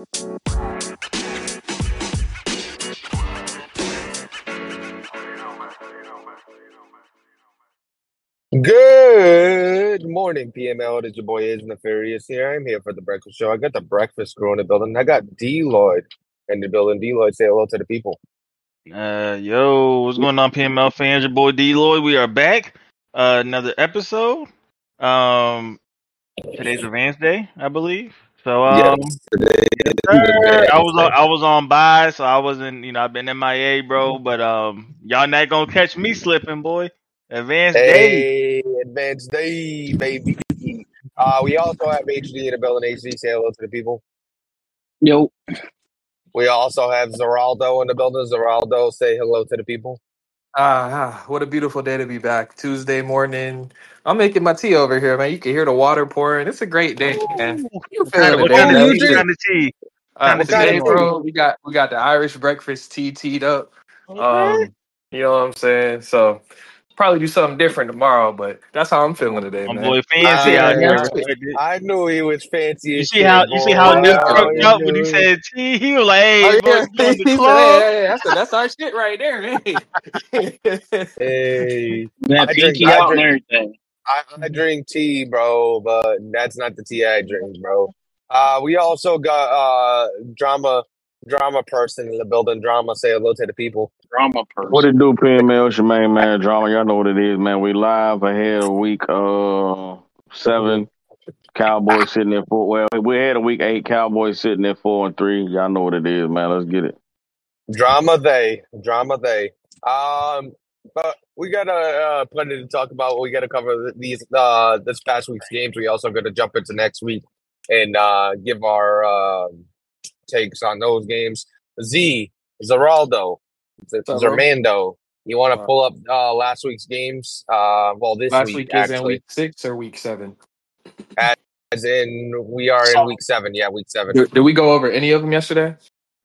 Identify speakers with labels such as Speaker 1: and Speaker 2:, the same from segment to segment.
Speaker 1: Good morning, PML. It is your boy Is Nefarious here. I'm here for the breakfast show. I got the breakfast crew in the building. I got D Lloyd in the building. D Lloyd, say hello to the people.
Speaker 2: Uh, yo, what's going on, PML fans? Your boy D Lloyd. We are back. Uh, another episode. Um, today's Advance Day, I believe. So, um,
Speaker 1: Yes, today is
Speaker 2: sir, I was on,
Speaker 1: Advance
Speaker 2: I was on by, so I wasn't, you know, I've been in MIA, bro. But um, y'all not gonna catch me slipping, boy. Advance Day.
Speaker 1: Hey, Advance Day, baby. Uh, we also have HD in the building. HD, say hello to the people.
Speaker 3: Yo,
Speaker 1: We also have Zeraldo in the building. Zeraldo, say hello to the people.
Speaker 4: Ah, what a beautiful day to be back. Tuesday morning. I'm making my tea over here, man. You can hear the water pouring. It's a great day, man. You
Speaker 2: What kind
Speaker 4: feeling
Speaker 2: of, what
Speaker 4: today,
Speaker 2: kind of
Speaker 4: man?
Speaker 1: you
Speaker 2: tea?
Speaker 4: We
Speaker 2: What
Speaker 1: drink?
Speaker 2: kind of tea?
Speaker 4: uh,
Speaker 2: Kind of tea
Speaker 4: today,
Speaker 2: you
Speaker 4: bro, we got we got the Irish breakfast tea teed up.
Speaker 2: Okay.
Speaker 4: Um, you know what I'm saying? So probably do something different tomorrow, but that's how I'm feeling today,
Speaker 2: My
Speaker 4: man.
Speaker 2: boy Fancy
Speaker 4: tea
Speaker 2: out here.
Speaker 1: I, knew he was fancy
Speaker 2: You see how you see how
Speaker 1: boy.
Speaker 2: Nip perked
Speaker 1: you
Speaker 2: up when he said tea? He was like, "Hey,
Speaker 4: oh
Speaker 2: you
Speaker 4: yeah.
Speaker 2: boys going
Speaker 4: he said, hey, hey, hey, that's that's our shit right there, man."
Speaker 1: Hey,
Speaker 3: that
Speaker 1: I drink,
Speaker 3: pinky
Speaker 1: I
Speaker 3: out and
Speaker 1: drink,
Speaker 3: everything.
Speaker 1: I, I drink tea, bro, but that's not the tea I drink, bro. Uh, we also got uh drama, drama person in the building. Drama, say hello to the people.
Speaker 3: Drama person.
Speaker 5: What
Speaker 3: person.
Speaker 5: it do, PML? It's your main man, drama. Y'all know what it is, man. We live ahead of week uh seven. Cowboys sitting at four. Well, we had a week eight. Cowboys sitting at four and three. Y'all know what it is, man. Let's get it.
Speaker 1: Drama, they, drama, they. Um, but we got uh, uh plenty to talk about. We got to cover these uh this past week's games. We also got to jump into next week and uh give our uh, takes on those games. Z, Zeraldo, Z-
Speaker 4: What's up, bro?
Speaker 1: Zermando. You want to pull up uh last week's games? Uh, well, this
Speaker 4: last
Speaker 1: week
Speaker 4: week is in
Speaker 1: actually,
Speaker 4: week six or week seven.
Speaker 1: as in we are in week seven. Yeah, week seven.
Speaker 4: Did, did we go over any of them yesterday?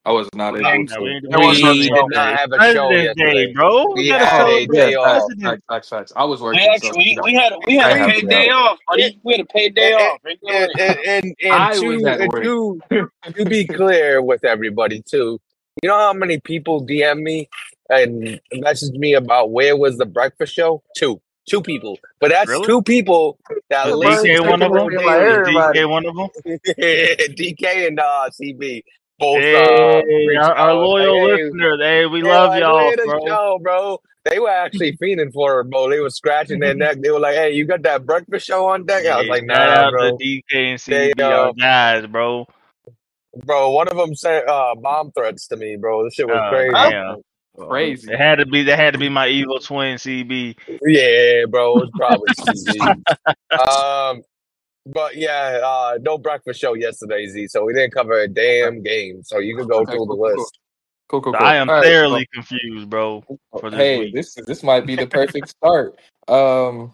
Speaker 4: I was not
Speaker 2: We
Speaker 4: able
Speaker 2: ain't,
Speaker 4: to.
Speaker 2: we ain't
Speaker 3: was
Speaker 1: We did not have a show
Speaker 2: President's Day, bro. We
Speaker 1: We
Speaker 2: gotta
Speaker 1: had
Speaker 4: Oh,
Speaker 1: a
Speaker 2: celebrate
Speaker 1: day
Speaker 4: yeah,
Speaker 1: off.
Speaker 4: facts,
Speaker 2: President.
Speaker 4: facts, facts, facts. I was
Speaker 3: We
Speaker 4: working, so
Speaker 3: actually we,
Speaker 4: you know,
Speaker 3: we had we had a paid day off, buddy. We had a paid day off.
Speaker 1: And, and, and, and
Speaker 4: I was
Speaker 1: to
Speaker 4: at work.
Speaker 1: to to be clear with everybody too, you know how many people DM me and message me about where was the breakfast show? Two, two people, but that's
Speaker 2: Really?
Speaker 1: two people that
Speaker 2: Was
Speaker 1: listen
Speaker 2: DK one of them?
Speaker 4: Like
Speaker 1: daily.
Speaker 2: Was. DK one of them?
Speaker 1: DK and uh, CB both uh
Speaker 2: Hey,
Speaker 1: reached
Speaker 2: our, our loyal
Speaker 1: hey,
Speaker 2: listeners. Hey, we
Speaker 1: They're
Speaker 2: love y'all, bro.
Speaker 1: show, bro? They were actually feeding for it, bro. They were scratching their neck. They were like, "Hey, you got that breakfast show on deck?" I was like,
Speaker 2: shout
Speaker 1: "Nah,
Speaker 2: out to
Speaker 1: bro."
Speaker 2: DK and
Speaker 1: They,
Speaker 2: CB, our
Speaker 1: uh,
Speaker 2: guys, bro.
Speaker 1: bro, one of them sent uh bomb threats to me, bro. This shit was
Speaker 2: Oh
Speaker 1: crazy.
Speaker 2: damn.
Speaker 4: Crazy.
Speaker 2: It had to be that had to be my evil twin CB.
Speaker 1: Yeah, bro, it was probably CB. um, but yeah, uh, no breakfast show yesterday, Z. So we didn't cover a damn game. So you can go
Speaker 4: Okay,
Speaker 1: through the
Speaker 4: cool, cool, cool.
Speaker 1: list.
Speaker 4: Cool, cool,
Speaker 2: So
Speaker 4: cool.
Speaker 2: I am
Speaker 4: All right, so
Speaker 2: thoroughly confused, bro, for this
Speaker 4: hey,
Speaker 2: week.
Speaker 4: this this might be the perfect start. Um,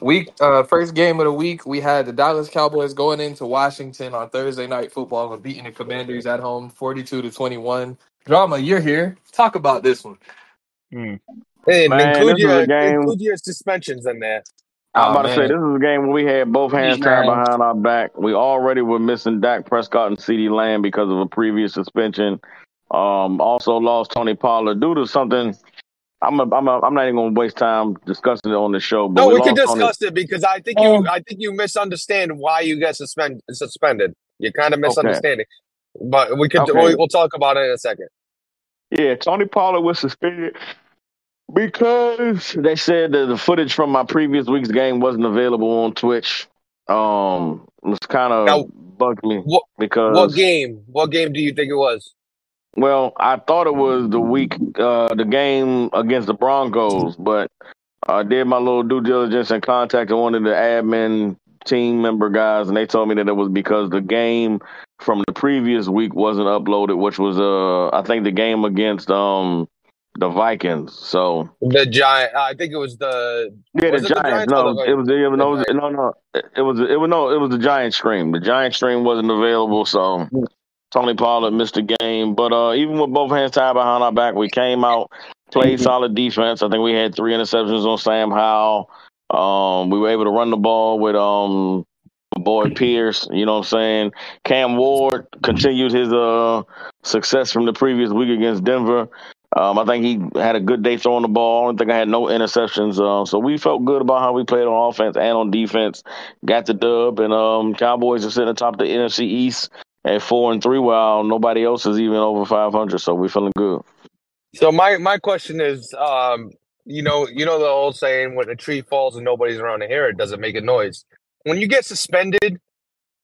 Speaker 4: week uh, first game of the week, we had the Dallas Cowboys going into Washington on Thursday night football and beating the Commanders at home, forty-two to twenty-one. Drama, you're here. Talk about this one.
Speaker 2: Hmm.
Speaker 1: And
Speaker 5: Man,
Speaker 1: include
Speaker 5: this is a
Speaker 1: your include your suspensions in there.
Speaker 5: I'm
Speaker 4: Oh
Speaker 5: about to say this is a game where we had both hands
Speaker 3: These
Speaker 5: tied behind our back. We already were missing Dak Prescott and CeeDee Lamb because of a previous suspension. Um, also lost Tony Pollard due to something. I'm a, I'm a, I'm not even gonna waste time discussing it on the show, but
Speaker 1: No,
Speaker 5: we
Speaker 1: we could
Speaker 5: lost Tony.
Speaker 1: discuss it because I think you I think you misunderstand why you got suspend, suspended. You're kind of
Speaker 5: Okay,
Speaker 1: misunderstanding. But we could
Speaker 5: okay,
Speaker 1: we, we'll talk about it in a second.
Speaker 5: yeah. Tony Pollard was suspended because they said that the footage from my previous week's game wasn't available on Twitch. Um, it was kind of
Speaker 1: Now,
Speaker 5: bugged me
Speaker 1: what what game? What game do you think it was?
Speaker 5: Well, I thought it was the week, uh, the game against the Broncos, but I did my little due diligence and contacted one of the admin team member guys, and they told me that it was because the game from the previous week wasn't uploaded, which was, uh, I think the game against um the Vikings. So
Speaker 1: The Giant. I think it was the
Speaker 5: yeah, the
Speaker 1: was it the
Speaker 5: Giants. No,
Speaker 1: the
Speaker 5: it was it was,
Speaker 1: the
Speaker 5: no, it was- no, no, it was it was no, it was the Giant stream. The Giant stream wasn't available, so. Tony Pollard missed the game, but uh, even with both hands tied behind our back, we came out, played solid defense. I think we had three interceptions on Sam Howell. Um, we were able to run the ball with um boy Pierce. You know what I'm saying? Cam Ward continued his uh success from the previous week against Denver. Um, I think he had a good day throwing the ball. I don't think I had no interceptions. Uh, so we felt good about how we played on offense and on defense. Got the dub, and um, Cowboys are sitting atop the NFC East at four and three, while nobody else is even over 500. So we're feeling good.
Speaker 1: So my my question is, um, you know, you know the old saying, when a tree falls and nobody's around to hear it, doesn't make a noise. When you get suspended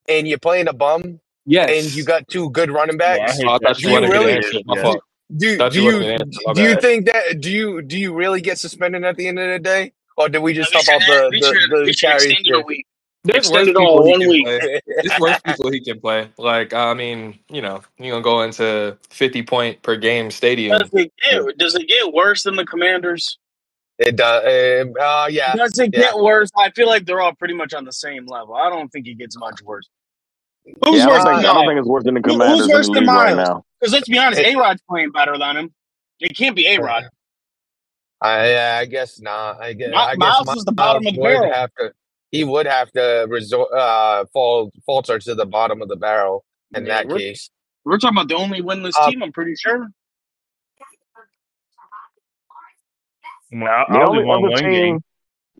Speaker 1: and you're playing a bum
Speaker 4: Yes.
Speaker 1: and you got two good running
Speaker 2: Yeah, I
Speaker 1: backs,
Speaker 2: hate
Speaker 4: Oh, I
Speaker 2: that
Speaker 4: you
Speaker 1: you
Speaker 4: wanted me to
Speaker 1: really-
Speaker 4: answer.
Speaker 2: Yeah.
Speaker 4: Fault.
Speaker 1: do do
Speaker 4: you
Speaker 1: you
Speaker 4: me to answer. My
Speaker 1: do you think that do you do you really get suspended at the end of the day, or did we just
Speaker 3: They
Speaker 1: help out the
Speaker 3: they
Speaker 1: the,
Speaker 3: should-
Speaker 1: the
Speaker 3: they should
Speaker 1: carries?
Speaker 3: extend it a week.
Speaker 4: There's
Speaker 3: Extend
Speaker 4: worse
Speaker 3: it all
Speaker 4: people he
Speaker 3: one
Speaker 4: can
Speaker 3: week.
Speaker 4: play. There's worse people he can play. Like I mean, you know, you gonna go into fifty point per game stadium.
Speaker 3: Does it get does it get worse than the Commanders?
Speaker 1: It does. Uh, uh, yeah.
Speaker 3: Does it
Speaker 1: yeah.
Speaker 3: get worse? I feel like they're all pretty much on the same level. I don't think it gets much worse. Who's
Speaker 5: yeah, I
Speaker 3: worse
Speaker 5: don't,
Speaker 3: than
Speaker 5: think, I don't think it's worse than the
Speaker 3: Who- who's worse than
Speaker 5: league right
Speaker 3: Miles?
Speaker 5: now.
Speaker 3: Because let's be honest, A Rod's playing better than him. It can't be A Rod.
Speaker 1: I I guess not. I guess,
Speaker 3: Mi-
Speaker 1: I guess
Speaker 3: Miles is the bottom of the barrel.
Speaker 1: Have to, he would have to resort uh fall falter to the bottom of the barrel in
Speaker 3: Yeah,
Speaker 1: that
Speaker 3: we're-
Speaker 1: case.
Speaker 3: We're talking about the only winless
Speaker 1: Uh,
Speaker 3: team. I'm pretty sure.
Speaker 2: Well, I,
Speaker 5: The only
Speaker 2: only won
Speaker 5: other
Speaker 2: one
Speaker 5: team,
Speaker 2: game.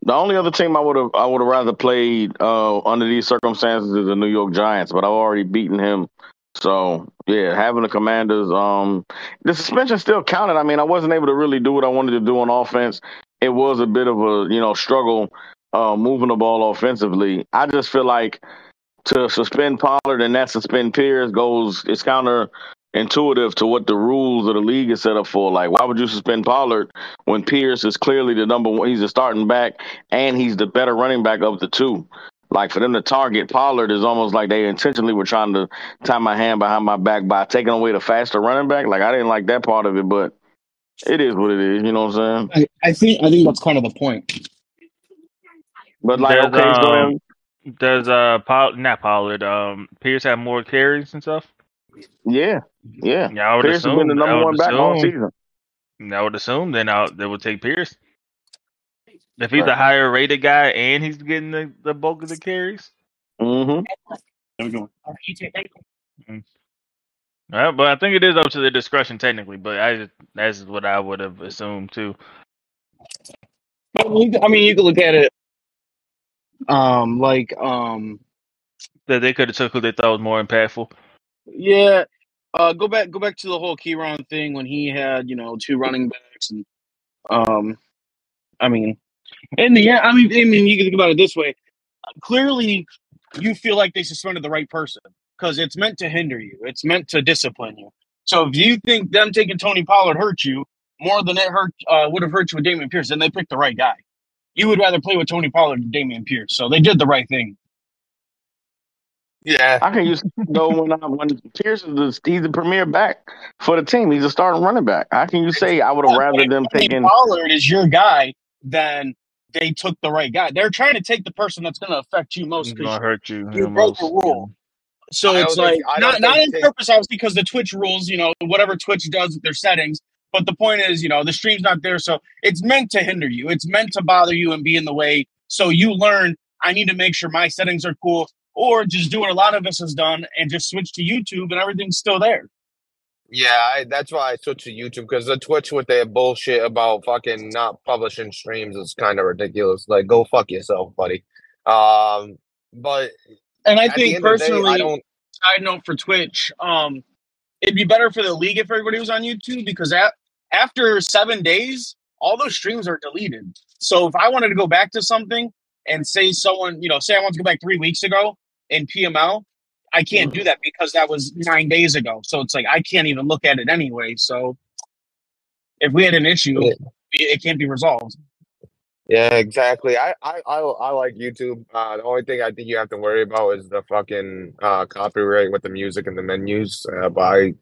Speaker 5: The only other team I would have I would have rather played uh, under these circumstances is the New York Giants, but I've already beaten him. So yeah, having the Commanders, um, the suspension still counted. I mean, I wasn't able to really do what I wanted to do on offense. It was a bit of a you know struggle uh, moving the ball offensively. I just feel like to suspend Pollard and not suspend Pierce goes it's counter intuitive to what the rules of the league is set up for. Like, why would you suspend Pollard when Pierce is clearly the number one? He's a starting back and he's the better running back of the two. Like for them to target Pollard is almost like they intentionally were trying to tie my hand behind my back by taking away the faster running back. Like I didn't like that part of it, but it is what it is. You know what I'm saying?
Speaker 3: I, I think I think that's kind of the point.
Speaker 5: But like,
Speaker 2: There's,
Speaker 5: okay, so
Speaker 2: um,
Speaker 5: then,
Speaker 2: Does uh Poll- not Pollard um Pierce have more carries and stuff?
Speaker 5: Yeah, yeah.
Speaker 2: Yeah, I would
Speaker 5: Pierce has
Speaker 2: assume.
Speaker 5: been the number one back all season.
Speaker 2: I would assume then I'll, they would take Pierce. If he's
Speaker 5: Right.
Speaker 2: a higher rated guy and he's getting the, the bulk of the carries.
Speaker 5: hmm
Speaker 3: There we go.
Speaker 2: Well, but I think it is up to the discretion technically. But I just, that's what I would have assumed too.
Speaker 3: I mean, you can look at it, um, like, um,
Speaker 2: That they could have took who they thought was more impactful.
Speaker 3: Yeah. Uh, go back, go back to the whole Keyron thing when he had, you know, two running backs, and um, I mean, in the end, I mean, I mean, you can think about it this way. Clearly, you feel like they suspended the right person because it's meant to hinder you. It's meant to discipline you. So if you think them taking Tony Pollard hurt you more than it hurt uh, would have hurt you with Dameon Pierce, then they picked the right guy. You would rather play with Tony Pollard than Dameon Pierce. So they did the right thing.
Speaker 1: Yeah.
Speaker 5: I can use though when I, when Pierce is the, he's the premier back for the team. He's a starting running back. How can you say I would have rather them taking?
Speaker 3: Pollard is your guy, than they took the right guy. They're trying to take the person that's going to affect you most because
Speaker 2: gonna hurt you.
Speaker 3: you broke the rule. So
Speaker 1: I
Speaker 3: it's like
Speaker 1: think-
Speaker 3: not
Speaker 1: don't
Speaker 3: not
Speaker 1: think
Speaker 3: in
Speaker 1: they-
Speaker 3: purpose, obviously, because the Twitch rules, you know, whatever Twitch does with their settings. But the point is, you know, the stream's not there, so it's meant to hinder you. It's meant to bother you and be in the way. So you learn. I need to make sure my settings are cool, or just do what a lot of us has done and just switch to YouTube and everything's still there.
Speaker 1: Yeah, I, that's why I switched to YouTube because the Twitch with their bullshit about fucking not publishing streams is kind of ridiculous. Like, go fuck yourself, buddy. Um, but
Speaker 3: And I think
Speaker 1: the day,
Speaker 3: personally,
Speaker 1: I don't.
Speaker 3: side note for Twitch, um, it'd be better for the league if everybody was on YouTube because at, after seven days, all those streams are deleted. So if I wanted to go back to something and say someone, you know, say I want to go back three weeks ago in PML, I can't do that because that was nine days ago. So it's like I can't even look at it anyway. So if we had an issue, it can't be resolved.
Speaker 1: Yeah, exactly. I, I, I, I like YouTube. Uh, the only thing I think you have to worry about is the fucking uh, copyright with the music and the menus. Uh, but I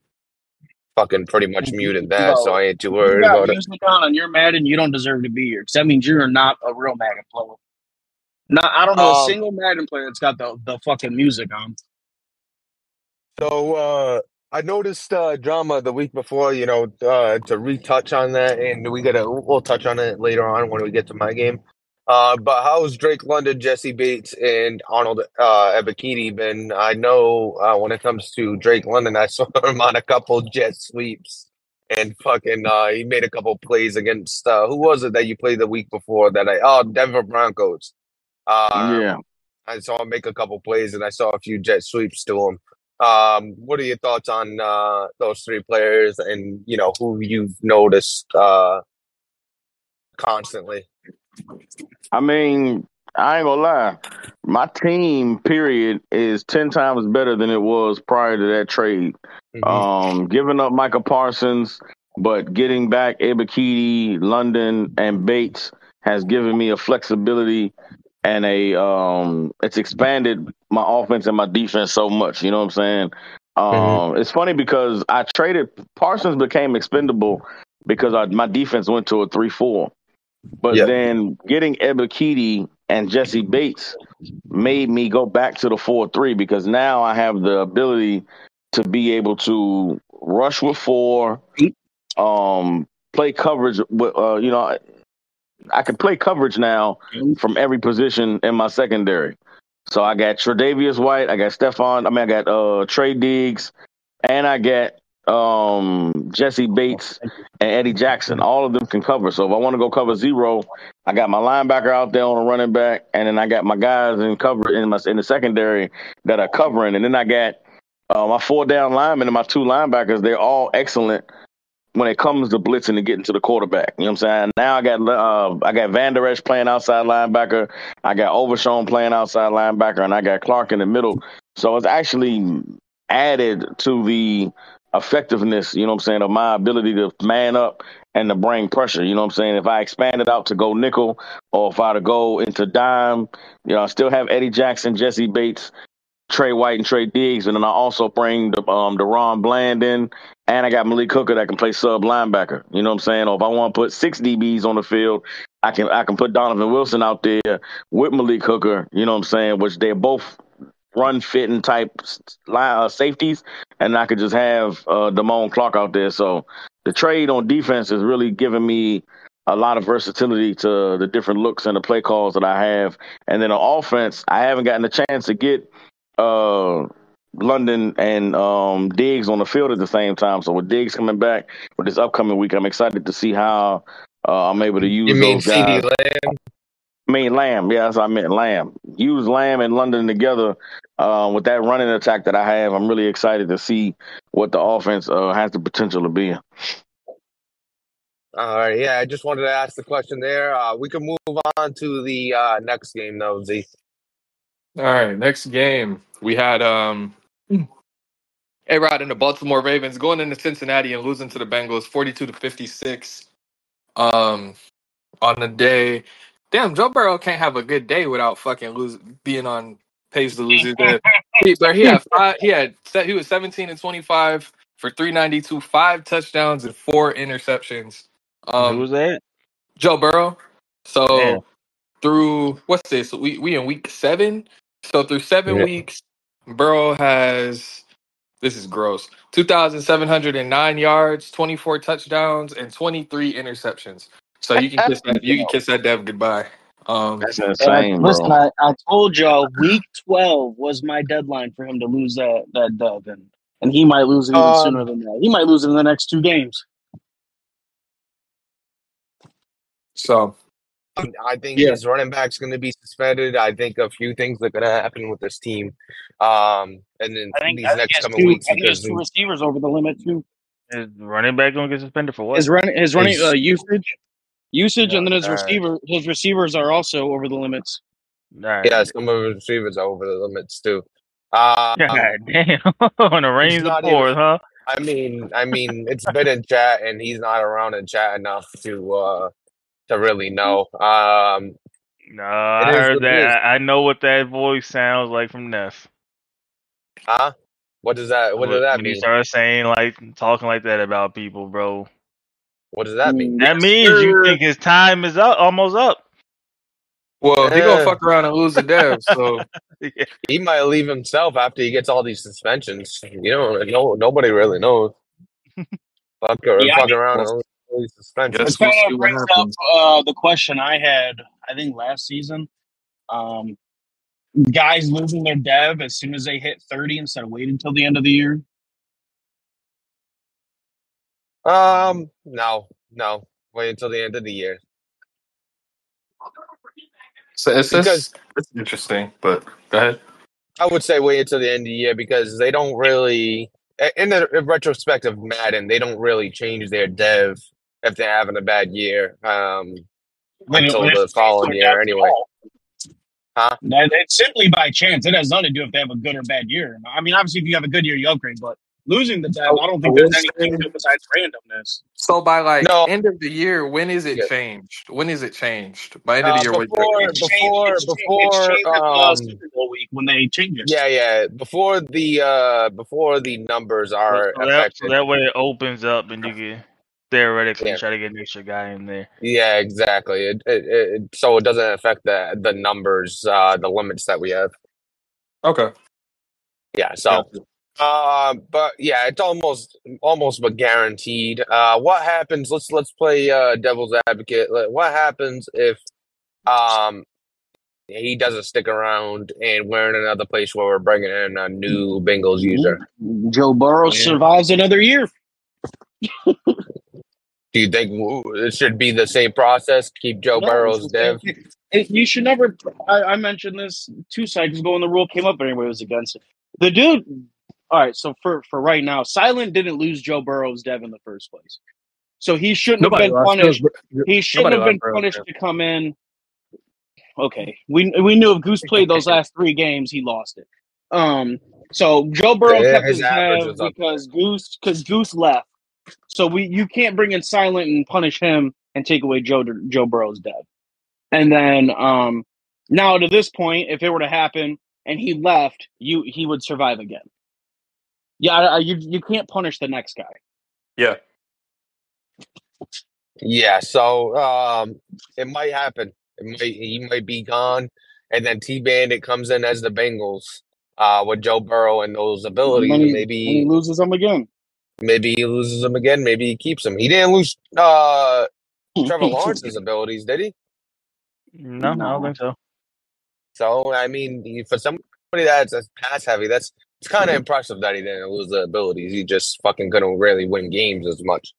Speaker 1: fucking pretty much muted that, so I ain't too worried about it.
Speaker 3: on and you're mad and you don't deserve to be here because that means you're not a real Madden player. Not, I don't know a
Speaker 1: Um,
Speaker 3: single Madden player that's got the, the fucking music on.
Speaker 1: So uh I noticed uh drama the week before, you know, uh to retouch on that and we gotta we'll touch on it later on when we get to my game. Uh, but how's Drake London, Jessie Bates, and Arnold uh, been? I know uh, when it comes to Drake London, I saw him on a couple jet sweeps and fucking uh, he made a couple plays against uh, who was it that you played the week before that I oh Denver Broncos. Uh,
Speaker 5: Yeah.
Speaker 1: I saw him make a couple plays and I saw a few jet sweeps to him. Um, what are your thoughts on uh, those three players and you know who you've noticed uh, constantly?
Speaker 5: I mean, I ain't gonna lie. My team, period, is ten times better than it was prior to that trade.
Speaker 1: Mhm.
Speaker 5: Um, giving up Michael Parsons, but getting back Ebiketie, London, and Bates has given me a flexibility and a um it's expanded my offense and my defense so much. You know what I'm saying? Um, it's funny because I traded Parsons became expendable because I, my defense went to a three four. But
Speaker 1: Yeah.
Speaker 5: then getting Ebiketie and Jessie Bates made me go back to the four three because now I have the ability to be able to rush with four, um, play coverage with uh, you know, I can play coverage now from every position in my secondary. So I got Tre'Davious White, I got Stephon, I mean I got uh Trey Diggs, and I got um Jessie Bates and Eddie Jackson. All of them can cover. So if I want to go cover zero, I got my linebacker out there on a running back, and then I got my guys in cover in my in the secondary that are covering, and then I got uh, my four down linemen and my two linebackers. They're all excellent when it comes to blitzing and getting to the quarterback. You know what I'm saying? Now I got uh, I got Van Der Esch playing outside linebacker. I got Overshown playing outside linebacker, and I got Clark in the middle. So it's actually added to the effectiveness, you know what I'm saying, of my ability to man up and to bring pressure. You know what I'm saying? If I expand it out to go nickel or if I to go into dime, you know, I still have Eddie Jackson, Jessie Bates, Trey White, and Trey Diggs, and then I also bring the um DaRon Bland in, and I got Malik Hooker that can play sub linebacker. You know what I'm saying? Or if I want to put six DBs on the field, I can I can put Donovan Wilson out there with Malik Hooker. You know what I'm saying? Which they're both run fitting type uh, safeties, and I could just have uh, Damone Clark out there. So the trade on defense is really giving me a lot of versatility to the different looks and the play calls that I have. And then on offense, I haven't gotten a chance to get uh, London and um, Diggs on the field at the same time. So with Diggs coming back for this upcoming week, I'm excited to see how uh, I'm able to use
Speaker 1: You mean
Speaker 5: those guys.
Speaker 1: CeeDee Lamb?
Speaker 5: I mean Lamb, yeah, that's what I meant Lamb. Use Lamb and London together uh, with that running attack that I have. I'm really excited to see what the offense uh, has the potential to be.
Speaker 1: All right, yeah, I just wanted to ask the question there. Uh, we can move on to the uh, next game, though, Z.
Speaker 4: All right, next game we had um A Rod and the Baltimore Ravens going into Cincinnati and losing to the Bengals 42 to 56. Um on the day. Damn, Joe Burrow can't have a good day without fucking lose being on pace to lose his day. He, but he had five he had he was 17 and 25 for 392, five touchdowns and four interceptions.
Speaker 2: Who
Speaker 4: Um
Speaker 2: was that?
Speaker 4: Joe Burrow. So
Speaker 2: Yeah.
Speaker 4: through what's this? We we in week seven. So through seven
Speaker 1: Yeah.
Speaker 4: weeks, Burrow has this is gross. Two thousand seven hundred and nine yards, twenty four touchdowns, and twenty three interceptions. So you can kiss that you can kiss that dev goodbye. Um
Speaker 5: That's
Speaker 3: Uh,
Speaker 5: insane,
Speaker 3: listen,
Speaker 5: bro.
Speaker 3: I, I told y'all week twelve was my deadline for him to lose that that dub, and and he might lose it even
Speaker 1: Um,
Speaker 3: sooner than that. He might lose it in the next two games.
Speaker 4: so
Speaker 1: I think
Speaker 3: Yeah.
Speaker 1: his running back's going to be suspended. I think a few things are going to happen with this team, um, and then
Speaker 3: I think,
Speaker 1: these
Speaker 3: I
Speaker 1: next
Speaker 3: his
Speaker 1: coming
Speaker 3: two,
Speaker 1: weeks
Speaker 3: I think his two receivers over the limit too.
Speaker 2: Is running back gonna get suspended for what?
Speaker 3: His run, his running
Speaker 1: His-
Speaker 3: uh, usage, usage, and then his
Speaker 1: Yeah, alright.
Speaker 3: receiver, his receivers are also over the limits.
Speaker 2: All right.
Speaker 1: yeah, some of his receivers are over the limits too. Um,
Speaker 2: God damn. On the reins of
Speaker 1: not
Speaker 2: force,
Speaker 1: even-
Speaker 2: huh?
Speaker 1: I mean, I mean, it's been in chat, and he's not around in chat enough to uh, to really know. Um,
Speaker 2: No, I heard
Speaker 1: what it
Speaker 2: that.
Speaker 1: is.
Speaker 2: I, I know what that voice sounds like from Neff.
Speaker 1: huh? What does that? What does that
Speaker 2: when you
Speaker 1: mean?
Speaker 2: start saying like talking like that about people, bro.
Speaker 1: What does that mean?
Speaker 2: That
Speaker 3: Yes,
Speaker 2: means you think his time is up, almost up.
Speaker 4: well he
Speaker 1: Yeah.
Speaker 4: gonna fuck around and lose the dev. So
Speaker 1: He might leave himself after he gets all these suspensions. You know, no, nobody really knows. Fuck, or
Speaker 3: Yeah, I
Speaker 1: fuck
Speaker 3: mean,
Speaker 1: around. And- suspension.
Speaker 4: Yes.
Speaker 3: Kind of
Speaker 4: what
Speaker 3: brings up uh, the question I had, I think last season. Um, guys losing their dev as soon as they hit 30 instead of waiting until the end of the year.
Speaker 1: Um, no, no. Wait until the end of the year.
Speaker 4: So it's
Speaker 1: Because-
Speaker 4: just it's interesting, but go ahead.
Speaker 1: I would say wait until the end of the year because they don't really, in the in retrospect of Madden, they don't really change their dev if they're having a bad year. Um,
Speaker 3: When
Speaker 1: Until
Speaker 3: when
Speaker 1: the following year anyway. Huh?
Speaker 3: That, it's simply by chance. It has nothing to do if they have a good or bad year. I mean, obviously, if you have a good year, you upgrade. But losing the dev, I don't think there's anything to besides randomness.
Speaker 4: So by like
Speaker 1: No.
Speaker 4: end of the year, when is it
Speaker 1: Yeah.
Speaker 4: changed? When is it changed? By end of
Speaker 1: Uh,
Speaker 4: the year, what-
Speaker 1: before-
Speaker 3: It's changed-
Speaker 1: before-
Speaker 3: it's changed-
Speaker 1: before,
Speaker 3: it's changed at the
Speaker 1: um,
Speaker 3: Super Bowl week when they change it.
Speaker 1: yeah, yeah. Before the uh, before the numbers are
Speaker 2: so, that, so
Speaker 1: affected.
Speaker 2: that way it opens up and you can theoretically
Speaker 1: Yeah.
Speaker 2: try to get an extra guy in there.
Speaker 1: Yeah, exactly. It, it, it so it doesn't affect the the numbers, uh, the limits that we have.
Speaker 4: Okay.
Speaker 1: Yeah. So. Uh, but yeah, it's almost almost but guaranteed. Uh, what happens? Let's let's play uh, devil's advocate. What happens if um he doesn't stick around and we're in another place where we're bringing in a new Bengals user?
Speaker 3: Joe Burrow
Speaker 2: Yeah.
Speaker 3: survives another year.
Speaker 1: Do you think it should be the same process? Keep Joe
Speaker 3: No,
Speaker 1: Burrow's
Speaker 3: it's
Speaker 1: dev.
Speaker 3: you should never. I, I mentioned this two cycles ago when the rule came up. Anyway, it was against it. The dude. All right, so for for right now, Silent didn't lose Joe Burrow's dev in the first place, so he shouldn't have been punished. He shouldn't have been punished to come in. Okay, we we knew if Goose played those last three games, he lost it. Um, so Joe Burrow
Speaker 1: Yeah,
Speaker 3: kept
Speaker 1: his
Speaker 3: his dev
Speaker 1: was up.
Speaker 3: because Goose because Goose left. So we you can't bring in Silent and punish him and take away Joe Joe Burrow's dead. And then um now to this point, if it were to happen and he left, you he would survive again. Yeah, I- you you can't punish the next guy.
Speaker 4: Yeah.
Speaker 1: Yeah, so um, it might happen. It might he might be gone, and then T Bandit comes in as the Bengals uh, with Joe Burrow and those abilities.
Speaker 3: And
Speaker 1: and
Speaker 3: he,
Speaker 1: maybe
Speaker 3: and he loses them again.
Speaker 1: Maybe he loses them again. Maybe he keeps them. He didn't lose uh, Trevor Lawrence's abilities, did he?
Speaker 2: No, I don't think so.
Speaker 1: So I mean, he- for somebody that's, that's pass heavy, that's it's kind of impressive that he didn't lose the abilities. He just fucking couldn't really win games as much.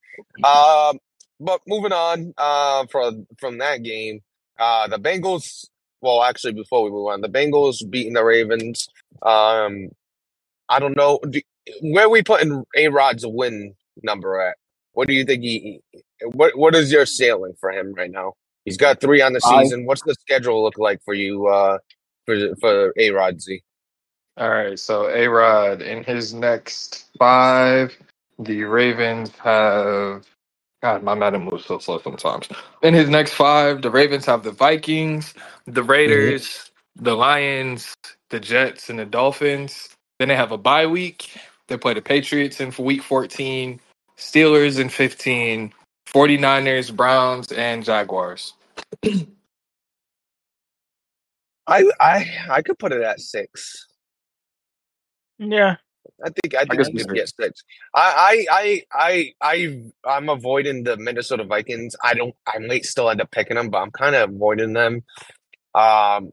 Speaker 1: Um, but moving on uh, from from that game, uh, the Bengals. Well, actually, before we move on, the Bengals beating the Ravens. Um, I don't know do, where are we putting A Rod's win number at. What do you think he? What What is your sailing for him right now? He's got three on the
Speaker 3: Five.
Speaker 1: season. What's the schedule look like for you? Uh, for for A Rod Z.
Speaker 4: All right, so A Rod in his next five, the Ravens have. God, my Madden moves so slow sometimes. In his next five, the Ravens have the Vikings, the Raiders, the Lions, the Jets, and the Dolphins. Then they have a bye week. They play the Patriots in for week 14, Steelers in 15, 49ers, Browns, and Jaguars.
Speaker 1: I I I could put it at six.
Speaker 2: Yeah,
Speaker 1: I think I think
Speaker 4: guess
Speaker 1: he could get six. I I I I I I'm avoiding the Minnesota Vikings. I don't. I might still end up picking them, but I'm kind of avoiding them. Um,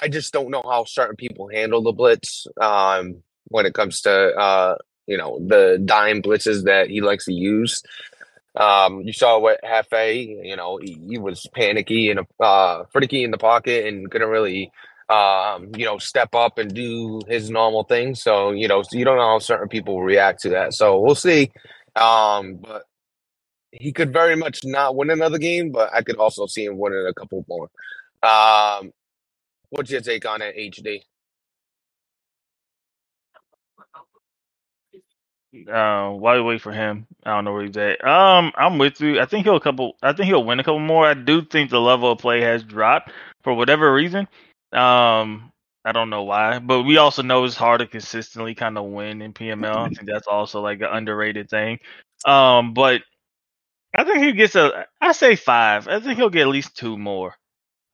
Speaker 1: I just don't know how certain people handle the blitz. Um, when it comes to uh, you know, the dime blitzes that he likes to use. Um, you saw what Hefe, you know, he, he was panicky and uh, in the pocket and couldn't really, um, you know, step up and do his normal thing. So, you know, you don't know how certain people react to that. So we'll see. Um, but he could very much not win another game, but I could also see him winning a couple more. Um, what's your take on it, HD?
Speaker 2: Uh, why we wait for him? I don't know where he's at. Um, I'm with you. I think he'll a couple. I think he'll win a couple more. I do think the level of play has dropped for whatever reason. Um, I don't know why, but we also know it's hard to consistently kind of win in PML. I think that's also like an underrated thing. Um, but I think he gets a. I say five. I think he'll get at least two more.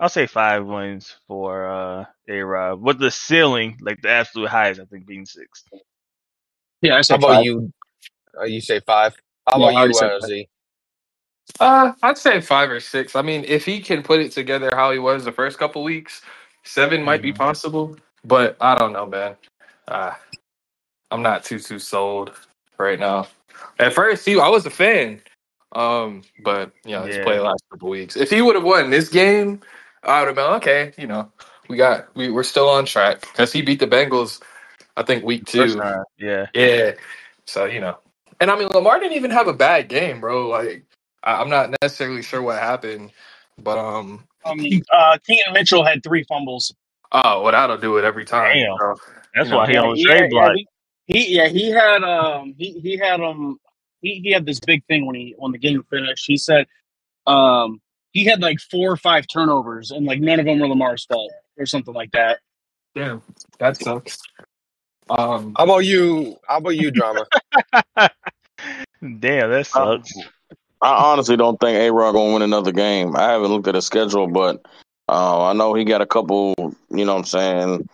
Speaker 2: I'll say five wins for uh A Rod. With the ceiling, like the absolute highest, I think being six.
Speaker 3: Yeah, I
Speaker 1: How
Speaker 3: said
Speaker 1: about
Speaker 3: five.
Speaker 1: you? Uh, you say five. How
Speaker 3: Yeah, I
Speaker 1: about
Speaker 3: already
Speaker 1: you,
Speaker 3: said
Speaker 1: uh,
Speaker 3: five.
Speaker 1: Z?
Speaker 4: Uh, I'd say five or six. I mean, if he can put it together how he was the first couple weeks, 7 might be
Speaker 2: Mhm.
Speaker 4: possible. But I don't know, man. Uh, I'm not too too sold right now. At first, he I was a fan, um, but you know, his
Speaker 2: Yeah.
Speaker 4: play the last couple weeks. If he would have won this game, I would have been okay. You know, we got we we're still on track because he beat the Bengals. I think week
Speaker 2: First
Speaker 4: two.
Speaker 2: yeah.
Speaker 4: Yeah. So, you know. And I mean Lamar didn't even have a bad game, bro. Like I, I'm not necessarily sure what happened. But um
Speaker 3: Um, uh, Keaton Mitchell had three fumbles.
Speaker 4: oh well that'll do it every time.
Speaker 2: Damn.
Speaker 4: bro.
Speaker 2: That's
Speaker 4: You know,
Speaker 2: why he
Speaker 3: Yeah,
Speaker 2: on the
Speaker 3: he
Speaker 2: trade
Speaker 3: had, yeah,
Speaker 2: block.
Speaker 3: he, he yeah he had um he he had um he, he had this big thing when he when the game finished. He said um he had like four or five turnovers and like none of them were Lamar's fault or something like that.
Speaker 4: Damn. That sucks. Um
Speaker 1: How about you? How about you, drama?
Speaker 2: Damn, that sucks.
Speaker 5: I honestly don't think A Rod gonna win another game. I haven't looked at his schedule, but uh, I know he got a couple. You know what I'm saying?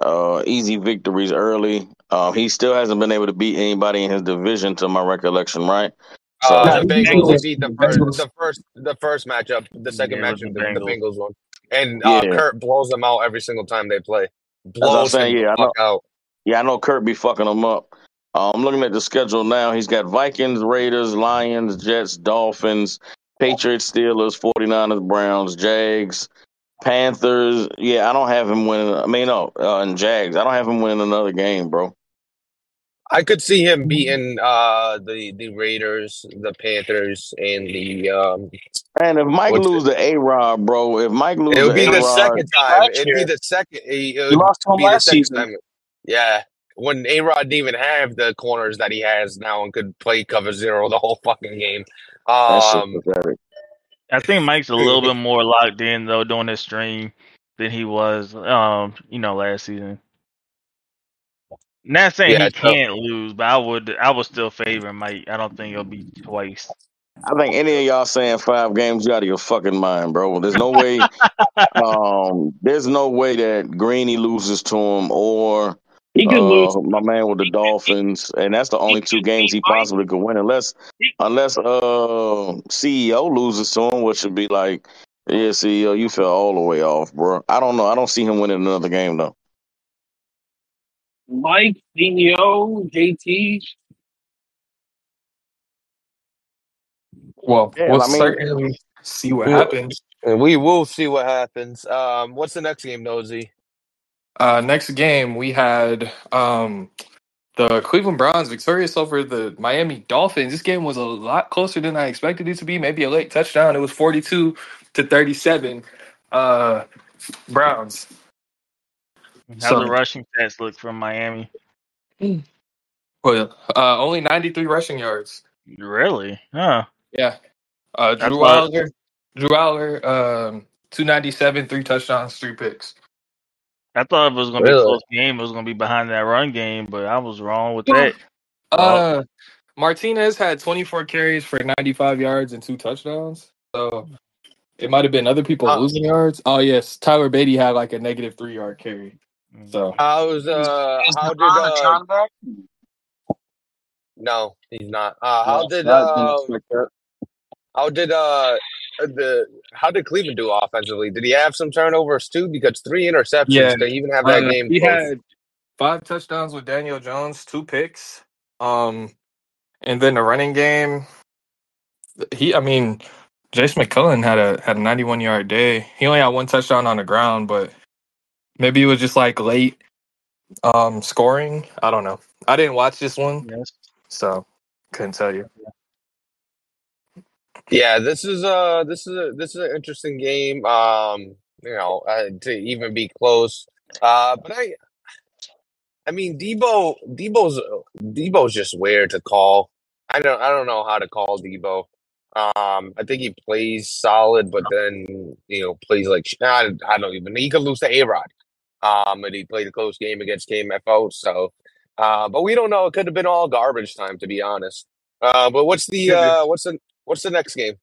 Speaker 5: Uh, easy victories early. Um, he still hasn't been able to beat anybody in his division, to my recollection, right? So
Speaker 1: Uh,
Speaker 4: Yeah,
Speaker 1: the
Speaker 4: he
Speaker 1: Bengals
Speaker 4: beat
Speaker 1: beat the
Speaker 4: the
Speaker 1: first, the first, the first matchup. The second
Speaker 2: Yeah,
Speaker 1: matchup,
Speaker 2: the
Speaker 1: the, the
Speaker 2: Bengals.
Speaker 1: Bengals won, and uh,
Speaker 5: Yeah.
Speaker 1: Kurt blows them out every single time they play.
Speaker 5: That's what I'm
Speaker 1: Blows
Speaker 5: saying.
Speaker 1: them
Speaker 5: Yeah, I
Speaker 1: the fuck out.
Speaker 5: Yeah, I know Kurt be fucking them up. Uh, I'm looking at the schedule now. He's got Vikings, Raiders, Lions, Jets, Dolphins, Patriots, Steelers, 49ers, Browns, Jags, Panthers. Yeah, I don't have him winning. I mean, no, uh, and Jags. I don't have him winning another game, bro.
Speaker 1: I could see him beating uh, the the Raiders, the Panthers, and the. Um,
Speaker 5: And if Mike
Speaker 1: What's
Speaker 5: lose to A Rod, bro, if Mike lose
Speaker 1: the ARB,
Speaker 5: it'll
Speaker 1: be
Speaker 5: A
Speaker 1: the second time. It'd be the second. It
Speaker 3: He lost to him last season.
Speaker 1: time. Yeah, when A Rod didn't even have the corners that he has now and could play cover zero the whole fucking game. Um.
Speaker 2: I think Mike's a little bit more locked in though during this stream than he was, um, you know, last season. Not saying
Speaker 1: Yeah,
Speaker 2: he can't lose, but I would, I would still favor Mike. I don't think it'll be twice.
Speaker 5: I think any of y'all saying five games, you out of your fucking mind, bro. There's no way. um, there's no way that Greeny loses to him or
Speaker 3: He could
Speaker 5: uh,
Speaker 3: lose.
Speaker 5: my man with the Dolphins, and that's the only two games he possibly could win, unless unless uh CEO loses to him, which would be like, yeah, CEO, you fell all the way off, bro. I don't know. I don't see him winning another game though.
Speaker 3: Mike, CEO, JT.
Speaker 4: well
Speaker 5: Yeah,
Speaker 4: we'll
Speaker 5: I mean-
Speaker 4: certainly see what
Speaker 1: Well-
Speaker 4: happens.
Speaker 1: and we will see what happens. Um, what's the next game, Nosy?
Speaker 4: Uh next game we had um the Cleveland Browns victorious over the Miami Dolphins. This game was a lot closer than I expected it to be. Maybe a late touchdown. It was 42 to 37. Uh Browns.
Speaker 2: How's
Speaker 4: So-
Speaker 2: the rushing stats look from Miami?
Speaker 4: Well, uh only 93 rushing yards.
Speaker 2: Really? Huh?
Speaker 4: Yeah. Uh
Speaker 2: That's
Speaker 4: Drew Wilder. Drew Wilder, um 297, three touchdowns, three picks.
Speaker 2: I thought it was gonna be a
Speaker 1: Really?
Speaker 2: close game. It was gonna be behind that run game, but I was wrong with that.
Speaker 4: Uh, Martinez had 24 carries for 95 yards and two touchdowns. So it might have been other people
Speaker 1: Uh,
Speaker 4: losing yards. Oh yes, Tyler Beatty had like a negative three yard carry.
Speaker 2: Mm.
Speaker 4: So
Speaker 1: How's uh?
Speaker 3: Is
Speaker 1: How did
Speaker 3: LeBron a
Speaker 1: uh?
Speaker 3: Tron back?
Speaker 1: No, he's not. Uh, how
Speaker 3: No,
Speaker 1: did
Speaker 3: I didn't
Speaker 1: uh?
Speaker 3: that.
Speaker 1: How did uh? The how did Cleveland do offensively? Did he have some turnovers too? Because three interceptions.
Speaker 4: Yeah.
Speaker 1: They even have that
Speaker 4: uh,
Speaker 1: game.
Speaker 4: he
Speaker 1: close.
Speaker 4: had five touchdowns with Daniel Jones, two picks. Um, and then the running game. He, I mean, Jace McCullen had a had a 91 yard day. He only had one touchdown on the ground, but maybe it was just like late um scoring. I don't know. I didn't watch this one.
Speaker 2: Yes.
Speaker 4: So couldn't tell you.
Speaker 1: Yeah, this is uh this is a this is an interesting game. Um, you know, uh, to even be close. Uh, but I, I mean, Debo, Debo's Debo's just weird to call. I don't I don't know how to call Debo. Um, I think he plays solid, but then you know plays like I, I don't even. He could lose to A Rod. Um, and he played a close game against KMFO. So, uh, but we don't know. It could have been all garbage time, to be honest. Uh, but what's the uh, what's the what's the next game?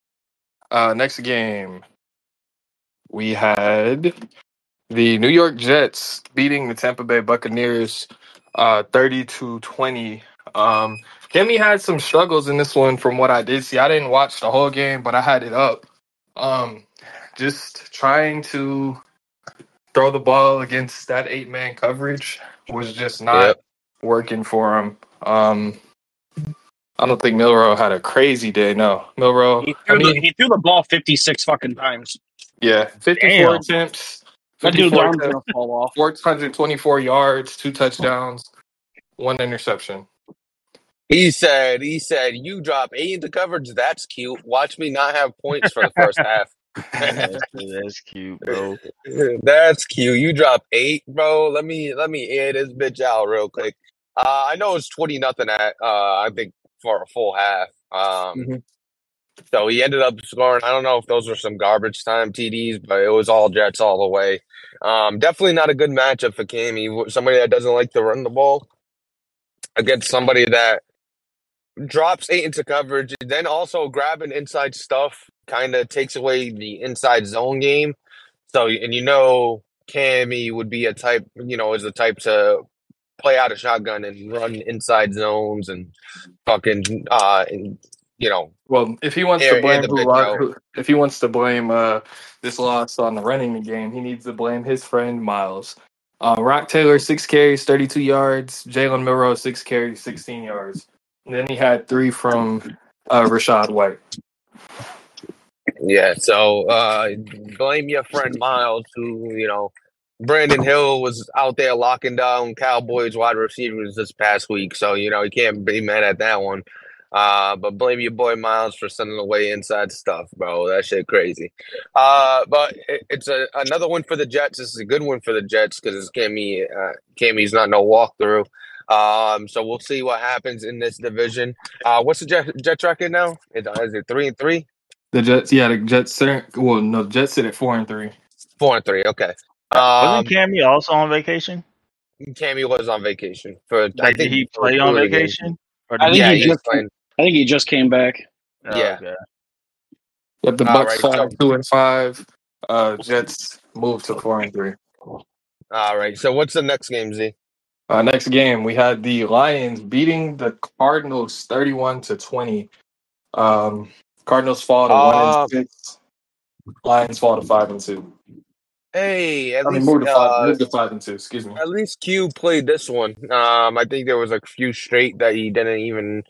Speaker 4: Uh, next game, we had the New York Jets beating the Tampa Bay Buccaneers, uh, thirty to twenty. Um, Kimmy had some struggles in this one from what I did see. I didn't watch the whole game, but I had it up. Um, just trying to throw the ball against that eight man coverage was just not
Speaker 1: Yep.
Speaker 4: working for him. Um, I don't think Milrow had a crazy day. No, Milrow.
Speaker 3: He
Speaker 4: I
Speaker 3: threw, the, he threw the ball 56 fucking times.
Speaker 4: yeah, fifty-four
Speaker 2: Damn.
Speaker 4: attempts,
Speaker 3: That dude's
Speaker 4: 54
Speaker 3: arm's gonna fall off.
Speaker 4: 424 yards, two touchdowns, one interception.
Speaker 1: He said, he said, you drop eight into coverage. That's cute. Watch me not have points for the first half.
Speaker 2: That's, that's cute, bro.
Speaker 1: That's cute. You drop eight, bro. Let me let me air this bitch out real quick. Uh, I know it's twenty nothing at uh, I think for a full half. Um,
Speaker 4: Mhm.
Speaker 1: so he ended up scoring. I don't know if those were some garbage time TDs, but it was all Jets all the way. Um, definitely not a good matchup for Cammy. Somebody that doesn't like to run the ball against somebody that drops eight into coverage, then also grabbing inside stuff kind of takes away the inside zone game. So, and you know, Cammy would be a type, you know, is the type to play out a shotgun and run inside zones and fucking, uh, and, you know,
Speaker 4: Well, if he wants
Speaker 1: Air-
Speaker 4: to blame
Speaker 1: the
Speaker 4: who,
Speaker 1: bitch
Speaker 4: lo-
Speaker 1: out.
Speaker 4: who- if he wants to blame uh, this loss on the running the game, he needs to blame his friend Miles. Uh, Rock Taylor six carries, thirty two yards. Jalen Milrow six carries, sixteen yards. And then he had three from uh, Rachaad White.
Speaker 1: Yeah, so uh blame your friend Miles, who you know, Brandon Hill was out there locking down Cowboys wide receivers this past week, so you know he can't be mad at that one. Uh, but blame your boy Miles for sending away inside stuff, bro. That shit crazy. Uh, but it, it's a another one for the Jets. This is a good one for the Jets because it's Cammy, uh, Cammy's not no walkthrough. Um, so we'll see what happens in this division. Uh, what's the Jet, Jets record now? Is, is it three and three?
Speaker 4: The Jets, yeah, the Jets. Well, no, Jets sit at four and three.
Speaker 1: Four and three. Okay.
Speaker 2: Wasn't
Speaker 1: Um,
Speaker 2: Cammy also on vacation?
Speaker 1: Cammy was on vacation for. I
Speaker 2: Like, did
Speaker 1: think
Speaker 2: he
Speaker 1: for
Speaker 2: play on
Speaker 1: of the games.
Speaker 2: vacation? Or
Speaker 3: I think
Speaker 1: Yeah,
Speaker 3: he
Speaker 1: he
Speaker 3: just-
Speaker 1: was playing.
Speaker 3: I think he just came back.
Speaker 2: Oh,
Speaker 1: yeah.
Speaker 2: okay.
Speaker 4: Yep, the
Speaker 1: All
Speaker 4: Bucks
Speaker 1: right,
Speaker 4: fall
Speaker 1: so-
Speaker 4: two and five. Uh, Jets move to four and three.
Speaker 1: All right. So what's the next game, Z?
Speaker 4: Uh, next game, we had the Lions beating the Cardinals 31 to 20. Um, Cardinals fall to one
Speaker 1: Uh,
Speaker 4: and six. Lions fall to five and two.
Speaker 1: Hey, at
Speaker 4: I mean,
Speaker 1: least
Speaker 4: move to five,
Speaker 1: uh,
Speaker 4: to five and two. Excuse me.
Speaker 1: at least Q played this one. Um, I think there was a few straight that he didn't even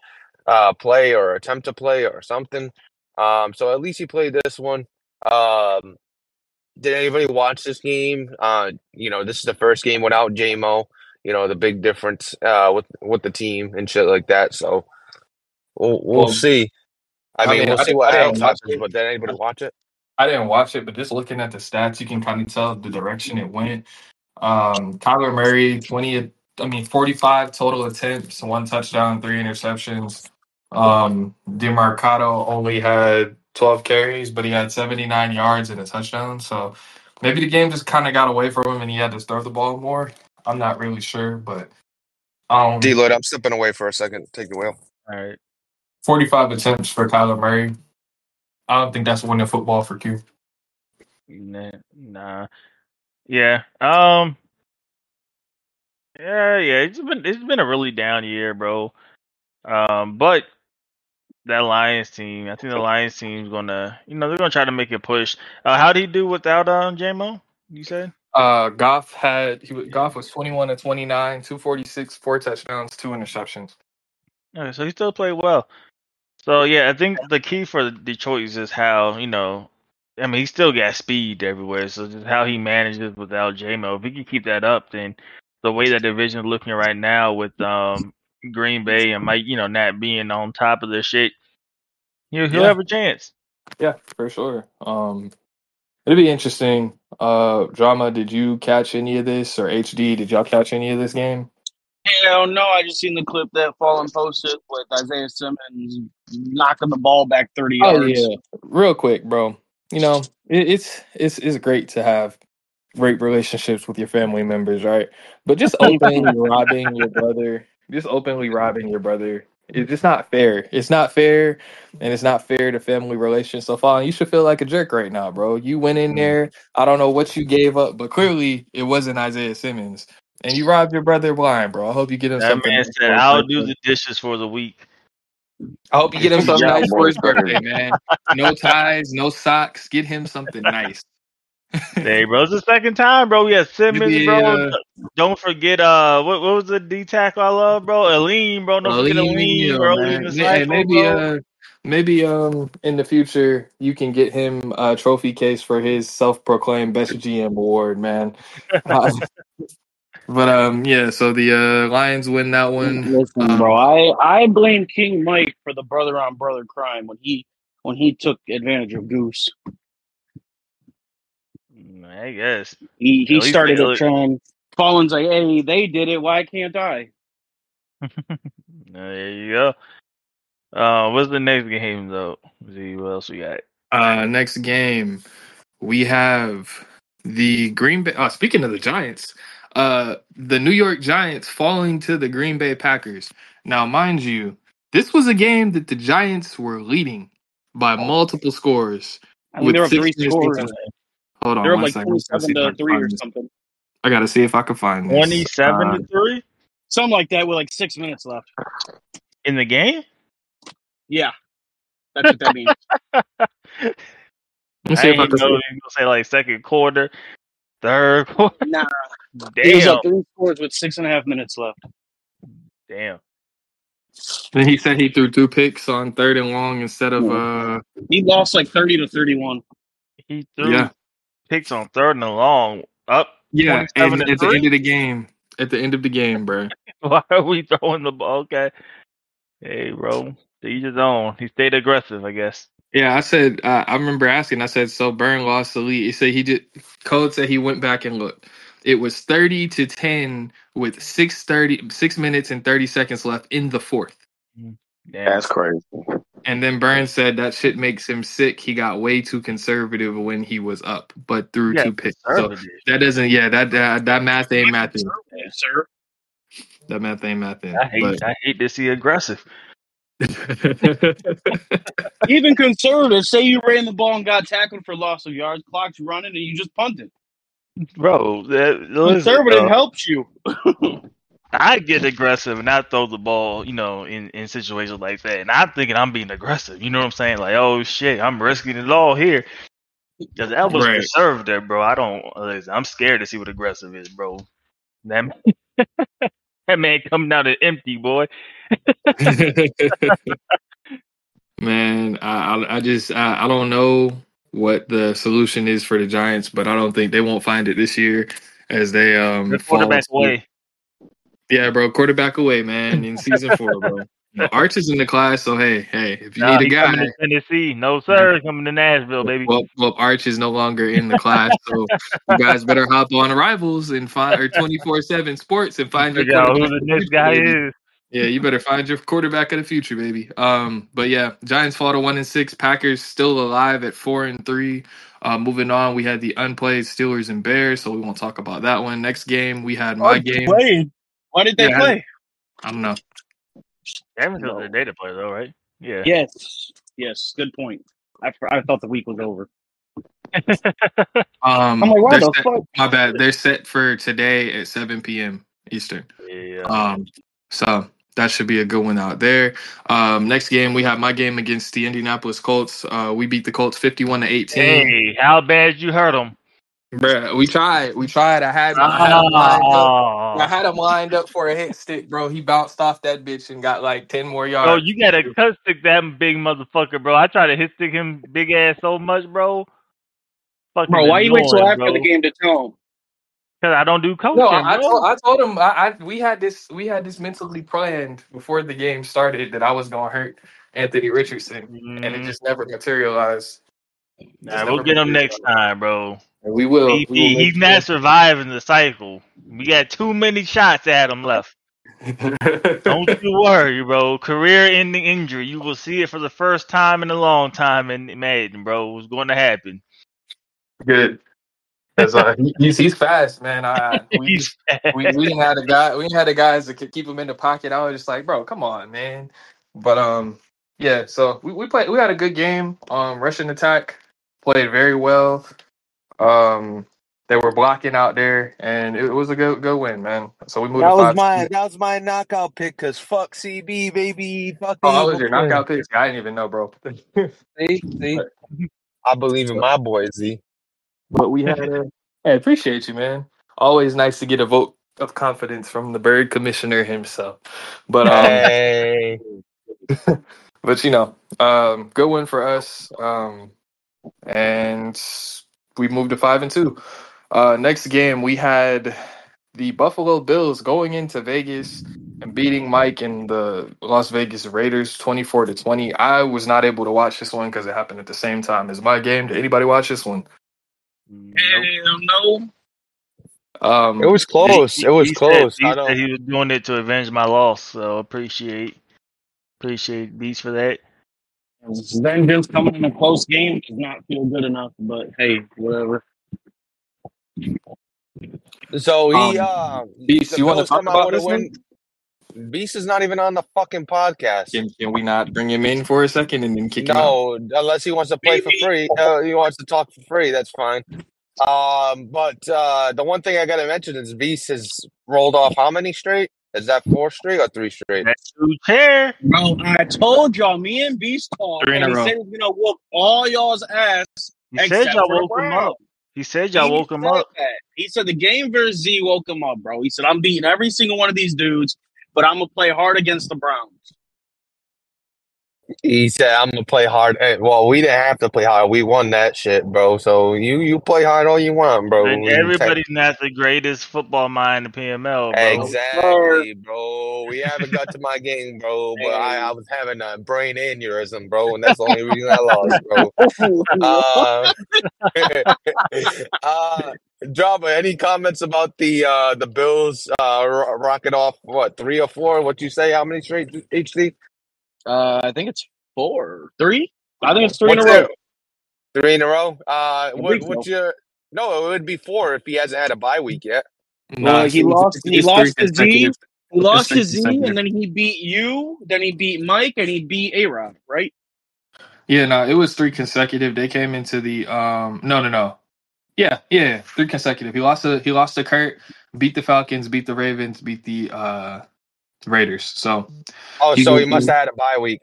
Speaker 1: uh play or attempt to play or something. Um, so at least he played this one. Um, did anybody watch this game? Uh, you know, this is the first game without JMO. You know, the big difference uh with with the team and shit like that. So we'll we'll
Speaker 4: Well,
Speaker 1: see. I
Speaker 4: I
Speaker 1: mean,
Speaker 4: mean,
Speaker 1: we'll
Speaker 4: I
Speaker 1: see what
Speaker 4: I didn't
Speaker 1: else
Speaker 4: watch
Speaker 1: happens. But did anybody watch it?
Speaker 4: I didn't watch it, but just looking at the stats, you can kind of tell the direction it went. Um, Kyler Murray, 20, I mean, 45 total attempts, one touchdown, three interceptions. Um, DeMarcado only had 12 carries, but he had 79 yards and a touchdown. So maybe the game just kind of got away from him and he had to throw the ball more. I'm not really sure, but um,
Speaker 1: D Lloyd, I'm stepping away for a second. Take the wheel.
Speaker 2: All right.
Speaker 4: 45 attempts for Kyler Murray. I don't think that's winning football for Q.
Speaker 2: Nah, nah. Yeah. Um. Yeah, yeah. It's been it's been a really down year, bro. Um, but that Lions team, I think the Lions team's gonna, you know, they're gonna try to make a push. Uh, how did he do without um JMO? You said?
Speaker 4: Uh, Goff had he was- Goff was 21 to 29, 246, four touchdowns, two interceptions.
Speaker 2: Okay, so he still played well. So yeah, I think the key for the Detroit is just how you know. I mean, he still got speed everywhere. So just how he manages without JMO. If he can keep that up, then the way that division is looking right now with um Green Bay and Mike, you know, not being on top of their shit, he'll, he'll
Speaker 4: Yeah.
Speaker 2: have a chance.
Speaker 4: Yeah, for sure. Um, it'd be interesting. Uh, drama. Did you catch any of this or HD? Did y'all catch any of this game?
Speaker 3: Hell no, I just seen the clip that Fallen posted with Isaiah Simmons knocking the ball back 30
Speaker 4: Oh
Speaker 3: yards.
Speaker 4: yeah, real quick, bro. You know, it, it's it's it's great to have great relationships with your family members, right? But just openly robbing your brother, just openly robbing your brother, it's just not fair. It's not fair, and it's not fair to family relations. So, Fallen, you should feel like a jerk right now, bro. You went in mm. there. I don't know what you gave up, but clearly it wasn't Isaiah Simmons, and you robbed your brother blind, bro. I hope you get him
Speaker 2: That
Speaker 4: something.
Speaker 2: man
Speaker 4: nice
Speaker 2: said,
Speaker 4: for his
Speaker 2: "I'll
Speaker 4: birthday."
Speaker 2: do the dishes for the week."
Speaker 4: I hope you get him something nice for his birthday, man. No ties, no socks. Get him something nice.
Speaker 2: Hey, bro, it's the second time, bro. We had Simmons, bro.
Speaker 4: uh,
Speaker 2: Don't forget, uh, what, what was the D tackle I love, bro? Aline, bro. Don't forget
Speaker 4: Aline,
Speaker 2: Aline, bro.
Speaker 4: man.
Speaker 2: In the
Speaker 4: Hey, maybe uh maybe um in the future you can get him a trophy case for his self-proclaimed best GM award, man. Uh, but um yeah, so the uh Lions win that one.
Speaker 3: Listen,
Speaker 4: Um,
Speaker 3: bro, I I blame King Mike for the brother on brother crime when he when he took advantage of Goose.
Speaker 2: I guess.
Speaker 3: He he
Speaker 2: At
Speaker 3: started
Speaker 2: they-
Speaker 3: a trend. Fallen's like, hey, they did it. Why can't I?
Speaker 2: There you go. Uh, what's the next game though? Let's see what else we got.
Speaker 4: Uh, next game, we have the Green Bay. Uh, speaking of the Giants, uh, the New York Giants falling to the Green Bay Packers. Now, mind you, this was a game that the Giants were leading by multiple scores.
Speaker 3: I mean,
Speaker 4: With
Speaker 3: there were
Speaker 4: six
Speaker 3: three
Speaker 4: minutes
Speaker 3: scores.
Speaker 4: Hold on,
Speaker 3: They were
Speaker 4: one
Speaker 3: like
Speaker 4: second.
Speaker 3: Twenty-seven
Speaker 4: I
Speaker 3: to three or something,
Speaker 4: I gotta see if I can find this.
Speaker 2: Twenty-seven
Speaker 4: Uh,
Speaker 2: to three
Speaker 3: something like that, with like six minutes left.
Speaker 2: in the game.
Speaker 3: Yeah, that's what that means.
Speaker 4: let me
Speaker 2: I
Speaker 4: see if I can.
Speaker 2: know you was gonna say like second quarter, third quarter.
Speaker 3: Nah, he was
Speaker 2: Damn,
Speaker 3: up three scores with six and a half minutes left.
Speaker 2: damn.
Speaker 4: Then he said he threw two picks on third and long instead of uh
Speaker 3: He lost like thirty to thirty-one.
Speaker 2: He threw
Speaker 4: yeah
Speaker 2: picks on third and long. Up.
Speaker 4: yeah.
Speaker 2: 27
Speaker 4: And
Speaker 2: to
Speaker 4: at the end of the game, at the end of the game, bro.
Speaker 2: Why are we throwing the ball? Okay. Hey, bro. To each his own. He stayed aggressive, I guess.
Speaker 4: Yeah, I said uh, I remember asking. I said, "So Burn lost the lead." He said he did. Code said he went back and looked. It was thirty to ten with six thirty six minutes and thirty seconds left in the fourth.
Speaker 2: Damn.
Speaker 5: That's crazy.
Speaker 4: And then Burns said that shit makes him sick. He got way too conservative when he was up, but threw
Speaker 2: Yeah,
Speaker 4: two picks. So that doesn't. Yeah, that that, that math ain't mathing.
Speaker 3: Sir.
Speaker 4: That math ain't mathing.
Speaker 2: I hate I hate to see aggressive.
Speaker 4: But
Speaker 3: Even conservatives say you ran the ball and got tackled for loss of yards, clock's running, and you just punted.
Speaker 2: Bro, that,
Speaker 3: Conservative
Speaker 2: bro,
Speaker 3: helps you.
Speaker 2: I get aggressive and I throw the ball, you know, in, in situations like that. And I'm thinking I'm being aggressive. You know what I'm saying? Like, oh shit, I'm risking it all here. Because that was
Speaker 4: Right.
Speaker 2: conservative, bro. I don't. I'm scared to see what aggressive is, bro. That that man coming out an empty, boy.
Speaker 4: Man, I I, I just I, I don't know what the solution is for the Giants, but I don't think they won't find it this year as they um
Speaker 2: The quarterback
Speaker 4: into-
Speaker 2: away.
Speaker 4: Yeah, bro, quarterback away, man, in season four, bro. You know, Arch is in the class, so hey, hey, if you
Speaker 2: Nah,
Speaker 4: need a
Speaker 2: he
Speaker 4: guy,
Speaker 2: coming to Tennessee. No, sir. He's coming to Nashville, baby.
Speaker 4: well, well, Arch is no longer in the class, so you guys better hop on Rivals and find or twenty four seven Sports and find your
Speaker 2: Figure who the next
Speaker 4: future,
Speaker 2: guy
Speaker 4: baby.
Speaker 2: is.
Speaker 4: Yeah, you better find your quarterback of the future, baby. Um, but yeah, Giants fall to one and six. Packers still alive at four and three. Uh, moving on, we had the unplayed Steelers and Bears, so we won't talk about that one. Next game, we had my game.
Speaker 3: Played. Why did they
Speaker 4: Yeah.
Speaker 3: play?
Speaker 4: I don't know.
Speaker 2: Jacksonville's their data player, though, right? Yeah.
Speaker 3: Yes. Yes. Good point. I, I thought the week was over.
Speaker 4: Um,
Speaker 3: I'm like, why the
Speaker 4: set-
Speaker 3: fuck?
Speaker 4: my bad. They're set for today at seven p.m. Eastern.
Speaker 2: yeah.
Speaker 4: Um, so that should be a good one out there. Um, next game we have my game against the Indianapolis Colts. Uh, we beat the Colts fifty-one to eighteen.
Speaker 2: Hey, how bad you hurt him?
Speaker 4: Bruh, we tried. We tried. I had, I had him lined up. I
Speaker 2: Oh,
Speaker 4: had him lined up for a hit stick, bro. He bounced off that bitch and got like ten more yards.
Speaker 2: bro,
Speaker 4: yards.
Speaker 2: you gotta cut stick that big motherfucker, bro. I try to hit stick him big ass so much, bro. Fucking
Speaker 3: Bro, why you wait till
Speaker 2: annoying,
Speaker 3: after
Speaker 2: bro.
Speaker 3: the game to tell him?
Speaker 2: Cause I don't do coaching,
Speaker 4: no, I, I
Speaker 2: bro.
Speaker 4: told I told him I, I we had this we had this mentally planned before the game started that I was gonna hurt Anthony Richardson, and it
Speaker 2: Mhm.
Speaker 4: just never materialized. Just
Speaker 2: Nah, we'll
Speaker 4: never
Speaker 2: get him next
Speaker 4: materialized.
Speaker 2: time, bro.
Speaker 4: We will.
Speaker 2: He,
Speaker 4: we will
Speaker 2: he's not surviving the cycle. We got too many shots at him left. Don't you worry, bro. Career-ending injury. You will see it for the first time in a long time in Madden, bro. It's going to happen.
Speaker 4: Good. uh, he- he's he's fast, man. I, we,
Speaker 2: He's
Speaker 4: we we didn't have a guy. We have the guys that could keep him in the pocket. I was just like, bro, come on, man. But um, yeah. So we we played. We had a good game. Um, Russian attack played very well. Um, They were blocking out there, and it was a good good win, man. So we moved.
Speaker 1: That
Speaker 4: to
Speaker 1: was
Speaker 4: five
Speaker 1: my that was my knockout pick because fuck CB baby. Fuck
Speaker 4: Oh, that
Speaker 1: me.
Speaker 4: was your knockout pick. I didn't even know, bro.
Speaker 1: See, see. I believe in my boys, Z.
Speaker 4: but we had a. Hey, appreciate you, man. Always nice to get a vote of confidence from the bird commissioner himself. But um,
Speaker 1: Hey,
Speaker 4: but you know, um, good win for us. Um, and we moved to five and two. Uh, next game we had the Buffalo Bills going into Vegas and beating Mike and the Las Vegas Raiders twenty four to twenty. I was not able to watch this one because it happened at the same time as my game. Did anybody watch this one?
Speaker 2: Nope.
Speaker 3: No.
Speaker 4: Um,
Speaker 1: it was close.
Speaker 2: he-
Speaker 1: It was
Speaker 2: he said-
Speaker 1: close.
Speaker 2: he
Speaker 1: I
Speaker 2: said
Speaker 1: don't.
Speaker 2: he was doing it to avenge my loss, so appreciate appreciate Beast for that.
Speaker 3: Vengeance coming in a close game does not feel good enough, but hey, whatever.
Speaker 1: So he,
Speaker 4: Um,
Speaker 1: uh,
Speaker 4: Beast, you want to talk about this one?
Speaker 1: win. Beast is not even on the fucking podcast.
Speaker 4: Can, can we not bring him in for a second and then kick him out?
Speaker 1: No, unless he wants to play for free. Uh, he wants to talk for free. That's fine. Um, but uh, the one thing I got to mention is Beast has rolled off how many straight? Is that four straight or three straight?
Speaker 2: That's two chair.
Speaker 3: Bro, I told y'all, me and Beast talked,
Speaker 4: Three in
Speaker 3: and
Speaker 4: a
Speaker 3: he said he was gonna whoop all y'all's ass.
Speaker 2: He said y'all woke him up. He said y'all
Speaker 3: He
Speaker 2: woke him up.
Speaker 3: that. He said the game versus Z woke him up, bro. He said I'm beating every single one of these dudes, but I'm gonna play hard against the Browns.
Speaker 1: He said, "I'm gonna play hard." Hey, well, we didn't have to play hard. We won that shit, bro. So you you play hard all you want, bro.
Speaker 2: And
Speaker 1: We take-
Speaker 2: everybody's not the greatest football mind in the PML, bro.
Speaker 1: Exactly, bro. We haven't got to my game, bro. But I, I was having a brain aneurysm, bro, and that's the only reason I lost, bro. Uh, uh, Drama. Any comments about the uh the Bills uh ro- rocking off what three or four? What you say? How many straight HD?
Speaker 3: Uh, I think it's four, three. I think it's three in a row.
Speaker 1: it? Three in a row. Uh, what,
Speaker 3: think
Speaker 1: what's
Speaker 3: so.
Speaker 1: your? No, it would be four if he hasn't had a bye week yet.
Speaker 3: Well, he lost- he lost
Speaker 4: three
Speaker 3: to Z. He lost
Speaker 4: three
Speaker 3: to Z, and then he beat you. Then he beat Mike, and he beat A Rod. Right?
Speaker 4: Yeah, no, it was three consecutive. They came into the um no no no. Yeah, yeah, three consecutive. He lost to he lost to Kurt, beat the Falcons, beat the Ravens, beat the uh Raiders. So
Speaker 1: Oh,
Speaker 4: He
Speaker 1: so
Speaker 4: was-
Speaker 1: he must have had a bye week.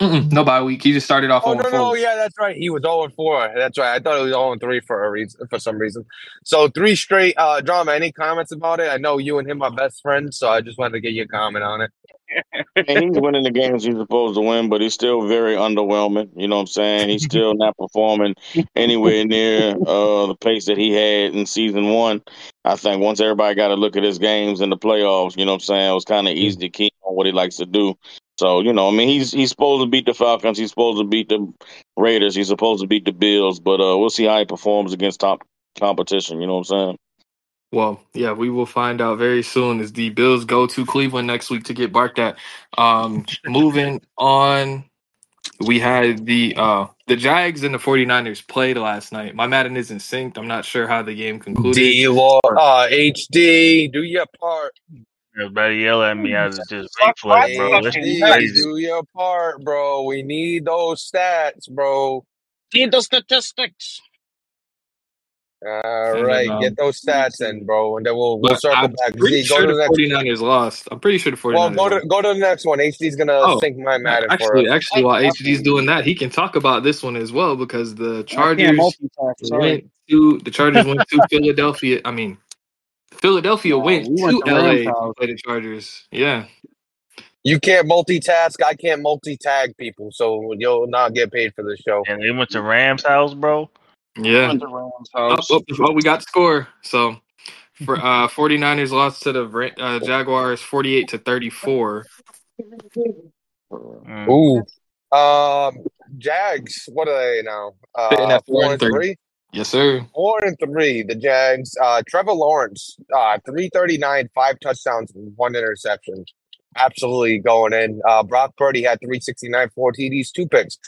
Speaker 4: no bye week. He just started off
Speaker 1: Oh
Speaker 4: on
Speaker 1: no,
Speaker 4: four.
Speaker 1: no, yeah, that's right. He was 0 4. That's right. I thought it was 0 3 for a reason, for some reason. So three straight uh drama. Any comments about it? I know you and him are best friends, so I just wanted to get your comment on it.
Speaker 5: And he's winning the games he's supposed to win, but he's still very underwhelming. You know what I'm saying? He's still not performing anywhere near uh, the pace that he had in season one. I think once everybody got to look at his games in the playoffs, you know what I'm saying? It was kind of easy to keep on what he likes to do. So, you know, I mean, he's he's supposed to beat the Falcons. He's supposed to beat the Raiders. He's supposed to beat the Bills, but uh, we'll see how he performs against top competition. You know what I'm saying?
Speaker 4: Well, yeah, we will find out very soon as the Bills go to Cleveland next week to get barked at. Um, moving on, we had the uh, the Jags and the 49ers played last night. My Madden isn't synced. I'm not sure how the game concluded.
Speaker 1: D Law, uh, HD, do your part.
Speaker 2: Everybody yell at me. I was just
Speaker 3: Fuck
Speaker 2: fake bro.
Speaker 3: my
Speaker 2: This is crazy.
Speaker 1: do your part, bro. We need those stats, bro.
Speaker 3: Need the statistics.
Speaker 1: All
Speaker 4: And
Speaker 1: right,
Speaker 4: then, um,
Speaker 1: get those stats in, bro, and then we'll we'll circle
Speaker 4: I'm
Speaker 1: back.
Speaker 4: pretty
Speaker 1: Z, go
Speaker 4: sure
Speaker 1: to
Speaker 4: the
Speaker 1: the next.
Speaker 4: 49ers lost. I'm pretty sure the 49ers
Speaker 1: Well, go to go to the next one. HD's gonna
Speaker 4: Oh,
Speaker 1: sync my Madden for
Speaker 4: Actually,
Speaker 1: us.
Speaker 4: actually, while HD's doing that, he can talk about this one as well because the Chargers went to the Chargers went to Philadelphia. I mean, Philadelphia
Speaker 3: Wow,
Speaker 4: went
Speaker 3: we went
Speaker 4: to
Speaker 3: to
Speaker 4: LA to play the Chargers. Yeah,
Speaker 1: You can't multitask. I can't multi-tag people, so you'll not get paid for the show.
Speaker 2: And they went to Rams' house, bro.
Speaker 4: Yeah.
Speaker 3: Went to Rams'
Speaker 4: Oh,
Speaker 3: house.
Speaker 4: oh, oh, we got score. So, for uh, 49ers lost to the uh, Jaguars 48 to 34.
Speaker 2: Mm.
Speaker 1: Ooh, um, Jags. What are they now? Uh, four and three.
Speaker 4: Yes, sir.
Speaker 1: Four and three. The Jags. Uh, Trevor Lawrence. Uh, three thirty-nine, five touchdowns, one interception. Absolutely going in. Uh, Brock Purdy had three sixty-nine, four TDs, two picks.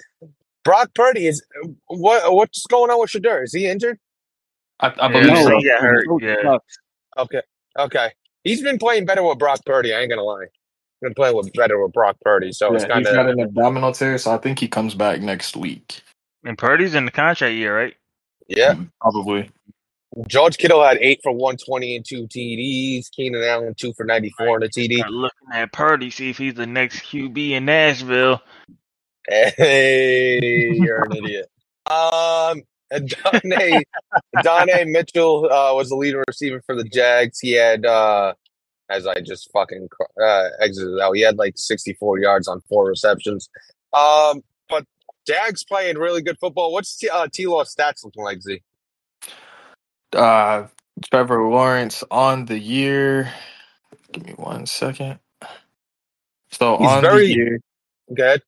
Speaker 1: Brock Purdy is what? What's going on with Shedeur? Is he injured?
Speaker 4: I, I believe
Speaker 2: no,
Speaker 4: so.
Speaker 2: he got hurt. Yeah.
Speaker 1: Okay. Okay. He's been playing better with Brock Purdy. I ain't gonna lie. Been playing with better with Brock Purdy. So it's
Speaker 4: Yeah,
Speaker 1: kind
Speaker 4: he's got an abdominal tear, so I think he comes back next week.
Speaker 2: And Purdy's in the contract year, right?
Speaker 1: yeah.
Speaker 4: Mm, probably.
Speaker 1: George Kittle had eight for 120 and two TDs. Keenan Allen, two for 94 and a TD.
Speaker 2: Start looking at Purdy, see if he's the next QB in Nashville.
Speaker 1: Hey, you're an idiot. Um, Donnie, Donnie Mitchell uh, was the leading receiver for the Jags. He had, uh, as I just fucking uh, exited out, he had like 64 yards on four receptions. Um, but Jags playing really good football. What's T- uh, T-Law stats looking like, Z?
Speaker 4: Uh, Trevor Lawrence on the year. Give me one second. So
Speaker 1: He's
Speaker 4: on
Speaker 1: very-
Speaker 4: the year,
Speaker 1: Good.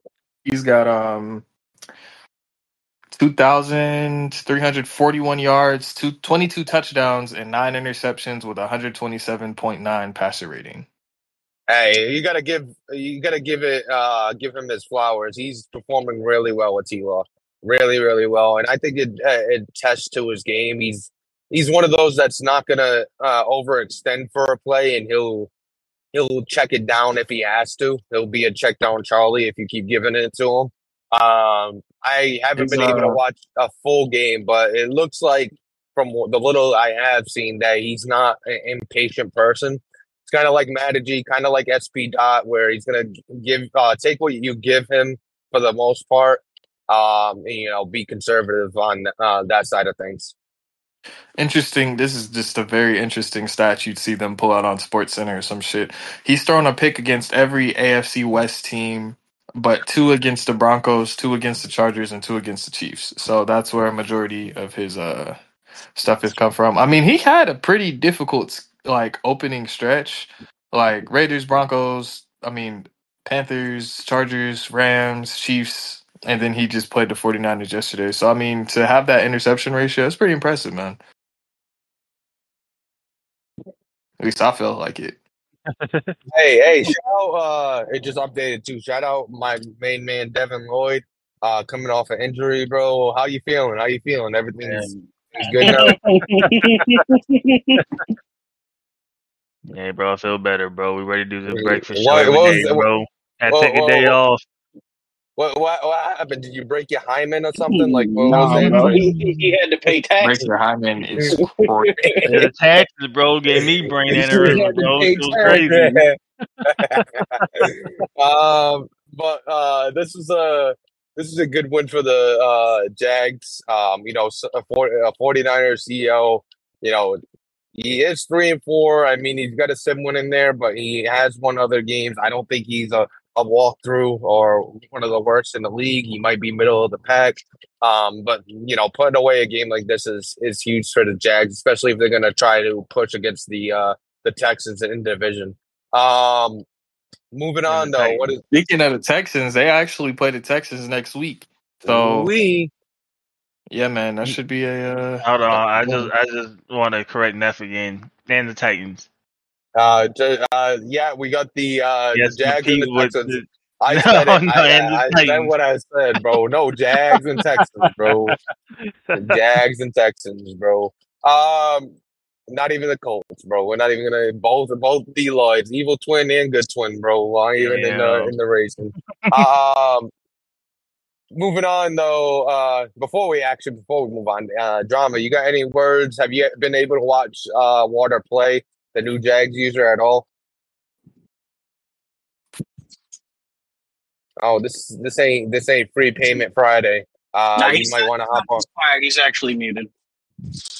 Speaker 4: He's got um. 2,341 yards, two, 22 touchdowns, and nine interceptions with 127.9 passer rating.
Speaker 1: Hey, you gotta give you gotta give it uh give him his flowers. He's performing really well with T Law, really really well, and I think it uh, it tests to his game. He's he's one of those that's not gonna uh, overextend for a play, and he'll he'll check it down if he has to. He'll be a check down Charlie if you keep giving it to him. Um, I haven't
Speaker 4: He's,
Speaker 1: been able to
Speaker 4: uh,
Speaker 1: watch a full game, but it looks like from the little I have seen that he's not an impatient person. It's kind of like Matagy, kind of like SP Dot, where he's gonna give uh, take what you give him for the most part. Um, and, you know, be conservative on uh, that side of things.
Speaker 4: Interesting. This is just a very interesting stat you'd see them pull out on Sports Center or some shit. He's thrown a pick against every AFC West team, but two against the Broncos, two against the Chargers, and two against the Chiefs. So that's where a majority of his uh stuff has come from. I mean, he had a pretty difficult like opening stretch, like Raiders, Broncos. I mean, Panthers, Chargers, Rams, Chiefs, and then he just played the 49ers yesterday. So I mean, to have that interception ratio, it's pretty impressive, man. At least I felt like it.
Speaker 1: Hey, hey, shout out, uh, it just updated too. Shout out my main man, Devin Lloyd, uh, coming off an injury, bro. How you feeling? How you feeling? Everything's is good now.
Speaker 2: Yeah, bro, I feel better, bro. We ready to do this
Speaker 1: Yeah,
Speaker 2: break for sure.
Speaker 1: what-
Speaker 2: every
Speaker 1: what was
Speaker 2: day,
Speaker 1: the-
Speaker 2: bro. I
Speaker 1: what-
Speaker 2: take a day
Speaker 1: what-
Speaker 2: off.
Speaker 1: What, what, what happened? Did you break your hymen or something? Like, what
Speaker 4: Nah,
Speaker 1: was it?
Speaker 4: bro.
Speaker 3: he, he had to pay taxes.
Speaker 4: Breaker Hyman is.
Speaker 2: The taxes, bro, gave me brain
Speaker 1: He had
Speaker 2: aneurysm, bro. It was crazy.
Speaker 1: um, but uh, this is a this is a good win for the uh, Jags. Um, you know, s- a, 40, a 49er CEO. You know, he is three and four. I mean, he's got a sim win in there, but he has won other games. I don't think he's a a walkthrough or one of the worst in the league. He might be middle of the pack. Um, but you know, putting away a game like this is is huge for the Jags, especially if they're going to try to push against the uh, the Texans in division. Um, moving on
Speaker 2: the
Speaker 1: though, what is
Speaker 4: Speaking of the Texans, they actually play the Texans next week. So
Speaker 1: we?
Speaker 4: yeah, man, that should be a. Uh,
Speaker 2: Hold on, I just I just want to correct Neff again and the Titans.
Speaker 1: Uh, uh, yeah, we got the uh,
Speaker 2: Yes,
Speaker 1: the Jags and
Speaker 2: Pete
Speaker 1: the Texans.
Speaker 2: the-
Speaker 1: I
Speaker 2: No,
Speaker 1: said it.
Speaker 2: no,
Speaker 1: I, I, I said what I said, bro. No Jags and Texans, bro. Jags and Texans, bro. Um, not even the Colts, bro. We're not even gonna both both Deloids, evil twin and good twin, bro. Aren't even in the in the racing. um, moving on though. Uh, before we actually before we move on, uh, drama. You got any words? Have you been able to watch uh Water play the new Jags user at all? Oh, this this ain't this ain't free payment Friday. Uh,
Speaker 3: Nah,
Speaker 1: you might want to hop on.
Speaker 3: He's. He's actually muted.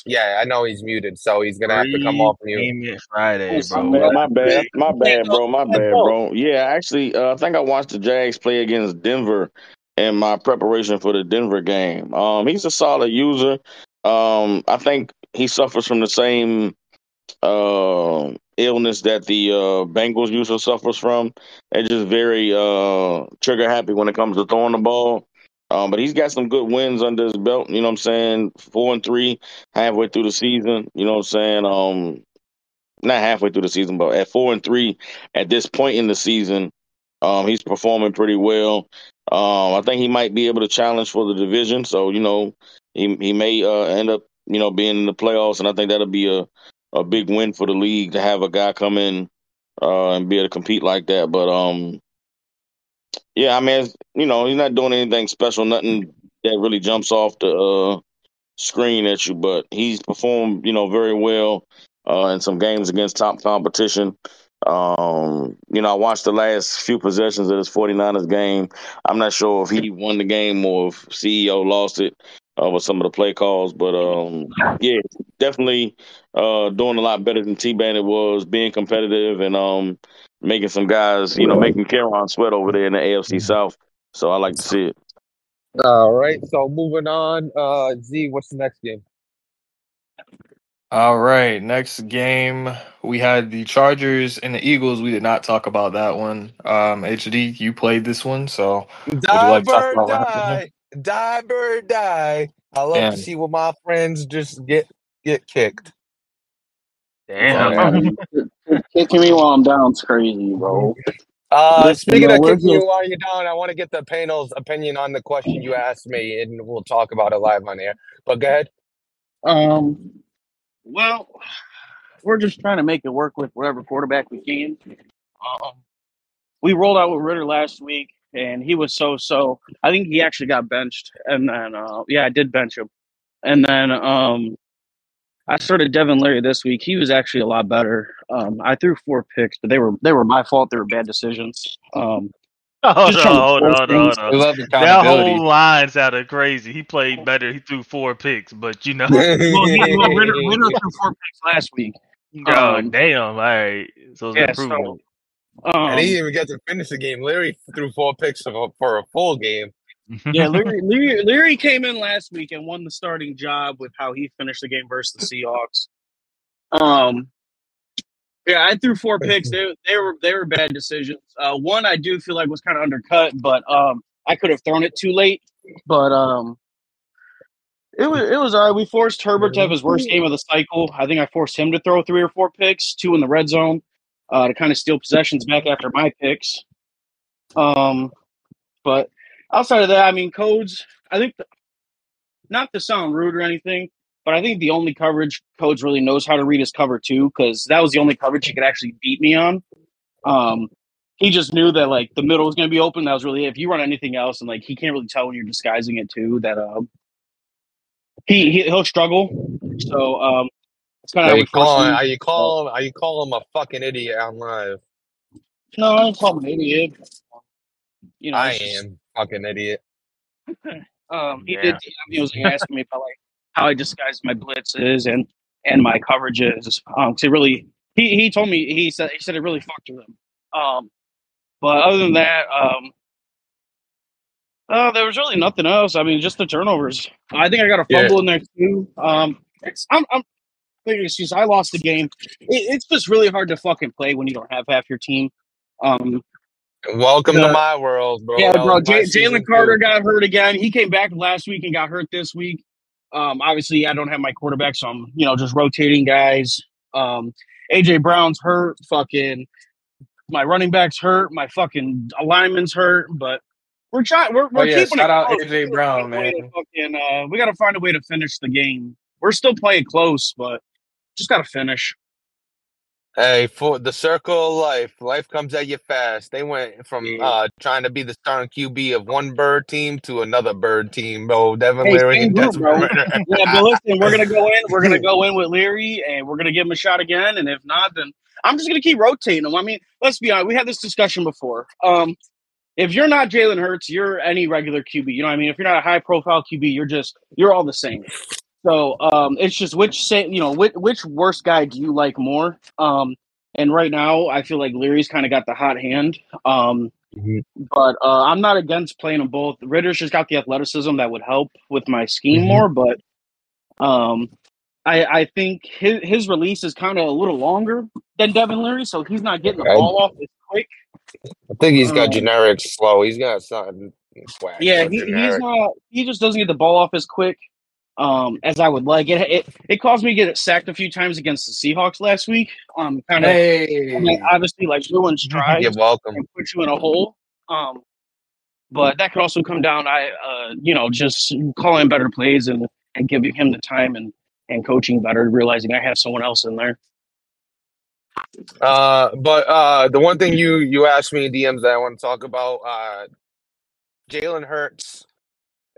Speaker 1: Yeah, I know he's muted, so he's gonna have to come off mute.
Speaker 2: Payment Friday,
Speaker 3: Yes,
Speaker 2: bro.
Speaker 5: My bad, my bad, bro, my bad, bro. Yeah, actually, uh, I think I watched the Jags play against Denver in my preparation for the Denver game. Um, he's a solid user. Um, I think he suffers from the same uh, illness that the uh, Bengals usually suffers from. They're just very uh, trigger happy when it comes to throwing the ball. Um, but he's got some good wins under his belt. You know what I'm saying? Four and three halfway through the season. You know what I'm saying? Um, not halfway through the season, but at four and three at this point in the season, um, he's performing pretty well. Um, I think he might be able to challenge for the division. So you know, he he may uh, end up you know being in the playoffs, and I think that'll be a a big win for the league to have a guy come in uh, and be able to compete like that. But um, yeah, I mean, you know, he's not doing anything special, nothing that really jumps off the uh, screen at you, but he's performed, you know, very well uh, in some games against top competition. Um, you know, I watched the last few possessions of this 49ers game. I'm not sure if he won the game or if CEO lost it uh, with some of the play calls, but um, yeah, definitely uh, doing a lot better than T Bandit was, being competitive and um, making some guys, you know, making Cameron sweat over there in the AFC South. So I like to see it.
Speaker 1: All right. So moving on. Uh, Z, what's the next game?
Speaker 4: All right, next game we had the Chargers and the Eagles. We did not talk about that one. Um, HD, you played this one, so would you like to talk about what happened
Speaker 1: die. Die bird die. I love
Speaker 4: here?
Speaker 1: to see what my friends just get get kicked.
Speaker 2: Damn.
Speaker 3: Kicking me while I'm down is crazy, bro.
Speaker 1: Uh,
Speaker 3: Listen,
Speaker 1: speaking
Speaker 3: bro,
Speaker 1: of kicking you while you're down, I want to get the panel's opinion on the question you asked me, and we'll talk about it live on air. But go ahead.
Speaker 3: um. Well, we're just trying to make it work with whatever quarterback we can. Um, we rolled out with Ritter last week, and he was so so. I think he actually got benched, and then uh, yeah, I did bench him, and then um, I started Devin Leary this week. He was actually a lot better. Um, I threw four picks, but they were they were my fault. They were bad decisions. Um,
Speaker 2: Hold
Speaker 3: just
Speaker 2: on,
Speaker 3: trying to
Speaker 2: hold
Speaker 3: force
Speaker 2: on,
Speaker 3: things.
Speaker 2: hold
Speaker 4: We
Speaker 2: on.
Speaker 4: love
Speaker 2: That
Speaker 4: accountability.
Speaker 2: whole line sounded crazy. He played better. He threw four picks, but you know,
Speaker 3: Well, he, well Ritter, Ritter threw four picks last week.
Speaker 2: oh
Speaker 3: Um,
Speaker 2: damn! All right, so it's
Speaker 3: yeah,
Speaker 2: improvement.
Speaker 3: so
Speaker 1: and
Speaker 3: um,
Speaker 1: he didn't even get to finish the game. Larry threw four picks for, for a full game.
Speaker 3: Yeah, Leary, Leary, Leary came in last week and won the starting job with how he finished the game versus the Seahawks. Um, yeah, I threw four picks. They, they were they were bad decisions. Uh, one I do feel like was kind of undercut, but um, I could have thrown it too late. But um, it was it was all right. We forced Herbert to have his worst game of the cycle. I think I forced him to throw three or four picks, two in the red zone, uh, to kind of steal possessions back after my picks. Um, but outside of that, I mean, codes. I think the, not to sound rude or anything, but I think the only coverage codes really knows how to read is cover two because that was the only coverage he could actually beat me on. Um, he just knew that like the middle was going to be open. That was really it. If you run anything else, and like he can't really tell when you're disguising it too, that uh, he, he he'll struggle. So um, it's kind of
Speaker 1: Are
Speaker 3: how
Speaker 1: you calling?
Speaker 3: him.
Speaker 1: Are you calling? Are you calling him a fucking idiot on live?
Speaker 3: No, I don't call him an idiot. You know,
Speaker 1: I
Speaker 3: it's just-
Speaker 1: am fucking idiot.
Speaker 3: Um, he
Speaker 2: Yeah.
Speaker 3: did. He was like, asking me about like how I disguise my blitzes and and my coverages. Um, 'cause it really he he told me he said he said it really fucked with him. Um, but other than that, um, uh, there was really nothing else. I mean, just the turnovers. I think I got a
Speaker 1: Yeah.
Speaker 3: fumble in there too. Um, it's I'm I'm making excuse. I lost the game. It, it's just really hard to fucking play when you don't have half your team. Um,
Speaker 1: Welcome
Speaker 3: The-
Speaker 1: to my world, bro.
Speaker 3: yeah, bro. J- Jalen Carter
Speaker 1: too.
Speaker 3: got hurt again. He came back last week and got hurt this week. Um, obviously, I don't have my quarterback, so I'm you know just rotating guys. Um, AJ Brown's hurt. Fucking my running back's hurt. My fucking alignment's hurt. But we're trying. We're, we're
Speaker 4: Oh, yeah,
Speaker 3: keeping
Speaker 4: shout
Speaker 3: it
Speaker 4: out
Speaker 3: close.
Speaker 4: AJ Brown,
Speaker 3: find a way to
Speaker 4: man.
Speaker 3: Fucking, uh, we got to find a way to finish the game. We're still playing close, but just got to finish.
Speaker 1: Hey, for the circle of life, life comes at you fast. They went from uh trying to be the starting QB of one bird team to another bird team, bro. Devin
Speaker 3: Hey,
Speaker 1: Leary and
Speaker 3: group, bro. Yeah, but listen, we're gonna go in. We're gonna go in with Leary, and we're gonna give him a shot again. And if not, then I'm just gonna keep rotating him. I mean, let's be honest. We had this discussion before. Um, if you're not Jalen Hurts, you're any regular QB. You know what I mean? If you're not a high profile QB, you're just you're all the same. So um, it's just which say you know which which worst guy do you like more? Um, and right now, I feel like Leary's kind of got the hot hand. Um,
Speaker 1: Mhm.
Speaker 3: but uh, I'm not against playing them both. Ritter's just got the athleticism that would help with my scheme
Speaker 1: Mhm.
Speaker 3: more, but um, I, I think his, his release is kind of a little longer than Devin Leary, so he's not getting the
Speaker 1: I-
Speaker 3: ball off as quick.
Speaker 1: I think he's got
Speaker 3: Um,
Speaker 1: generic slow. He's got something.
Speaker 3: Yeah, he, he's not. He just doesn't get the ball off as quick um, as I would like. It, it it caused me to get sacked a few times against the Seahawks last week. Um, kind of
Speaker 4: Hey,
Speaker 3: obviously like ruined strides.
Speaker 1: You're welcome.
Speaker 3: and put you in a hole. Um, but that could also come down, I uh, you know, just calling better plays and and giving him the time and and coaching better, realizing I have someone else in there.
Speaker 1: Uh, but uh, the one thing you you asked me in DMs that I want to talk about, uh, Jalen Hurts,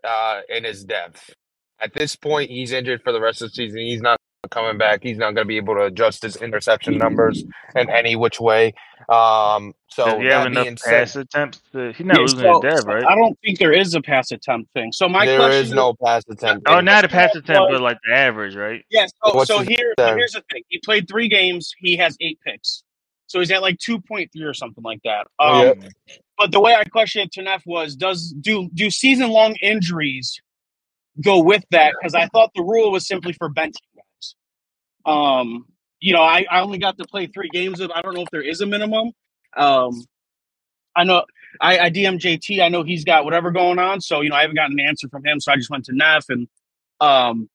Speaker 1: uh, and his depth. At this point, he's injured for the rest of the season. He's not coming back. He's not going to be able to adjust his interception numbers in any which way. Um, so
Speaker 2: Does he have enough
Speaker 1: being said,
Speaker 2: pass attempts? To, he's not
Speaker 3: Yeah,
Speaker 2: losing
Speaker 3: so-
Speaker 2: to Dev, right?
Speaker 3: I don't think there is a pass attempt thing. So my
Speaker 1: there
Speaker 3: question
Speaker 1: is no pass attempt.
Speaker 2: Oh,
Speaker 1: thing.
Speaker 2: not a pass attempt, but like the average, right?
Speaker 3: Yeah, so,
Speaker 1: What's
Speaker 3: so here, so here's the thing. He played three games. He has eight picks. So he's at like 2.3 or something like that. Um,
Speaker 1: Yep.
Speaker 3: But the way I questioned it to was, does do do season long injuries go with that? Because I thought the rule was simply for benching guys. Um, you know, I, I only got to play three games of. I don't know if there is a minimum. Um, I know I, I DM JT. I know he's got whatever going on. So you know, I haven't gotten an answer from him. So I just went to Neff and um,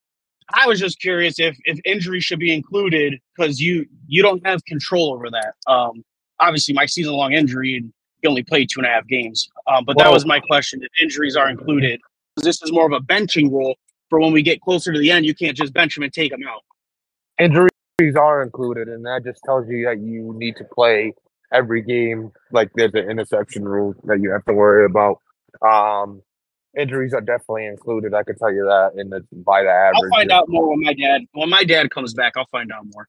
Speaker 3: I was just curious if if injury should be included because you you don't have control over that. Um, obviously, my season long injury and he only played two and a half games. Um, but that was my question: if injuries are included, this is more of a benching rule for when we get closer to the end. You can't just bench him and take him out.
Speaker 1: Injuries are included, and that just tells you that you need to play every game. Like there's an interception rule that you have to worry about. Um, injuries are definitely included. I can tell you that in the by the average, I'll
Speaker 3: find out more when my dad when my dad comes back. I'll find out more.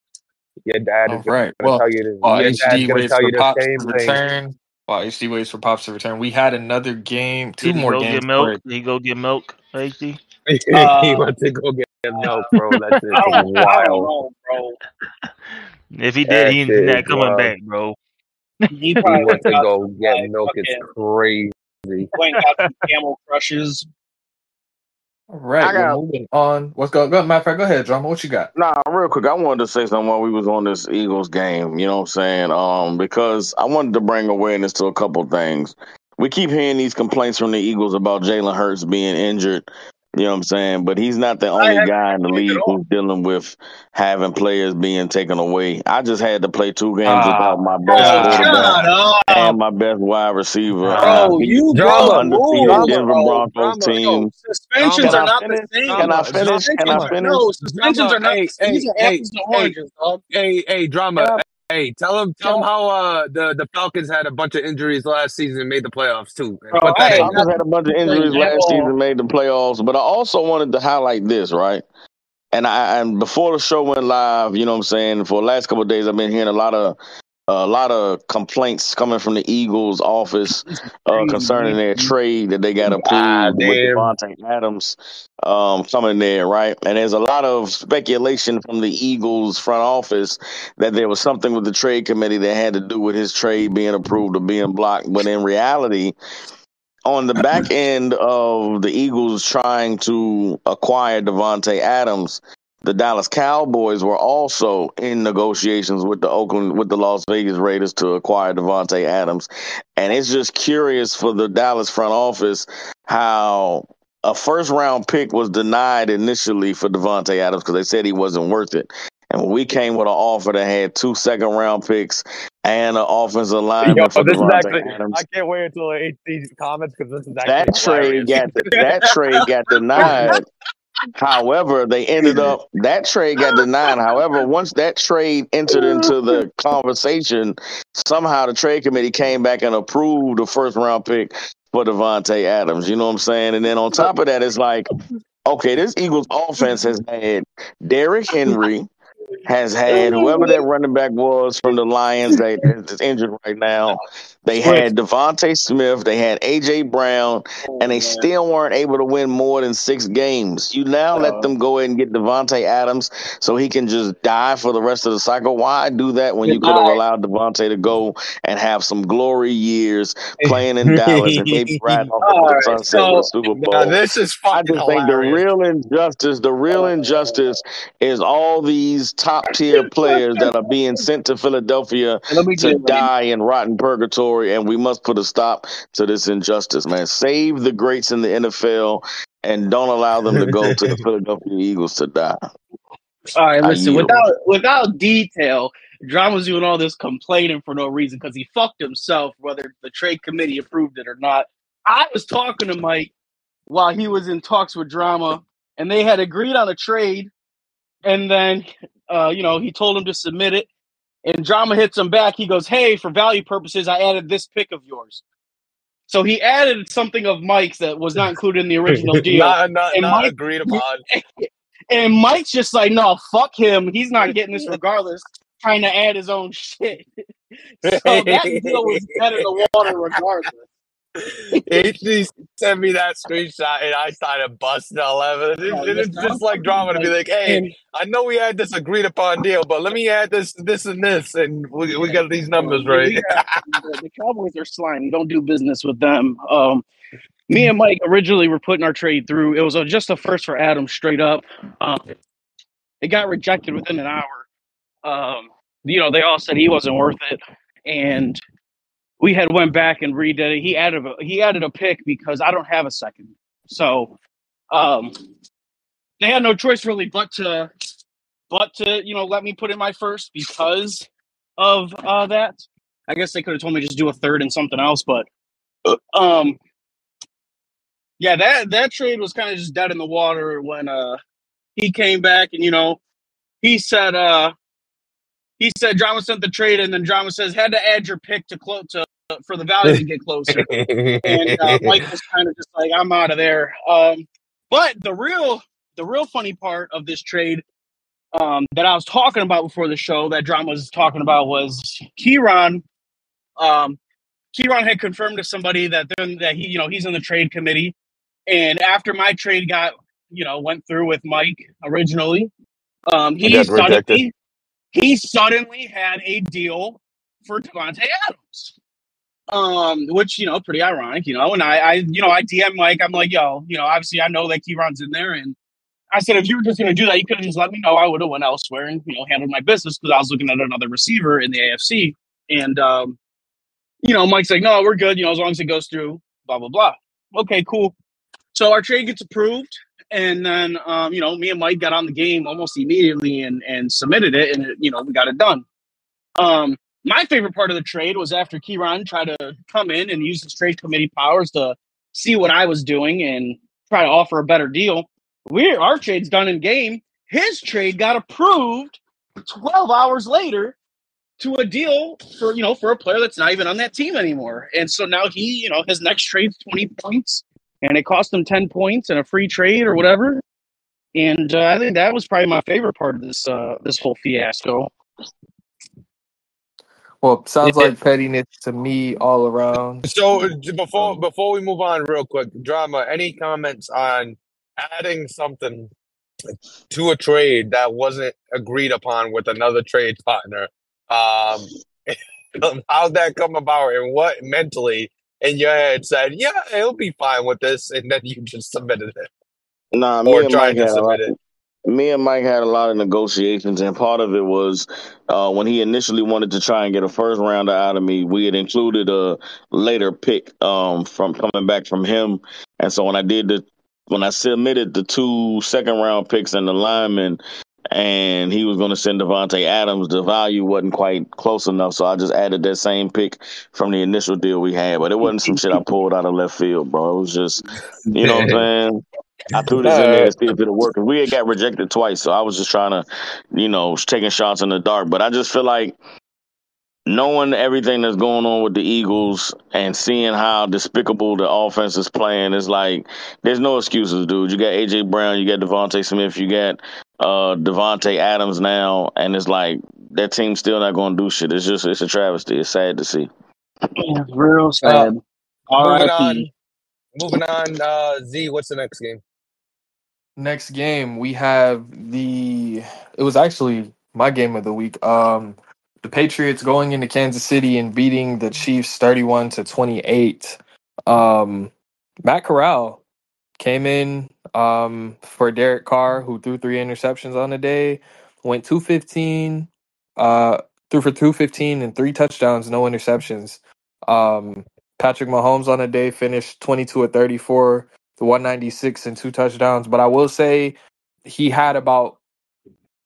Speaker 1: Your dad is
Speaker 4: All
Speaker 1: going
Speaker 4: right.
Speaker 1: to
Speaker 4: Well,
Speaker 1: tell you. The,
Speaker 4: while
Speaker 1: your dad's going to tell
Speaker 4: for
Speaker 1: you the
Speaker 4: Pops
Speaker 1: same
Speaker 4: to
Speaker 1: thing.
Speaker 4: Return, while HD waits for Pops to return, we had another game, two
Speaker 2: Did he
Speaker 4: more
Speaker 2: go
Speaker 4: games.
Speaker 2: get milk? Did he go get milk, HD?
Speaker 1: he
Speaker 3: Uh,
Speaker 1: went to go get milk, bro. That's
Speaker 3: I don't,
Speaker 1: wild.
Speaker 3: know, bro.
Speaker 2: If he
Speaker 1: That
Speaker 2: did, he's
Speaker 1: shit
Speaker 2: not coming
Speaker 1: wild.
Speaker 2: back, bro.
Speaker 3: He
Speaker 1: He went to go get
Speaker 3: like,
Speaker 1: milk. It's
Speaker 3: fucking-
Speaker 1: crazy.
Speaker 3: went got some camel crushes.
Speaker 4: All right,
Speaker 5: got-
Speaker 4: we're moving on. What's going? Go, matter of fact, go ahead, Drama. What you got?
Speaker 5: Nah, real quick, I wanted to say something while we was on this Eagles game. You know what I'm saying? Um, because I wanted to bring awareness to a couple things. We keep hearing these complaints from the Eagles about Jalen Hurts being injured. You know what I'm saying? But he's not the only guy in the league who's dealing with having players being taken away. I just had to play two games
Speaker 4: Ah,
Speaker 5: without my
Speaker 3: Oh,
Speaker 5: best
Speaker 4: God.
Speaker 5: quarterback
Speaker 3: shut
Speaker 5: and my best wide receiver.
Speaker 4: Bro,
Speaker 5: And I
Speaker 3: bro! You
Speaker 1: Drama,
Speaker 3: broke
Speaker 5: undefeated
Speaker 3: rules,
Speaker 5: Denver. Broncos
Speaker 1: Drama,
Speaker 5: team.
Speaker 3: No, suspensions are not
Speaker 5: finish?
Speaker 3: the same.
Speaker 5: Can I
Speaker 1: Drama,
Speaker 5: finish?
Speaker 1: drama,
Speaker 5: Can I
Speaker 3: Suspensions are
Speaker 5: finish?
Speaker 3: no suspensions are not.
Speaker 1: Hey,
Speaker 3: These
Speaker 1: hey,
Speaker 3: are
Speaker 1: hey,
Speaker 3: apples
Speaker 1: hey,
Speaker 3: dog.
Speaker 1: hey, hey, drama.
Speaker 5: Can I
Speaker 1: Hey, tell him, tell him how uh the the Falcons had a bunch of injuries last season and made the playoffs too. And
Speaker 3: Bro,
Speaker 1: put
Speaker 3: I
Speaker 1: that.
Speaker 5: Falcons had a bunch of injuries last
Speaker 3: all.
Speaker 5: season, made the playoffs. But I also wanted to highlight this, right? And I and before the show went live, you know what I'm saying. For the last couple of days, I've been hearing a lot of a lot of complaints coming from the Eagles office uh, concerning their trade that they got approved
Speaker 1: Ah,
Speaker 5: with. Davante Adams um, coming there, right? And there's a lot of speculation from the Eagles front office that there was something with the trade committee that had to do with his trade being approved or being blocked. But in reality, on the back end of the Eagles trying to acquire Davante Adams, the Dallas Cowboys were also in negotiations with the Oakland with the Las Vegas Raiders to acquire Davante Adams. And it's just curious for the Dallas front office how a first round pick was denied initially for Davante Adams because they said he wasn't worth it. And we came with an offer that had two second round picks and an offensive lineman
Speaker 1: Yo,
Speaker 5: for
Speaker 1: this is actually.
Speaker 5: Adams,
Speaker 1: I can't wait until I hate these comments because this is
Speaker 5: that
Speaker 1: actually
Speaker 5: trade
Speaker 1: hilarious.
Speaker 5: got that trade got denied. However, they ended up that trade got denied. However, once that trade entered into the conversation, somehow the trade committee came back and approved the first round pick for Davante Adams. You know what I'm saying? And then on top of that, it's like, okay, this Eagles offense has had Derrick Henry, has had whoever that running back was from the Lions that is injured right now. They had DeVonta Smith, they had AJ Brown, oh, and they still weren't able to win more than six games. You now let uh-huh. them go ahead and get Davante Adams so he can just die for the rest of the cycle. Why do that when you could have allowed Davante to go and have some glory years playing in Dallas and maybe riding off into the
Speaker 3: right,
Speaker 5: sunset with a
Speaker 3: so-
Speaker 5: Super
Speaker 1: Now,
Speaker 5: Bowl?
Speaker 1: this is
Speaker 5: I
Speaker 1: fucking
Speaker 5: just think the real injustice, the real oh, injustice is all these top tier players that are being sent to Philadelphia
Speaker 3: And let me
Speaker 5: to die in rotten purgatory, and we must put a stop to this injustice, man. Save the greats in the NFL and don't allow them to go to the Philadelphia Eagles to die.
Speaker 3: All right, listen.
Speaker 5: yield.
Speaker 3: Without without detail, Drama's doing all this complaining for no reason because he fucked himself, whether the trade committee approved it or not. I was talking to Mike while he was in talks with Drama, and they had agreed on a trade. And then, uh, you know, he told him to submit it, and Drama hits him back. He goes, "Hey, for value purposes, I added this pick of yours." So he added something of Mike's that was not included in the original deal.
Speaker 1: not not,
Speaker 3: And
Speaker 1: not
Speaker 3: Mike-
Speaker 1: agreed upon.
Speaker 3: And Mike's just like, no, fuck him. He's not getting this regardless. Trying to add his own shit. so that deal was dead in the water regardless.
Speaker 1: HD sent me that screenshot and I started busting eleven. It,
Speaker 3: Yeah,
Speaker 1: it- it's just like drama to be like, hey, I know we had this agreed upon deal, but let me add this, this, and this, and we, we got these numbers right.
Speaker 3: Yeah, the Cowboys are slimy. Don't do business with them. Um, me and Mike originally were putting our trade through. It was a, just a first for Adam, straight up. Um, it got rejected within an hour. Um, you know, they all said he wasn't worth it, and we had went back and redid it. He added a, he added a pick because I don't have a second, so um, they had no choice really but to but to you know let me put in my first because of uh, that. I guess they could have told me just do a third and something else, but um, yeah, that that trade was kind of just dead in the water when uh he came back and you know he said uh he said Drama sent the trade and then Drama says had to add your pick to close to for the value to get closer and uh, Mike was kind of just like I'm out of there. Um, but the real the real funny part of this trade um, that I was talking about before the show that Drama was talking about was Kieran. Um, Kieran had confirmed to somebody that then that he you know he's in the trade committee, and after my trade got you know went through with Mike originally, um, he
Speaker 1: got rejected.
Speaker 3: He suddenly had a deal for Davante Adams um, which you know, pretty ironic, you know. And I, I, you know, I DM Mike. I'm like, yo, you know, obviously I know that Kieran's in there, and I said if you were just gonna do that, you could have just let me know. I would have went elsewhere and you know handled my business because I was looking at another receiver in the AFC. And um, you know, Mike's like, no, we're good. You know, as long as it goes through, blah blah blah. Okay, cool. So our trade gets approved, and then um, you know, me and Mike got on the game almost immediately and and submitted it, and you know, we got it done. Um, my favorite part of the trade was after Kieran tried to come in and use his trade committee powers to see what I was doing and try to offer a better deal. We our trade's done in game. His trade got approved 12 hours later to a deal for you know for a player that's not even on that team anymore. And so now he, you know, his next trade's 20 points and it cost them 10 points and a free trade or whatever. And uh, I think that was probably my favorite part of this uh, this whole fiasco.
Speaker 4: Well, sounds
Speaker 1: Yeah.
Speaker 4: like pettiness to me all around.
Speaker 1: So before before we move on, real quick, drama. Any comments on adding something to a trade that wasn't agreed upon with another trade partner? Um, how'd that come about, and what mentally in your head said, "Yeah, he'll be fine with this," and then you just submitted it
Speaker 5: Nah, me
Speaker 1: or
Speaker 5: and Mike
Speaker 1: to
Speaker 5: had a lot.
Speaker 1: submit it.
Speaker 5: Me and Mike had a lot of negotiations, and part of it was uh, when he initially wanted to try and get a first rounder out of me. We had included a later pick um, from coming back from him, and so when I did the when I submitted the two second round picks and the lineman, and he was going to send Davante Adams, the value wasn't quite close enough, so I just added that same pick from the initial deal we had. But it wasn't some shit I pulled out of left field, bro. It was just you know what I'm saying. I threw this in there to see if it'll work. We had got rejected twice, so I was just trying to, you know, taking shots in the dark. But I just feel like knowing everything that's going on with the Eagles and seeing how despicable the offense is playing it's like there's no excuses, dude. You got AJ Brown, you got DeVonta Smith, you got uh Davante Adams now, and it's like that team's still not going to do shit. It's just it's a travesty. It's sad to see.
Speaker 3: Yeah, real sad.
Speaker 1: Moving on, moving on. Uh, Z, what's the next game?
Speaker 4: Next game we have the it was actually my game of the week. Um the Patriots going into Kansas City and beating the Chiefs 31 to 28. Um Matt Corral came in um for Derek Carr who threw three interceptions on the day, went 215 uh threw for 215 and three touchdowns, no interceptions. Um Patrick Mahomes on the day finished 22 at 34 the 196 and two touchdowns. But I will say he had about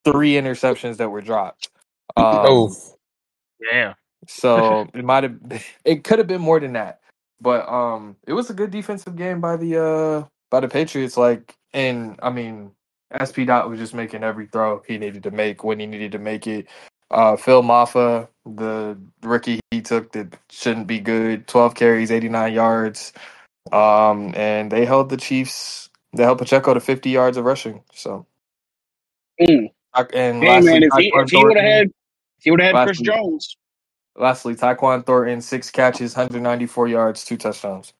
Speaker 4: three interceptions that were dropped. Um,
Speaker 1: Oh,
Speaker 2: Damn.
Speaker 4: so it might have, it could have been more than that. But um, it was a good defensive game by the uh by the Patriots. Like, and I mean, SP Dot was just making every throw he needed to make when he needed to make it. Uh, Phil Maffa, the rookie, he took that shouldn't be good. Twelve carries, eighty nine yards, um, and they held the Chiefs. They held Pacheco to fifty yards of rushing. So,
Speaker 3: Mm.
Speaker 4: and
Speaker 3: Hey
Speaker 4: lastly,
Speaker 3: man, if he if he would have had he would have had Chris Jones.
Speaker 4: Lastly, Tyquan Thornton, six catches, 194 yards, two touchdowns.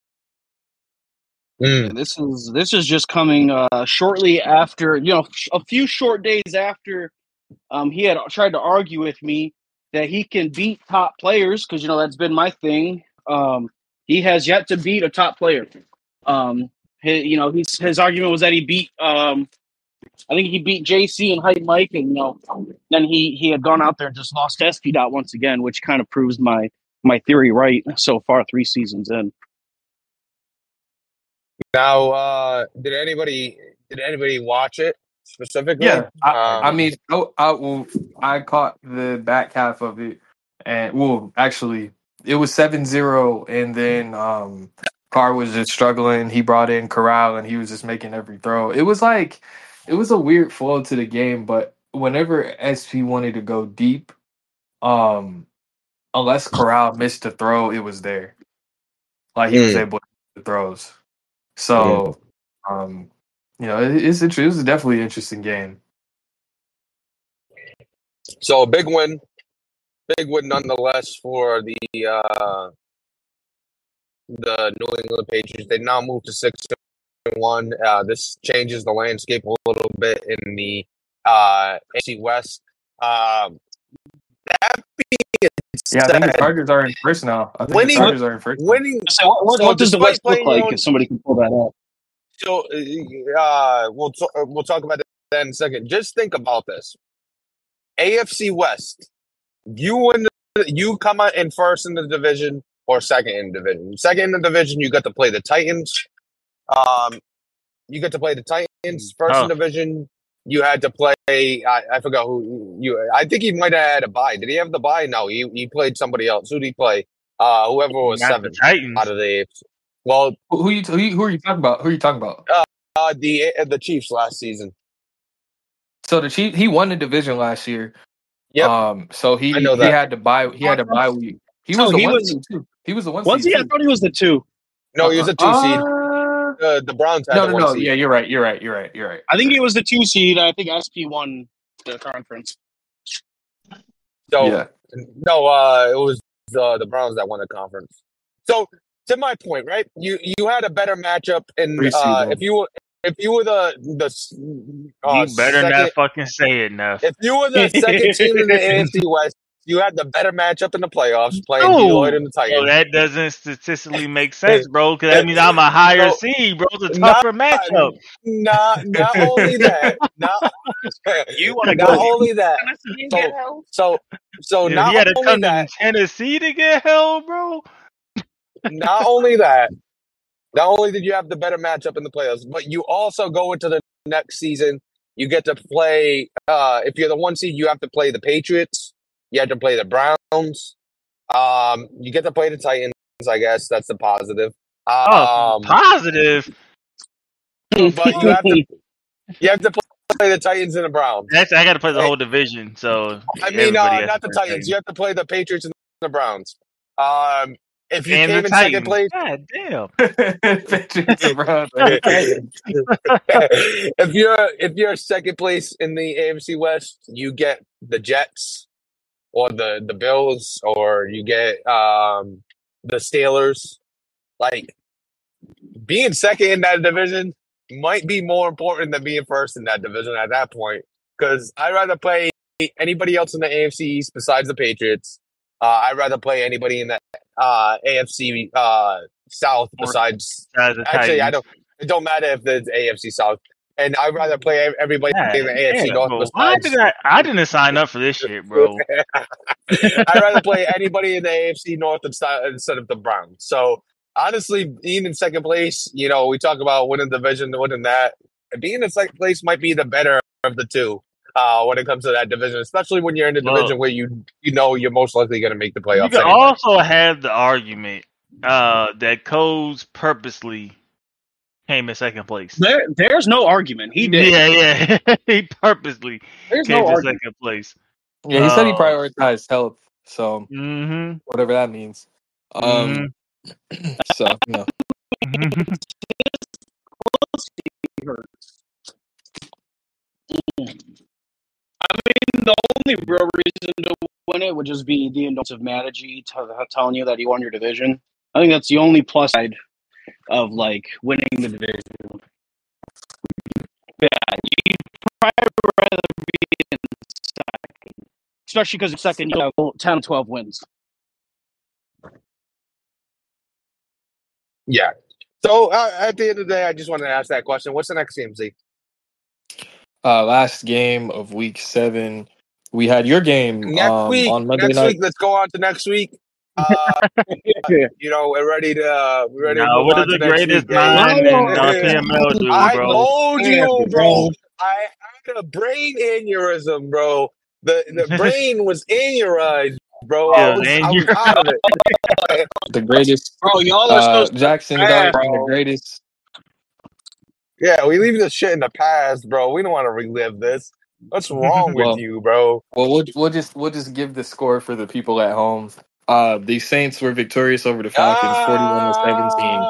Speaker 1: Mm.
Speaker 3: And this is this is just coming uh, shortly after you know a few short days after um, he had tried to argue with me that he can beat top players because you know that's been my thing. Um, he has yet to beat a top player. Um, he, you know, he's, his argument was that he beat. Um, I think he beat JC and Hype Mike, and you know, then he he had gone out there and just lost SP dot once again, which kind of proves my my theory right so far, three seasons in.
Speaker 1: Now, uh, did anybody did anybody watch it specifically?
Speaker 4: Yeah, I,
Speaker 1: Um,
Speaker 4: I mean, I, I, caught the back half of it, and well, actually, it was 7-0, and then um, Carr was just struggling. He brought in Corral, and he was just making every throw. It was like, it was a weird flow to the game, but whenever SP wanted to go deep, um, unless Corral missed a throw, it was there. Like he was
Speaker 1: Mm.
Speaker 4: able to throws. So, um, you know, it, it's interesting. It was definitely an interesting game.
Speaker 1: So a big win, big win nonetheless for the uh, the New England Patriots. They now move to six and one. Uh, this changes the landscape a little bit in the uh, AFC West. Um, that being
Speaker 4: Yeah, I think the Chargers are in first now. I think
Speaker 1: Winning-
Speaker 4: the Chargers are in first.
Speaker 1: winning.
Speaker 3: So what, what,
Speaker 1: So
Speaker 3: what does the
Speaker 1: despite
Speaker 3: West look like
Speaker 1: own-
Speaker 3: if somebody can pull that up?
Speaker 1: So uh, we'll t- uh, we'll talk about that in a second. Just think about this: AFC West. You win. The, you come out in first in the division or second in the division. Second in the division, you got to play the Titans. Um, you get to play the Titans. First in
Speaker 2: Oh.
Speaker 1: the division, you had to play. I, I forgot who you. I think he might have had a buy. Did he have the buy? No, he he played somebody else. Who did he play? Uh, whoever was
Speaker 2: Not
Speaker 1: seven
Speaker 2: Titans.
Speaker 1: out of the AFC. Well,
Speaker 4: Who, who you who, you- who are you talking about? Who are you talking about?
Speaker 1: uh, the the Chiefs last season.
Speaker 4: So the Chief he won the division last year.
Speaker 1: Yep.
Speaker 4: Um. So he
Speaker 1: I know
Speaker 4: he had to buy he had to buy week. He was
Speaker 3: Oh,
Speaker 4: the
Speaker 3: he
Speaker 4: one
Speaker 3: was-
Speaker 4: seed too. He was the one
Speaker 3: Was
Speaker 4: seed.
Speaker 3: he? I thought he was the two.
Speaker 1: No, he was a two seed.
Speaker 4: Uh,
Speaker 1: the Browns had
Speaker 4: no,
Speaker 1: the
Speaker 4: no,
Speaker 1: one
Speaker 4: no.
Speaker 1: seed.
Speaker 4: Yeah, you're right. You're right. You're right. You're right.
Speaker 3: I think it was the two seed. I think SP won the conference.
Speaker 1: So
Speaker 4: yeah.
Speaker 1: no, uh, it was uh, the Browns that won the conference. So to my point, right? You you had a better matchup, and uh, if you were if you were the the uh,
Speaker 2: you better
Speaker 1: second,
Speaker 2: not fucking say it enough.
Speaker 1: if you were the second team in the AFC West, you had the better matchup in the playoffs, playing
Speaker 2: No.
Speaker 1: Deloitte and the Titans.
Speaker 2: Well, that doesn't statistically make sense, bro. Because that means I'm a higher
Speaker 1: No.
Speaker 2: seed, bro. It's a
Speaker 1: Not-
Speaker 2: tougher matchup.
Speaker 1: Not not only that, not
Speaker 3: You want to go.
Speaker 1: not
Speaker 3: go?
Speaker 1: only that. So so
Speaker 2: Dude,
Speaker 1: not
Speaker 2: he had to
Speaker 1: only
Speaker 2: come
Speaker 1: that,
Speaker 2: to Tennessee to get held, bro.
Speaker 1: not only that, not only did you have the better matchup in the playoffs, but you also go into the next season. You get to play. Uh, if you're the one seed, you have to play the Patriots. You have to play the Browns. Um, you get to play the Titans. I guess that's the positive.
Speaker 2: Oh,
Speaker 1: Um,
Speaker 2: positive.
Speaker 1: but you have to you have to play the Titans and the Browns.
Speaker 2: That's I got to play the whole division. So
Speaker 1: I mean,
Speaker 2: everybody
Speaker 1: uh, not the
Speaker 2: play
Speaker 1: Titans. You have to play the Patriots and the Browns. Um, if you
Speaker 2: and
Speaker 1: came
Speaker 2: the
Speaker 1: in
Speaker 2: Titans.
Speaker 1: second place,
Speaker 2: God damn.
Speaker 4: Patriots and Browns are Titans.
Speaker 1: if you're if you're second place in the AFC West, you get the Jets or the the Bills or you get um the Steelers. Like being second in that division might be more important than being first in that division at that point. Because I'd rather play anybody else in the AFC East besides the Patriots. Uh, I'd rather play anybody in the uh, AFC uh, South besides
Speaker 2: Besides
Speaker 1: Actually, I don't. It don't matter if it's AFC South, and I'd rather play everybody
Speaker 2: God
Speaker 1: in the AFC
Speaker 2: damn,
Speaker 1: North.
Speaker 2: Why did I? I didn't sign up for this shit, bro.
Speaker 1: I'd rather play anybody in the AFC North instead of the Browns. So honestly, being in second place, you know, we talk about winning the division, winning that. Being in second place might be the better of the two uh, when it comes to that division, especially when you're in a
Speaker 2: Look.
Speaker 1: division where you you know you're most likely going to make the playoffs.
Speaker 2: You can
Speaker 1: anyway.
Speaker 2: also have the argument uh, that Coles purposely came in second place.
Speaker 3: There, there's no argument. He did.
Speaker 2: Yeah, yeah. he purposely
Speaker 3: There's
Speaker 2: came
Speaker 3: no
Speaker 2: in
Speaker 3: argument.
Speaker 2: second place.
Speaker 4: Yeah, he said he
Speaker 2: Oh.
Speaker 4: prioritized health. So
Speaker 2: Mm-hmm.
Speaker 4: whatever that means. Um, so no.
Speaker 3: I mean, the only real reason to win it would just be the endurance of Mataji t- telling you that he won your division. I think that's the only plus side of like winning the division. Yeah, you'd probably rather be in second, especially because in second you have 10 12 wins.
Speaker 1: Yeah. So uh, at the end of the day, I just wanted to ask that question. What's the next game, Z?
Speaker 4: Uh, last game of week seven, we had your game
Speaker 1: Next
Speaker 4: um,
Speaker 1: week.
Speaker 4: on Monday
Speaker 1: Next
Speaker 4: night.
Speaker 1: week. Let's go on to next week. Uh, you know, we're ready to. Uh, we're ready to
Speaker 2: Now,
Speaker 1: move
Speaker 2: what
Speaker 1: on
Speaker 2: is
Speaker 1: to
Speaker 2: the greatest
Speaker 1: week, guys.
Speaker 2: nine in
Speaker 1: Yeah.
Speaker 2: PML do,
Speaker 1: I
Speaker 2: bro?
Speaker 1: told you, bro. I had a brain aneurysm, bro. The the brain was aneurysed, bro. I
Speaker 2: Yeah,
Speaker 1: was,
Speaker 2: man,
Speaker 1: I was out of it.
Speaker 4: The greatest
Speaker 3: Bro, y'all are
Speaker 4: uh,
Speaker 3: supposed to.
Speaker 4: Jaxson
Speaker 3: Yeah,
Speaker 4: Dart, the greatest.
Speaker 1: Yeah, we leave this shit in the past, bro. We don't want to relive this. What's wrong with you, bro?
Speaker 4: Well, we'll we'll just we'll just give the score for the people at home. Uh, the Saints were victorious over the Falcons, forty-one to seventeen.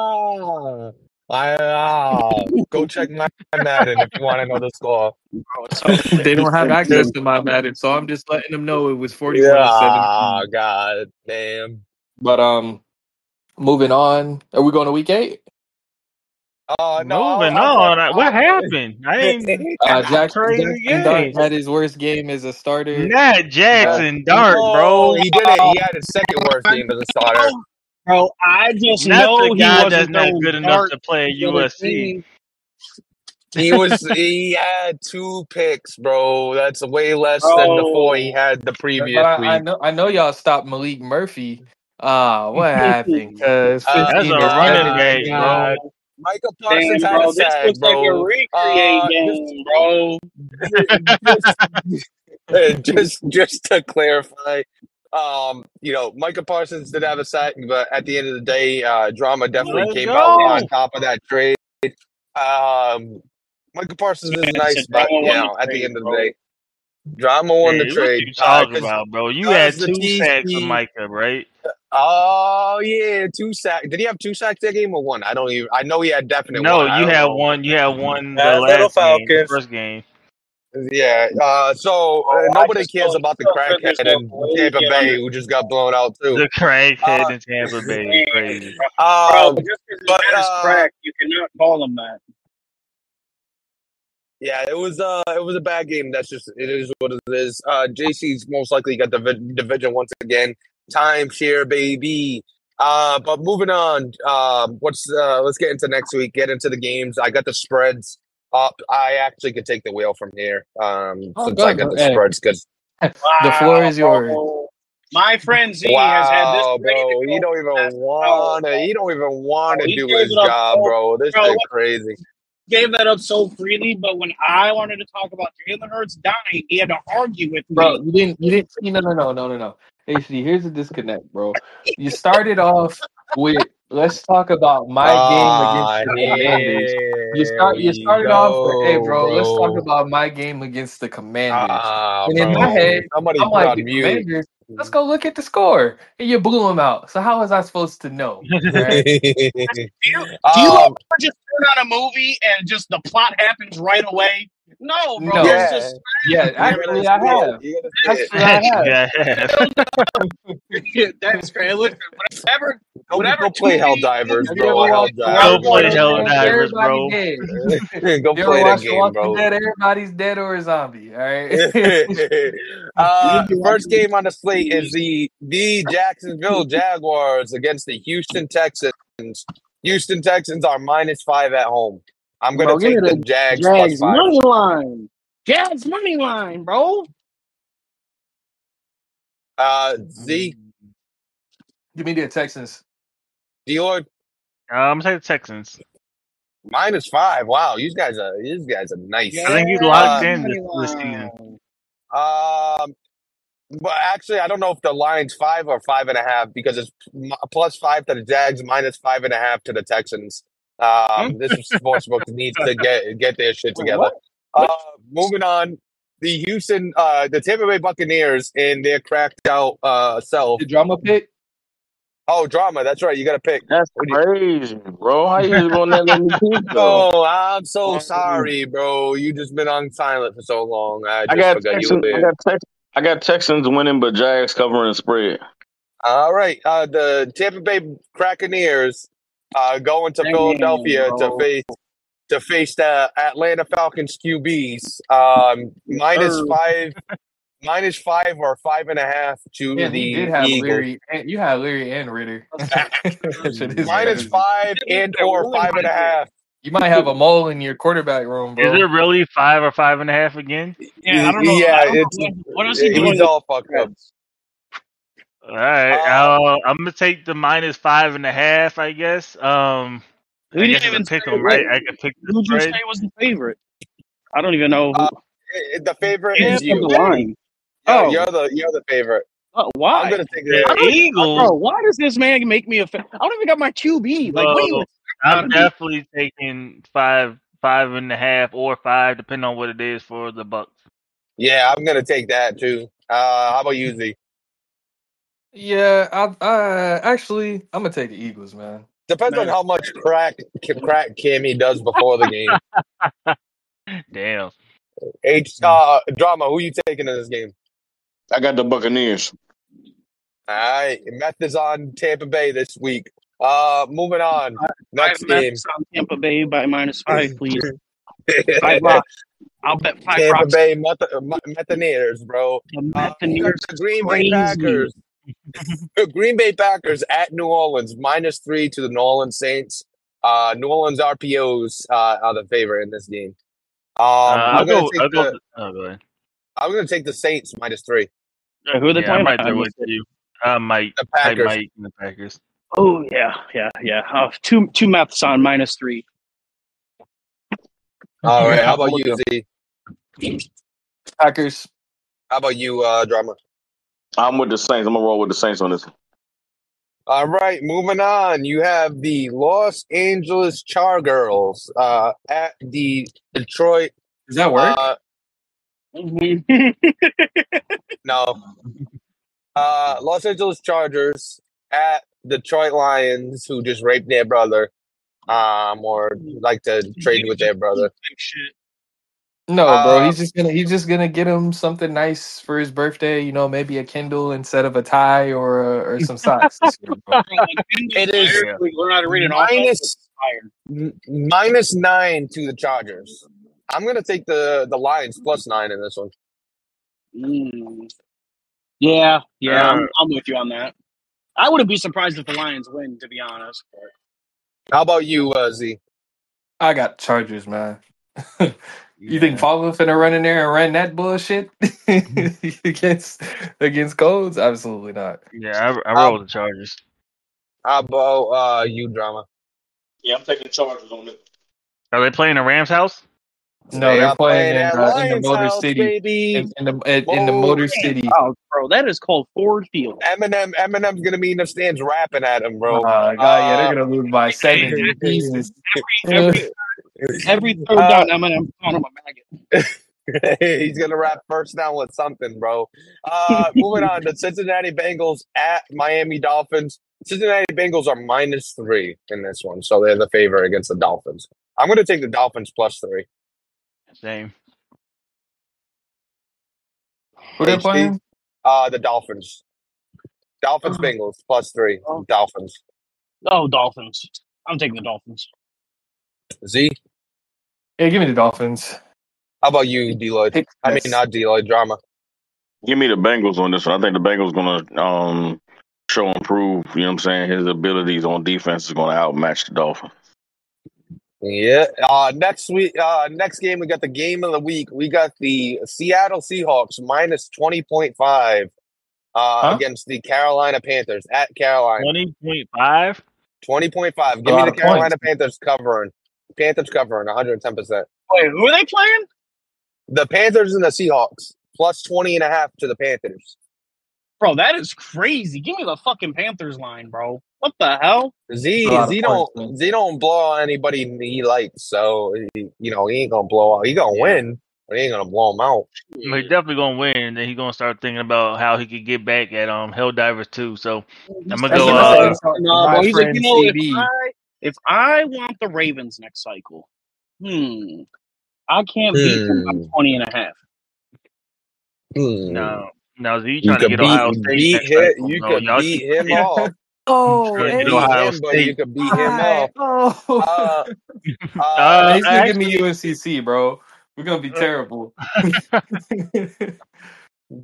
Speaker 1: Ah, I, ah. go check my Madden if you want to know the score.
Speaker 3: Bro, it's so-
Speaker 4: they don't have access to my Madden, so I'm just letting them know it was forty-one to
Speaker 1: Yeah,
Speaker 4: seventeen.
Speaker 1: god damn.
Speaker 4: But um, moving on. Are we going to week eight?
Speaker 1: Uh, no,
Speaker 2: Moving
Speaker 1: I- I-
Speaker 2: on. I- What happened? I ain't.
Speaker 4: Uh, Jaxson,
Speaker 2: Crazy
Speaker 4: Jaxson Dart had his worst game as a starter.
Speaker 2: Not Jaxson Dart,
Speaker 1: No,
Speaker 2: bro.
Speaker 1: He did it. He had his second worst game as a starter.
Speaker 3: Bro, I just
Speaker 2: Not
Speaker 3: know
Speaker 2: the
Speaker 3: he
Speaker 2: guy
Speaker 3: wasn't
Speaker 2: that's not
Speaker 3: throwing
Speaker 2: good enough to play at
Speaker 3: to the other
Speaker 2: USC.
Speaker 1: He was. He had two picks, bro. That's way less than the four he had the previous
Speaker 4: But I, I know I know y'all stopped Malik Murphy. Ah, what happened? Because
Speaker 1: Uh,
Speaker 2: That's a running
Speaker 4: 17.
Speaker 2: back,
Speaker 1: God.
Speaker 2: bro.
Speaker 1: Micah
Speaker 3: Damn,
Speaker 1: Parsons had
Speaker 3: bro, this looks like a recreate
Speaker 1: Uh,
Speaker 3: game, bro.
Speaker 1: just, just just to clarify, um, you know, Micah Parsons did have a sack, but at the end of the day, uh, drama definitely
Speaker 2: Let's
Speaker 1: came
Speaker 2: go.
Speaker 1: out on top of that trade. Um, Micah Parsons is
Speaker 3: Yeah,
Speaker 1: nice,
Speaker 3: it's
Speaker 1: but you know, at the end of the day, drama won the trade.
Speaker 2: What you
Speaker 1: Uh,
Speaker 2: about, bro? You had two sacks from Micah, right?
Speaker 1: Oh yeah, two sacks. Did he have two sacks that game or one? I don't even. I know he had definite
Speaker 2: No,
Speaker 1: one.
Speaker 2: You had
Speaker 1: know.
Speaker 2: one. You had one the
Speaker 6: Bad little
Speaker 2: last game, the
Speaker 6: Falcons.
Speaker 2: first game.
Speaker 1: Yeah. Uh, so uh,
Speaker 3: Oh,
Speaker 1: nobody cares about the
Speaker 3: myself that
Speaker 1: crackhead
Speaker 3: there's
Speaker 1: in Tampa
Speaker 3: to
Speaker 1: Bay who just got blown out too.
Speaker 2: The crackhead
Speaker 1: Uh,
Speaker 2: in Tampa Bay is crazy.
Speaker 3: Bro,
Speaker 1: Um,
Speaker 3: just because
Speaker 1: but,
Speaker 3: his
Speaker 1: uh,
Speaker 3: cracked, you cannot call him that.
Speaker 1: yeah, it was uh, it was a bad game. That's just it is what it is. Uh, JC's most likely got the division once again. Timeshare, baby. Uh, but moving on. Um, what's uh, let's get into next week. Get into the games. I got the spreads up. I actually could take the wheel from here. Um,
Speaker 4: Oh,
Speaker 1: since
Speaker 4: go
Speaker 1: I got the
Speaker 4: ahead.
Speaker 1: spreads because
Speaker 4: The floor is yours.
Speaker 3: My friend Z has had this
Speaker 1: Wow, bro,
Speaker 3: go
Speaker 1: you don't even want to. You don't even want to do his job,
Speaker 3: so-
Speaker 1: bro. This
Speaker 3: bro,
Speaker 1: shit
Speaker 3: what-
Speaker 1: crazy.
Speaker 3: Gave that up so freely, but when I wanted to talk about Jalen Hurts dying, he had to argue with
Speaker 4: Bro,
Speaker 3: me.
Speaker 4: you didn't you didn't no no no no no no. HD, here's the disconnect, bro. You started off with let's talk about my
Speaker 1: Ah,
Speaker 4: game against the Commanders. You start you
Speaker 1: we
Speaker 4: started off with, hey
Speaker 1: go,
Speaker 4: bro, let's talk about my game against the Commanders.
Speaker 1: Ah,
Speaker 4: And in
Speaker 1: bro.
Speaker 4: my head,
Speaker 1: somebody
Speaker 4: I'm like
Speaker 1: on mute.
Speaker 4: Commanders, let's go look at the score. And you blew them out. So how was I supposed to know? Right?
Speaker 3: Do you, do you
Speaker 1: um,
Speaker 3: ever just turn on a movie and just the plot happens right away? No, bro.
Speaker 4: No.
Speaker 1: Yeah,
Speaker 3: just
Speaker 4: yeah, actually I have.
Speaker 1: You gotta
Speaker 4: Actually. I have.
Speaker 2: yeah.
Speaker 3: that's great. Listen, whatever,
Speaker 1: Go,
Speaker 3: whatever
Speaker 1: go play
Speaker 3: movie-
Speaker 1: Helldivers, bro. Helldivers.
Speaker 2: Go play
Speaker 4: Walking Dead?
Speaker 2: Helldivers, bro.
Speaker 1: Go play that
Speaker 4: The
Speaker 1: game, bro.
Speaker 4: Dead? Everybody's dead or a zombie. All right.
Speaker 1: uh, first game on the slate is the the Jacksonville Jaguars against the Houston Texans. Houston Texans are minus five at home. I'm gonna
Speaker 3: Bro,
Speaker 1: take the
Speaker 3: the
Speaker 1: Jags plus
Speaker 3: Jags
Speaker 1: five.
Speaker 3: money line. Jags money line, bro.
Speaker 1: Uh, Z
Speaker 4: Give me the Texans.
Speaker 1: Dior
Speaker 2: Uh, I'm gonna take the Texans.
Speaker 1: minus five. Wow, you guys are these guys are nice.
Speaker 2: I think he's
Speaker 1: Uh,
Speaker 2: locked in this,
Speaker 3: money
Speaker 2: this season.
Speaker 1: Um, but actually, I don't know if the line's five or five and a half because it's plus five to the Jags, minus five and a half to the Texans. Um, this sportsbook needs to get get their shit together. Uh, moving on, the Houston, uh, the Tampa Bay Buccaneers and their cracked out uh self.
Speaker 4: The drama pick.
Speaker 1: Oh, drama. That's right. You got to pick.
Speaker 5: That's
Speaker 1: What do you-
Speaker 5: crazy, bro. How you just gonna let me keep?
Speaker 1: Oh, I'm so sorry, bro. You just been on silent for so long. I just
Speaker 5: I got
Speaker 1: forgot
Speaker 5: Texans.
Speaker 1: were
Speaker 5: I got, Tex- I got Texans winning, but Jags covering the spread.
Speaker 1: All right. Uh, the Tampa Bay Crackers uh, going to
Speaker 3: Damn,
Speaker 1: Philadelphia to face to face the Atlanta Falcons QBs. Um, minus
Speaker 3: sir.
Speaker 1: five, minus five or five and a half to
Speaker 4: Yeah,
Speaker 1: the
Speaker 4: he did have
Speaker 1: Eagles.
Speaker 4: Leary. And you had Leary and Ritter. Shit is
Speaker 1: Minus
Speaker 4: crazy.
Speaker 1: five and or five and a half.
Speaker 4: You might have a mole in your quarterback room,
Speaker 2: Is it really five or five and a half again?
Speaker 3: Yeah, I don't know.
Speaker 1: Yeah,
Speaker 3: I don't know
Speaker 1: it's
Speaker 3: what, what he doing?
Speaker 1: he's all fucked up.
Speaker 2: All right,
Speaker 1: Uh,
Speaker 2: uh, I'm gonna take the minus five and a half. I guess. Um,
Speaker 3: We
Speaker 2: I
Speaker 3: didn't even
Speaker 2: pick
Speaker 3: say
Speaker 2: 'em,
Speaker 3: what-
Speaker 2: right? I can pick
Speaker 3: Who'd you say was the favorite? I don't even know. Who,
Speaker 1: Uh, The favorite
Speaker 3: yeah,
Speaker 1: is you.
Speaker 3: the line.
Speaker 1: You're,
Speaker 3: Oh.
Speaker 1: you're the you're the favorite.
Speaker 3: Oh, why?
Speaker 1: I'm gonna take
Speaker 2: The
Speaker 3: I
Speaker 2: Eagles.
Speaker 3: Bro, why does this man make me a fan? I don't even got my QB. Like, what you?
Speaker 2: Well, I'm definitely taking five, five and a half, or five, depending on what it is for the Bucks.
Speaker 1: Yeah, I'm gonna take that too. Uh, how about you, Z?
Speaker 4: Yeah, I, I actually I'm gonna take the Eagles, man.
Speaker 1: Depends on how much crack crack Cammy does before the game.
Speaker 2: Damn.
Speaker 1: H uh drama. Who you taking in this game?
Speaker 5: I got the Buccaneers.
Speaker 1: All right, Meth is on Tampa Bay this week. Uh, moving on. Next
Speaker 3: Five
Speaker 1: game.
Speaker 3: On Tampa Bay by minus five, please. Five rocks. I'll bet five
Speaker 1: Tampa
Speaker 3: rocks.
Speaker 1: Bay Meth- Methaniers, bro.
Speaker 3: The
Speaker 1: Uh, the Green Bay
Speaker 3: crazy.
Speaker 1: Packers. The Green Bay Packers at New Orleans minus three to the New Orleans Saints. Uh, New Orleans RPOs uh, are the favorite in this game. Um,
Speaker 2: Uh,
Speaker 1: I'm gonna take the.
Speaker 2: Oh, go.
Speaker 1: I'm gonna take the Saints minus three.
Speaker 3: Uh, who are they
Speaker 2: Yeah, I
Speaker 3: playing?
Speaker 2: might
Speaker 3: I
Speaker 2: do with you. I might.
Speaker 1: The
Speaker 2: I
Speaker 1: Packers.
Speaker 2: might in the Packers.
Speaker 3: Oh yeah, yeah, yeah. Uh, two two Mets on minus three.
Speaker 1: All right. How about you,
Speaker 3: with
Speaker 1: Z?
Speaker 4: Packers.
Speaker 1: How about you, uh, drama?
Speaker 5: I'm with the Saints. I'm gonna roll with the Saints on this.
Speaker 1: All right, moving on. You have the Los Angeles Char Girls uh, at the Detroit.
Speaker 4: Does that work?
Speaker 1: Uh, no, uh, Los Angeles Chargers at Detroit Lions, who just raped their brother, um, or like to trade with their brother.
Speaker 3: Shit.
Speaker 4: no, bro.
Speaker 1: uh,
Speaker 4: He's just gonna he's just gonna get him something nice for his birthday. You know, maybe a Kindle instead of a tie or uh, or some socks. year, bro.
Speaker 1: It is
Speaker 3: We learn how to read an offense.
Speaker 1: minus n- minus nine to the Chargers. I'm gonna take the the Lions plus nine in this one.
Speaker 3: Mm. Yeah, yeah,
Speaker 2: Uh,
Speaker 3: I'm, I'm with you on that. I wouldn't be surprised if the Lions win, to be honest. But
Speaker 1: How about you, uh, Z?
Speaker 4: I got Chargers, man. you
Speaker 2: Yeah.
Speaker 4: think Follow finna run in there and run that bullshit against against Colts? Absolutely not.
Speaker 2: Yeah, I, I
Speaker 1: Um,
Speaker 2: roll with the Chargers.
Speaker 1: How about uh, you, drama?
Speaker 5: Yeah, I'm taking Chargers on it.
Speaker 2: Are they playing a Rams house?
Speaker 4: No,
Speaker 1: They
Speaker 4: they're
Speaker 1: are
Speaker 4: playing in,
Speaker 1: at
Speaker 4: uh, in the
Speaker 1: Lions
Speaker 4: Motor
Speaker 1: house,
Speaker 4: City.
Speaker 1: baby.
Speaker 4: In, in the in, in the
Speaker 1: Motor
Speaker 4: Motor City.
Speaker 3: oh, bro, that is called Ford Field.
Speaker 1: Eminem, Eminem's gonna be in the stands rapping at him, bro.
Speaker 4: my god, yeah,
Speaker 1: Uh,
Speaker 4: they're gonna lose by seventy. Jesus.
Speaker 3: Every, every third
Speaker 1: Uh,
Speaker 3: down, Eminem calling him a maggot.
Speaker 1: He's gonna rap first down with something, bro. Uh, moving on, the Cincinnati Bengals at Miami Dolphins. Cincinnati Bengals are minus three in this one, so they're the favor against the Dolphins. I'm gonna take the Dolphins plus three.
Speaker 2: Same.
Speaker 4: Who they playing?
Speaker 1: Uh, the Dolphins. Dolphins Bengals plus three.
Speaker 3: Oh.
Speaker 1: Dolphins.
Speaker 3: Oh, Dolphins. I'm taking the Dolphins.
Speaker 1: Z.
Speaker 4: Yeah, give me the Dolphins.
Speaker 1: How about you, Deloitte?
Speaker 4: Pick
Speaker 1: I mean,
Speaker 4: this.
Speaker 1: not Deloitte. Drama.
Speaker 5: Give me the Bengals on this one. I think the Bengals gonna um show improve. You know what I'm saying? His abilities on defense is gonna outmatch the Dolphins.
Speaker 1: Yeah. Uh, next week, uh, next game, we got the game of the week. We got the Seattle Seahawks minus twenty point five uh,
Speaker 4: Huh?
Speaker 1: against the Carolina Panthers at Carolina.
Speaker 2: Twenty point five.
Speaker 1: Twenty point five. Give me the
Speaker 4: of
Speaker 1: Carolina Panthers covering. Panthers covering one hundred and ten percent.
Speaker 3: Wait, who are they playing?
Speaker 1: The Panthers and the Seahawks plus 20 and a half to the Panthers.
Speaker 3: Bro, that is crazy. Give me the fucking Panthers line, bro. What the hell?
Speaker 1: Z
Speaker 4: A lot of
Speaker 1: Z don't
Speaker 4: man.
Speaker 1: Z don't blow out anybody he likes, so he, you know he ain't gonna blow out. He gonna
Speaker 2: Yeah.
Speaker 1: win. But he ain't gonna blow him out.
Speaker 2: He's definitely gonna win, and then he's gonna start thinking about how he could get back at um Helldivers too. So I'm gonna
Speaker 4: That's
Speaker 2: go.
Speaker 4: the
Speaker 2: Uh,
Speaker 3: No,
Speaker 4: my
Speaker 3: but he's like,
Speaker 4: friend
Speaker 3: you know, if
Speaker 4: CB.
Speaker 3: I if I want the Ravens next cycle, hmm, I can't beat them by
Speaker 1: Hmm.
Speaker 3: 20 and a half.
Speaker 1: Hmm.
Speaker 2: now, now Z
Speaker 1: You
Speaker 2: trying to get
Speaker 1: beat,
Speaker 2: Ohio State
Speaker 1: beat
Speaker 2: next
Speaker 1: him.
Speaker 2: cycle.
Speaker 1: You
Speaker 2: No,
Speaker 1: could beat
Speaker 2: keep-
Speaker 1: him off.
Speaker 4: Oh,
Speaker 1: You
Speaker 2: get
Speaker 4: hey,
Speaker 2: Ohio
Speaker 1: him, but you
Speaker 2: State.
Speaker 1: could beat him
Speaker 4: hi.
Speaker 1: off.
Speaker 4: Oh,
Speaker 1: Uh, uh,
Speaker 2: Uh,
Speaker 4: he's gonna give me UNCC, bro. We're gonna be terrible.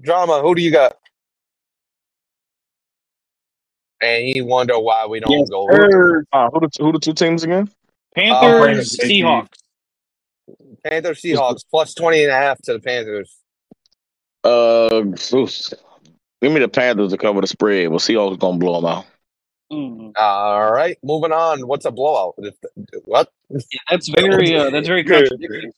Speaker 1: drama. Who do you got? And he wonder why we don't
Speaker 3: Yes,
Speaker 1: go.
Speaker 5: Uh, who the who the two teams again?
Speaker 3: Panthers,
Speaker 4: Uh,
Speaker 3: Seahawks.
Speaker 1: Panthers, Seahawks plus 20 and a half to the Panthers.
Speaker 5: Uh, oof. give me the Panthers to cover the spread. We'll see who's gonna blow them out.
Speaker 3: Mm.
Speaker 1: All right, moving on. What's a blowout? What?
Speaker 3: That's very uh, that's very
Speaker 1: Good.
Speaker 3: contradictory.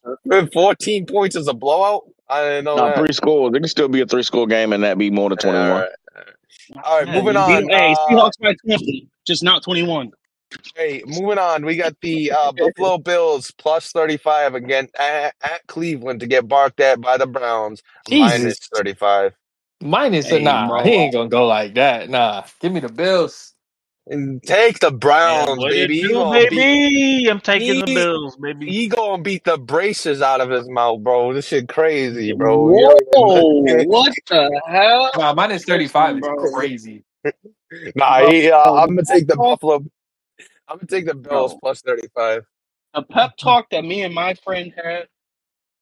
Speaker 1: 14 points is a blowout? I didn't know
Speaker 5: No,
Speaker 1: that.
Speaker 5: three scores. It can still be a three score game and that be more than twenty one.
Speaker 1: All right. All right,
Speaker 3: Yeah,
Speaker 1: moving
Speaker 3: you beat
Speaker 1: on.
Speaker 3: 'em. Hey,
Speaker 1: Uh,
Speaker 3: Seahawks by 20, just not 21.
Speaker 1: Hey, moving on. We got the uh, Buffalo Bills plus 35 again at, at Cleveland to get barked at by the Browns minus
Speaker 4: Jesus.
Speaker 1: 35.
Speaker 4: Minus
Speaker 3: Hey,
Speaker 4: nah, he ain't gonna go like that. Nah, give me the Bills.
Speaker 1: And take the Browns,
Speaker 2: what it
Speaker 1: baby. He
Speaker 2: do,
Speaker 1: gonna, beat,
Speaker 2: baby? I'm taking the Bills, baby.
Speaker 1: he gonna beat the braces out of his mouth, bro. This shit crazy, bro.
Speaker 3: Whoa, what the hell?
Speaker 4: Nah, minus thirty five is
Speaker 3: Bro.
Speaker 4: crazy.
Speaker 1: Nah, he, uh, I'm gonna take the Buffalo. I'm gonna take the Bills
Speaker 3: Bro.
Speaker 1: plus 35.
Speaker 3: A pep talk that me and my friend had.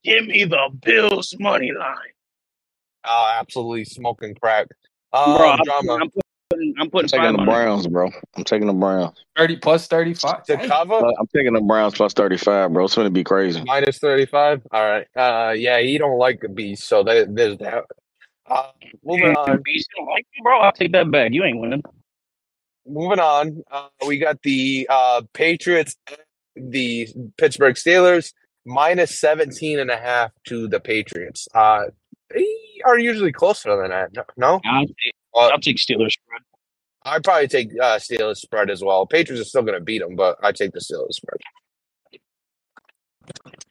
Speaker 3: Give me the Bills money line,
Speaker 1: Oh, absolutely smoking crack. Uh,
Speaker 3: bro. I'm,
Speaker 1: drama
Speaker 3: I'm putting, I'm
Speaker 5: I'm
Speaker 3: putting
Speaker 5: taking
Speaker 3: five
Speaker 5: the
Speaker 3: on it.
Speaker 5: Browns, bro. I'm taking the Browns.
Speaker 4: Thirty plus thirty five.
Speaker 1: to cover
Speaker 5: I'm taking the Browns plus thirty five, bro. It's gonna be crazy.
Speaker 1: minus 35. All right. Uh, yeah, he don't like the beast, so there, there's that. Uh, moving on.
Speaker 3: Beast don't like me, bro. I'll take that back. You ain't winning.
Speaker 1: moving on. Uh, we got the uh, Patriots, the Pittsburgh Steelers, minus 17 and a half to the Patriots. Uh, they are usually closer than that. No?
Speaker 3: I'll take,
Speaker 1: Uh,
Speaker 3: I'll take Steelers spread.
Speaker 1: I'd probably take uh, Steelers spread as well. Patriots are still going to beat them, but I take the Steelers spread.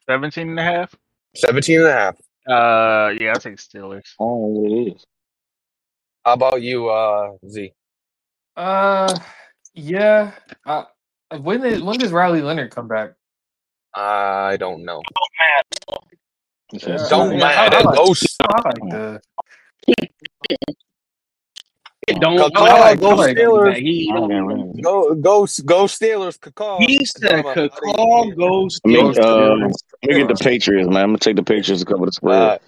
Speaker 2: 17 and a half.
Speaker 1: 17 and a half.
Speaker 2: Uh, yeah, I'll take Steelers.
Speaker 5: Oh, it is.
Speaker 1: How about you, uh, Z?
Speaker 4: Uh, yeah. Uh, when is when does Riley Leonard come back?
Speaker 1: I don't know.
Speaker 5: It's
Speaker 4: Yeah,
Speaker 5: just-
Speaker 1: Don't
Speaker 4: yeah, I-
Speaker 1: matter.
Speaker 4: I like-
Speaker 1: Go, s-
Speaker 4: I like the
Speaker 3: Don't.
Speaker 1: Caw,
Speaker 3: I like
Speaker 1: go
Speaker 3: Steelers.
Speaker 1: Steelers.
Speaker 3: He,
Speaker 5: I don't get rid
Speaker 1: go, go, go Steelers. Caw.
Speaker 3: he said,
Speaker 1: Drama.
Speaker 3: "Call goes
Speaker 5: I mean,
Speaker 3: Steelers."
Speaker 5: uh, let me get the Patriots, man. I'm gonna take the Patriots to cover the spread.
Speaker 1: Uh,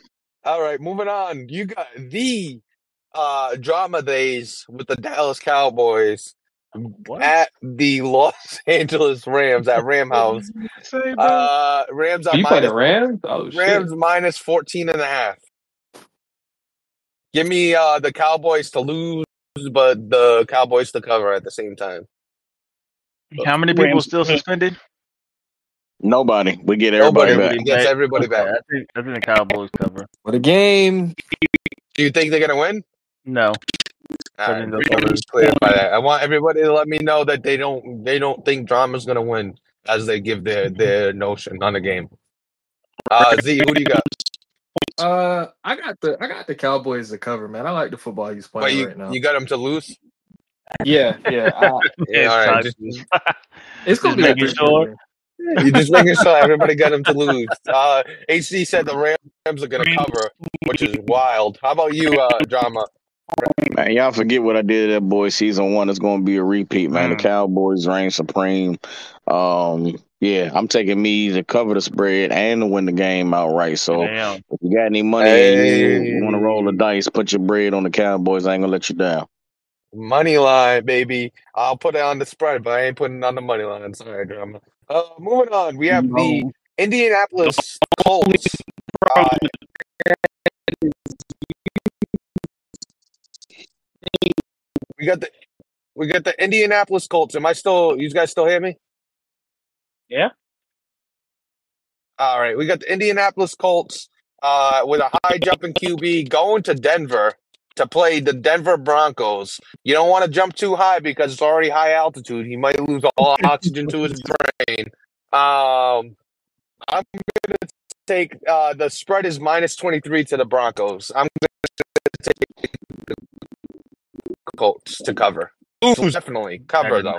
Speaker 1: all right, moving on. You got the uh drama days with the Dallas Cowboys at the Los Angeles Rams at Ram House.
Speaker 2: Say, bro.
Speaker 1: Uh Rams are
Speaker 4: you play
Speaker 1: minus
Speaker 4: the Rams? Oh shit.
Speaker 1: Rams minus 14 and a half. Give me uh the Cowboys to lose, but the Cowboys to cover at the same time.
Speaker 2: How many people
Speaker 3: Rams-
Speaker 2: still suspended?
Speaker 5: Nobody. We get everybody
Speaker 1: Nobody
Speaker 5: back.
Speaker 1: gets everybody back.
Speaker 2: I think I think the Cowboys cover.
Speaker 4: For the game.
Speaker 1: Do you think they're gonna win?
Speaker 2: No.
Speaker 1: All
Speaker 2: I think they'll cover.
Speaker 1: clarify that. I want everybody to let me know that they don't they don't think drama's gonna win as they give their their notion on the game. Uh Z, who do you got?
Speaker 4: Uh, I got the I got the Cowboys to cover, man. I like the football he's playing
Speaker 1: you
Speaker 4: right now.
Speaker 1: you got them to lose?
Speaker 4: yeah, yeah. I,
Speaker 1: Yeah, all right. Just,
Speaker 4: it's gonna
Speaker 2: Just
Speaker 4: be a
Speaker 2: making
Speaker 4: three
Speaker 2: sure.
Speaker 4: game.
Speaker 1: you just making sure everybody got them to lose. Uh HC said the Rams are gonna cover, which is wild. How about you, uh drama?
Speaker 5: Man, y'all forget what I did at that boy season one. It's going to be a repeat, man. The
Speaker 2: Mm.
Speaker 5: Cowboys reign supreme. Um, yeah, I'm taking me to cover the spread and to win the game outright. So
Speaker 2: Damn.
Speaker 5: if you got any money and you, want to roll the dice, put your bread on the Cowboys. I ain't gonna let you down.
Speaker 1: Money line, baby. I'll put it on the spread, but I ain't putting it on the money line. Sorry, drama. Uh moving on. We have the Indianapolis Colts. Uh, we got the we got the Indianapolis Colts. Am I still? You guys still hear me?
Speaker 3: Yeah.
Speaker 1: All right. We got the Indianapolis Colts uh, with a high jumping QB going to Denver to play the Denver Broncos. You don't want to jump too high because it's already high altitude. He might lose all oxygen to his brain. Um, I'm gonna take uh, the spread is minus twenty three to the Broncos. I'm gonna take the Colts to cover. Ooh, definitely cover
Speaker 2: didn't-
Speaker 1: though.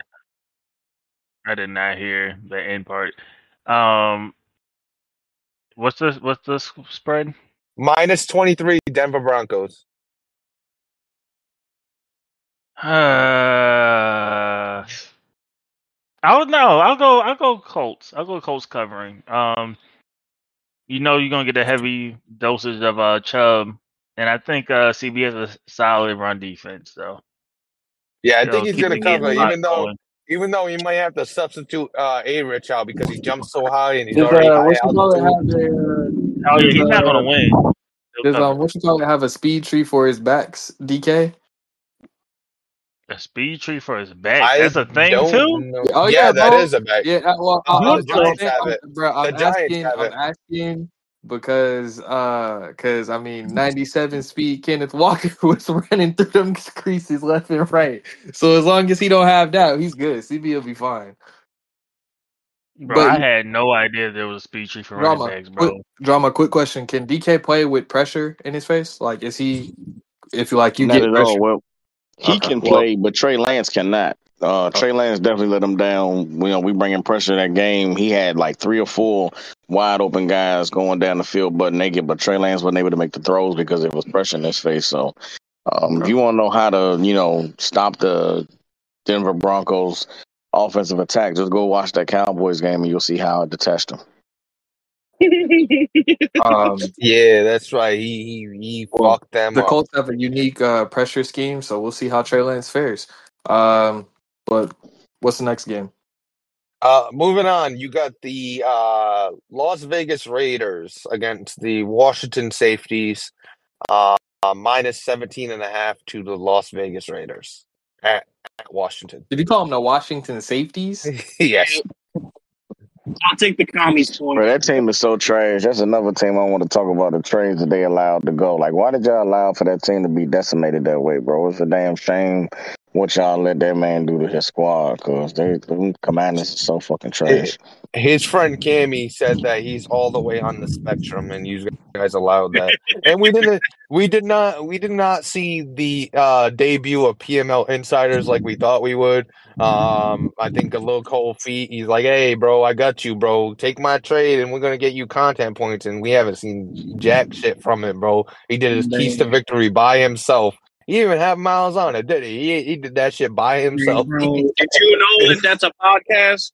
Speaker 2: I did not hear the end part. Um, what's the what's the spread?
Speaker 1: Minus twenty three Denver Broncos.
Speaker 2: Uh, I'll no. I'll go. I'll go Colts. I'll go Colts covering. Um, you know you're gonna get a heavy dosage of uh Chubb, and I think uh CB has a solid run defense. So
Speaker 1: Yeah, I
Speaker 2: you
Speaker 1: think
Speaker 2: know,
Speaker 1: he's gonna
Speaker 2: keeping it
Speaker 1: cover, even though
Speaker 2: going.
Speaker 1: even though he might have to substitute uh, A Rich out because he jumps so high and he's
Speaker 4: Does
Speaker 1: already
Speaker 4: uh,
Speaker 1: high
Speaker 4: what you call it
Speaker 1: altitude.
Speaker 4: have a uh,
Speaker 2: Oh yeah, he's not
Speaker 4: uh,
Speaker 2: gonna win.
Speaker 4: Does
Speaker 2: cover.
Speaker 4: um what you call it have a speed tree for his backs? DK.
Speaker 2: a speed tree for his back.
Speaker 1: I
Speaker 2: That's a thing too.
Speaker 1: know.
Speaker 4: Oh
Speaker 1: yeah,
Speaker 4: yeah,
Speaker 1: that
Speaker 4: bro.
Speaker 1: is a bet.
Speaker 4: Yeah, uh, well,
Speaker 1: Uh,
Speaker 4: I,
Speaker 1: the
Speaker 4: I'm, I'm,
Speaker 1: Giants have
Speaker 4: I'm,
Speaker 1: it.
Speaker 4: bro, I'm
Speaker 1: The Giants
Speaker 4: asking,
Speaker 1: have
Speaker 4: I'm
Speaker 1: it.
Speaker 4: asking because, uh, because I mean, 97 speed Kenneth Walker was running through them creases left and right. So as long as he don't have that, he's good. CB will be fine.
Speaker 2: Bro,
Speaker 4: But
Speaker 2: I had no idea there was a speed tree for running
Speaker 4: drama,
Speaker 2: backs,
Speaker 4: quick
Speaker 2: bro.
Speaker 4: drama. Quick question: Can DK play with pressure in his face? Like, is he? If you like, you
Speaker 5: Not
Speaker 4: get
Speaker 5: at all.
Speaker 4: pressure.
Speaker 5: Well, he
Speaker 4: Okay.
Speaker 5: can
Speaker 4: Well,
Speaker 5: play, but Trey Lance cannot. Uh, Trey Lance definitely let him down. You know, we bring in pressure that game. He had like three or four wide open guys going down the field butt naked, but Trey Lance wasn't able to make the throws because it was pressure in his face. So, um, if you want to know how to, you know, stop the Denver Broncos offensive attack, just go watch that Cowboys game and you'll see how to test them.
Speaker 4: um,
Speaker 1: Yeah, that's right. He he, he
Speaker 4: Well,
Speaker 1: fucked them
Speaker 4: the
Speaker 1: up.
Speaker 4: Colts have a unique uh, pressure scheme, so we'll see how Trey Lance fares. Um, but what's the next game?
Speaker 1: Uh, moving on, you got the uh, Las Vegas Raiders against the Washington Safeties, uh, uh, minus 17 and a half to the Las Vegas Raiders at, at Washington.
Speaker 4: Did you call them the Washington Safeties?
Speaker 1: yes.
Speaker 3: I'll take the commies point.
Speaker 5: Bro, that team is so trash. That's another team I want to talk about the trades that they allowed to go. Like, why did y'all allow for that team to be decimated that way, bro? It's a damn shame what y'all let that man do to his squad because they them commanders are so fucking trash.
Speaker 1: His friend Cammy said that he's all the way on the spectrum, and you guys allowed that. and we didn't. We did not. We did not see the uh, debut of PML insiders like we thought we would. Um, I think a little cold feet. He's like, "Hey, bro, I got you, bro. Take my trade, and we're gonna get you content points." And we haven't seen jack shit from it, bro. He did his keys to victory by himself. He didn't even have miles on it, did he? He, he did that shit by himself.
Speaker 3: Did you know that that's a podcast?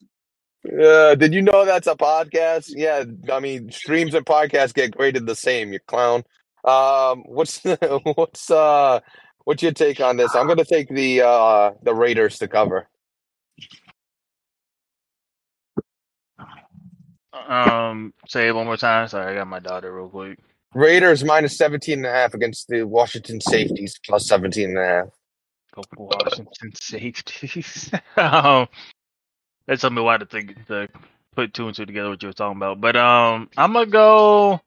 Speaker 1: Uh, did you know that's a podcast? Yeah, I mean, streams and podcasts get graded the same. You clown. Um, what's what's uh what's your take on this? I'm gonna take the uh the Raiders to cover.
Speaker 2: Um, say it one more time. Sorry, I got my daughter real quick.
Speaker 1: Raiders minus 17 and a half against the Washington safeties plus 17 and a half.
Speaker 2: Go Washington safeties. um, that's something why to think to put two and two together what you were talking about. But um, I'm gonna go.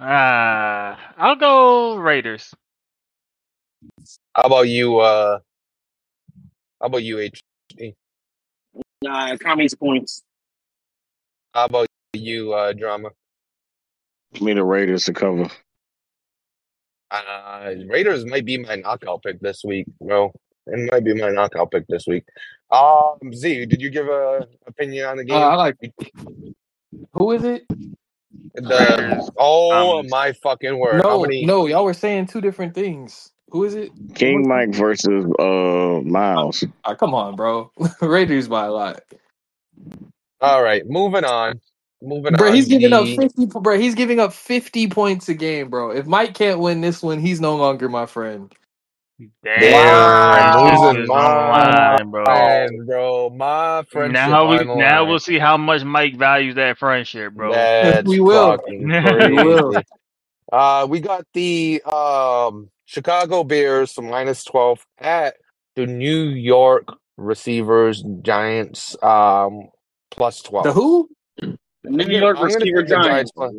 Speaker 2: Uh, I'll go Raiders.
Speaker 1: How about you? Uh, how about you, H?
Speaker 3: Nah, commies points.
Speaker 1: How about you, uh, drama?
Speaker 5: Me the Raiders to cover.
Speaker 1: Uh, Raiders might be my knockout pick this week, bro. It might be my knockout pick this week. Um, Z, did you give a opinion on the
Speaker 4: Uh,
Speaker 1: game?
Speaker 4: I like. Who is it?
Speaker 1: The oh
Speaker 2: Um,
Speaker 1: my fucking word!
Speaker 4: No,
Speaker 1: many?
Speaker 4: no, y'all were saying two different things. Who is it?
Speaker 5: King Mike versus uh Miles.
Speaker 4: Ah, come on, bro. Raiders by a lot.
Speaker 1: All right, moving on. Moving
Speaker 4: Bro,
Speaker 1: on.
Speaker 4: he's giving up
Speaker 1: the-
Speaker 4: fifty. Bro, he's giving up fifty points a game, bro. If Mike can't win this one, he's no longer my friend.
Speaker 2: Damn,
Speaker 1: Wow,
Speaker 2: friendship
Speaker 1: losing
Speaker 2: is
Speaker 1: my
Speaker 2: line, bro.
Speaker 1: Man, bro, my friendship.
Speaker 2: Now we
Speaker 1: on the
Speaker 2: now we'll see how much Mike values that friendship, bro.
Speaker 1: That's
Speaker 4: We will.
Speaker 1: fucking
Speaker 2: We
Speaker 4: will.
Speaker 1: crazy. Uh, we got the um, Chicago Bears from minus 12 at the New York receivers Giants um, plus 12.
Speaker 4: The who?
Speaker 3: New
Speaker 1: I'm
Speaker 3: York
Speaker 1: gonna
Speaker 3: receiver
Speaker 1: Giants
Speaker 3: Giants.
Speaker 1: plus,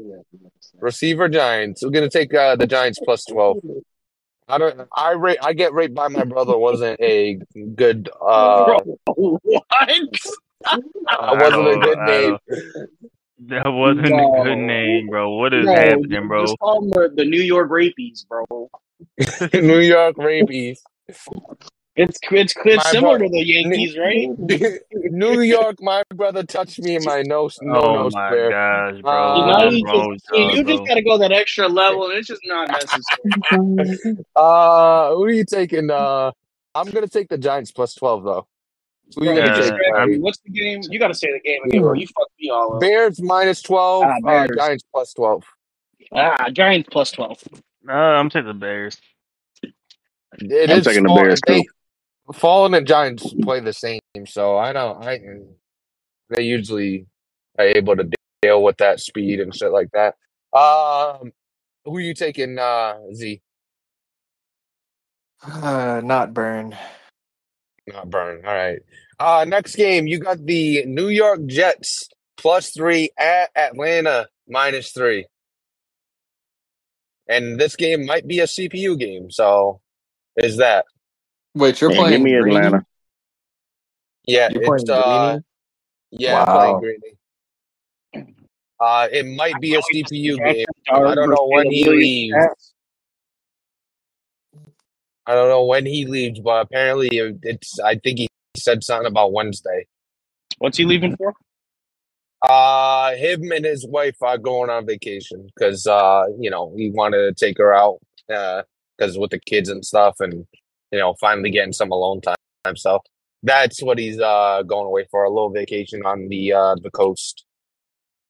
Speaker 1: receiver Giants. We're gonna take uh, the Giants plus 12. I don't. I rate. I get raped by my brother. wasn't a good. Uh,
Speaker 3: Bro, what?
Speaker 1: uh, wasn't a good
Speaker 2: I
Speaker 1: name.
Speaker 2: That wasn't a good name, bro. What is
Speaker 3: No,
Speaker 2: happening, bro?
Speaker 3: Just call them the, the New York Rapies, bro.
Speaker 1: New York Rabies.
Speaker 3: It's it's, it's similar
Speaker 1: boy-
Speaker 3: to the Yankees, right?
Speaker 1: New York, my brother touched me in my nose. No,
Speaker 2: oh
Speaker 1: no
Speaker 2: my
Speaker 1: square.
Speaker 2: gosh, bro.
Speaker 1: Uh,
Speaker 3: You, know, you just,
Speaker 2: with
Speaker 3: you,
Speaker 2: y'all, bro?
Speaker 3: just got to go that extra level, and it's just not necessary.
Speaker 1: Uh, who are you taking? Uh, I'm gonna take the Giants plus twelve though. Who you gonna
Speaker 2: Yeah,
Speaker 1: take?
Speaker 3: I
Speaker 1: Uh,
Speaker 3: what's the game? You got to say the game again, bro. You fucked me all up.
Speaker 1: Bears minus twelve.
Speaker 3: Ah,
Speaker 1: uh, Giants plus twelve.
Speaker 3: Ah, Giants plus twelve.
Speaker 2: Uh, I'm taking the Bears.
Speaker 1: It
Speaker 5: I'm
Speaker 1: is
Speaker 5: taking the Bears, too.
Speaker 1: Fallen and Giants play the same, so I know I they usually are able to deal with that speed and shit like that. Um, who are you taking? Uh, Z,
Speaker 4: Uh, not burn.
Speaker 1: not burn. All right. Uh, next game you got the New York Jets plus three at Atlanta minus three, and this game might be a CPU game. So, is that?
Speaker 4: Wait, you're
Speaker 5: Yeah,
Speaker 4: playing
Speaker 5: give me
Speaker 4: Greeny?
Speaker 5: Atlanta.
Speaker 1: Yeah,
Speaker 4: You're
Speaker 1: it's
Speaker 4: playing
Speaker 1: uh,
Speaker 4: Greeny?
Speaker 1: yeah,
Speaker 4: Wow.
Speaker 1: playing Greeny. Uh, it might be a CPU game. I don't know when he leaves. I don't know when he leaves, but apparently it's. I think he said something about Wednesday.
Speaker 3: What's he leaving for?
Speaker 1: Uh, him and his wife are going on vacation because uh, you know, he wanted to take her out uh, because with the kids and stuff, and you know, finally getting some alone time. So that's what he's uh going away for a little vacation on the uh the coast.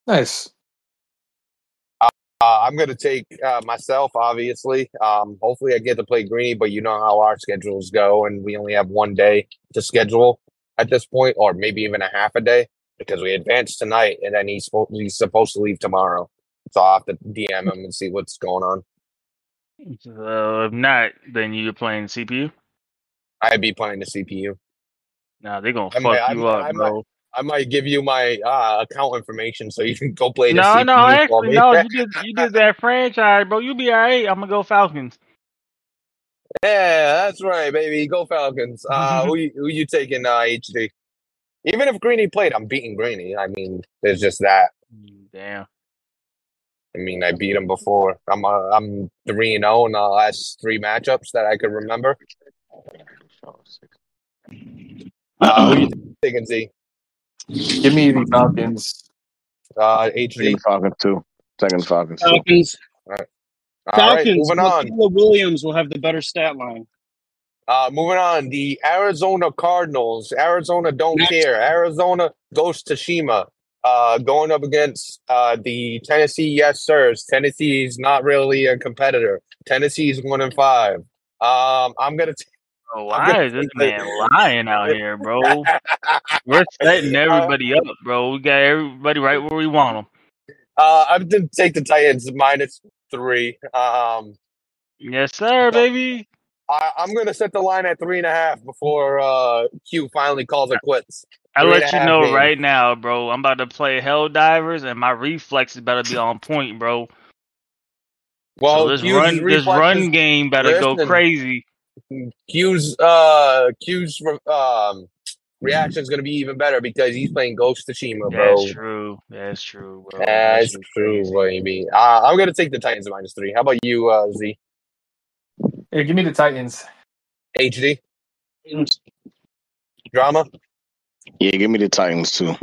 Speaker 4: Nice.
Speaker 1: Uh, I'm gonna take uh, myself, obviously. Um, hopefully, I get to play Greeny, but you know how our schedules go, and we only have one day to schedule at this point, or maybe even a half a day because we advanced tonight, and then he's supposed he's supposed to leave tomorrow. So I'll have to DM him and see what's going on.
Speaker 2: So if not, then you're playing CPU.
Speaker 1: I'd be playing the CPU.
Speaker 2: Nah, they're gonna
Speaker 1: I
Speaker 2: fuck
Speaker 1: might- I
Speaker 2: you
Speaker 1: might-
Speaker 2: up,
Speaker 1: I might-
Speaker 2: bro.
Speaker 1: I might give you my uh, account information so you can go play the
Speaker 2: No,
Speaker 1: CPU
Speaker 2: no, actually, no. You did, you did that franchise, bro. You be alright. I'm gonna go Falcons.
Speaker 1: Yeah, that's right, baby. Go Falcons. Uh, who you, who you taking? Uh, HD. Even if Greeny played, I'm beating Greeny. I mean, there's just that.
Speaker 2: Damn.
Speaker 1: I mean, I beat him before. I'm uh, I'm three and zero in the last three matchups that I could remember. Uh, who you taking, Z?
Speaker 4: Give me the Falcons.
Speaker 1: Uh, HD.
Speaker 5: Falcons too. Taking the Falcons too.
Speaker 3: Falcons.
Speaker 1: All right,
Speaker 3: Falcons.
Speaker 1: moving on.
Speaker 3: Caleb Williams will have the better stat line.
Speaker 1: Uh, moving on. The Arizona Cardinals. Arizona don't
Speaker 3: Next.
Speaker 1: care. Arizona goes to Shima. Uh, going up against uh, the Tennessee Yes Sirs. Tennessee's not really a competitor. Tennessee's one and five. Um, I'm gonna. T- I'm
Speaker 2: why is this man lying out here, bro? We're setting everybody up, bro. We got everybody right where we want them.
Speaker 1: Uh, I'm gonna take the Titans minus three. Um,
Speaker 2: Yes, sir, baby.
Speaker 1: I, I'm gonna set the line at three and a half before uh Q finally calls it quits.
Speaker 2: I
Speaker 1: Three
Speaker 2: let you know
Speaker 1: games.
Speaker 2: right now, bro. I'm about to play Helldivers, and my reflexes better be on point, bro.
Speaker 1: Well,
Speaker 2: so this
Speaker 1: Q's
Speaker 2: run, this run game better go crazy.
Speaker 1: Q's uh Q's um reaction is gonna be even better because he's playing Ghost Tsushima, bro.
Speaker 2: That's true. That's true, bro.
Speaker 1: That's
Speaker 2: That shit
Speaker 1: true, baby. Uh, I'm gonna take the Titans minus three. How about you, uh, Z?
Speaker 4: Here, give me the Titans.
Speaker 1: HD drama.
Speaker 5: Yeah, give me the Titans too.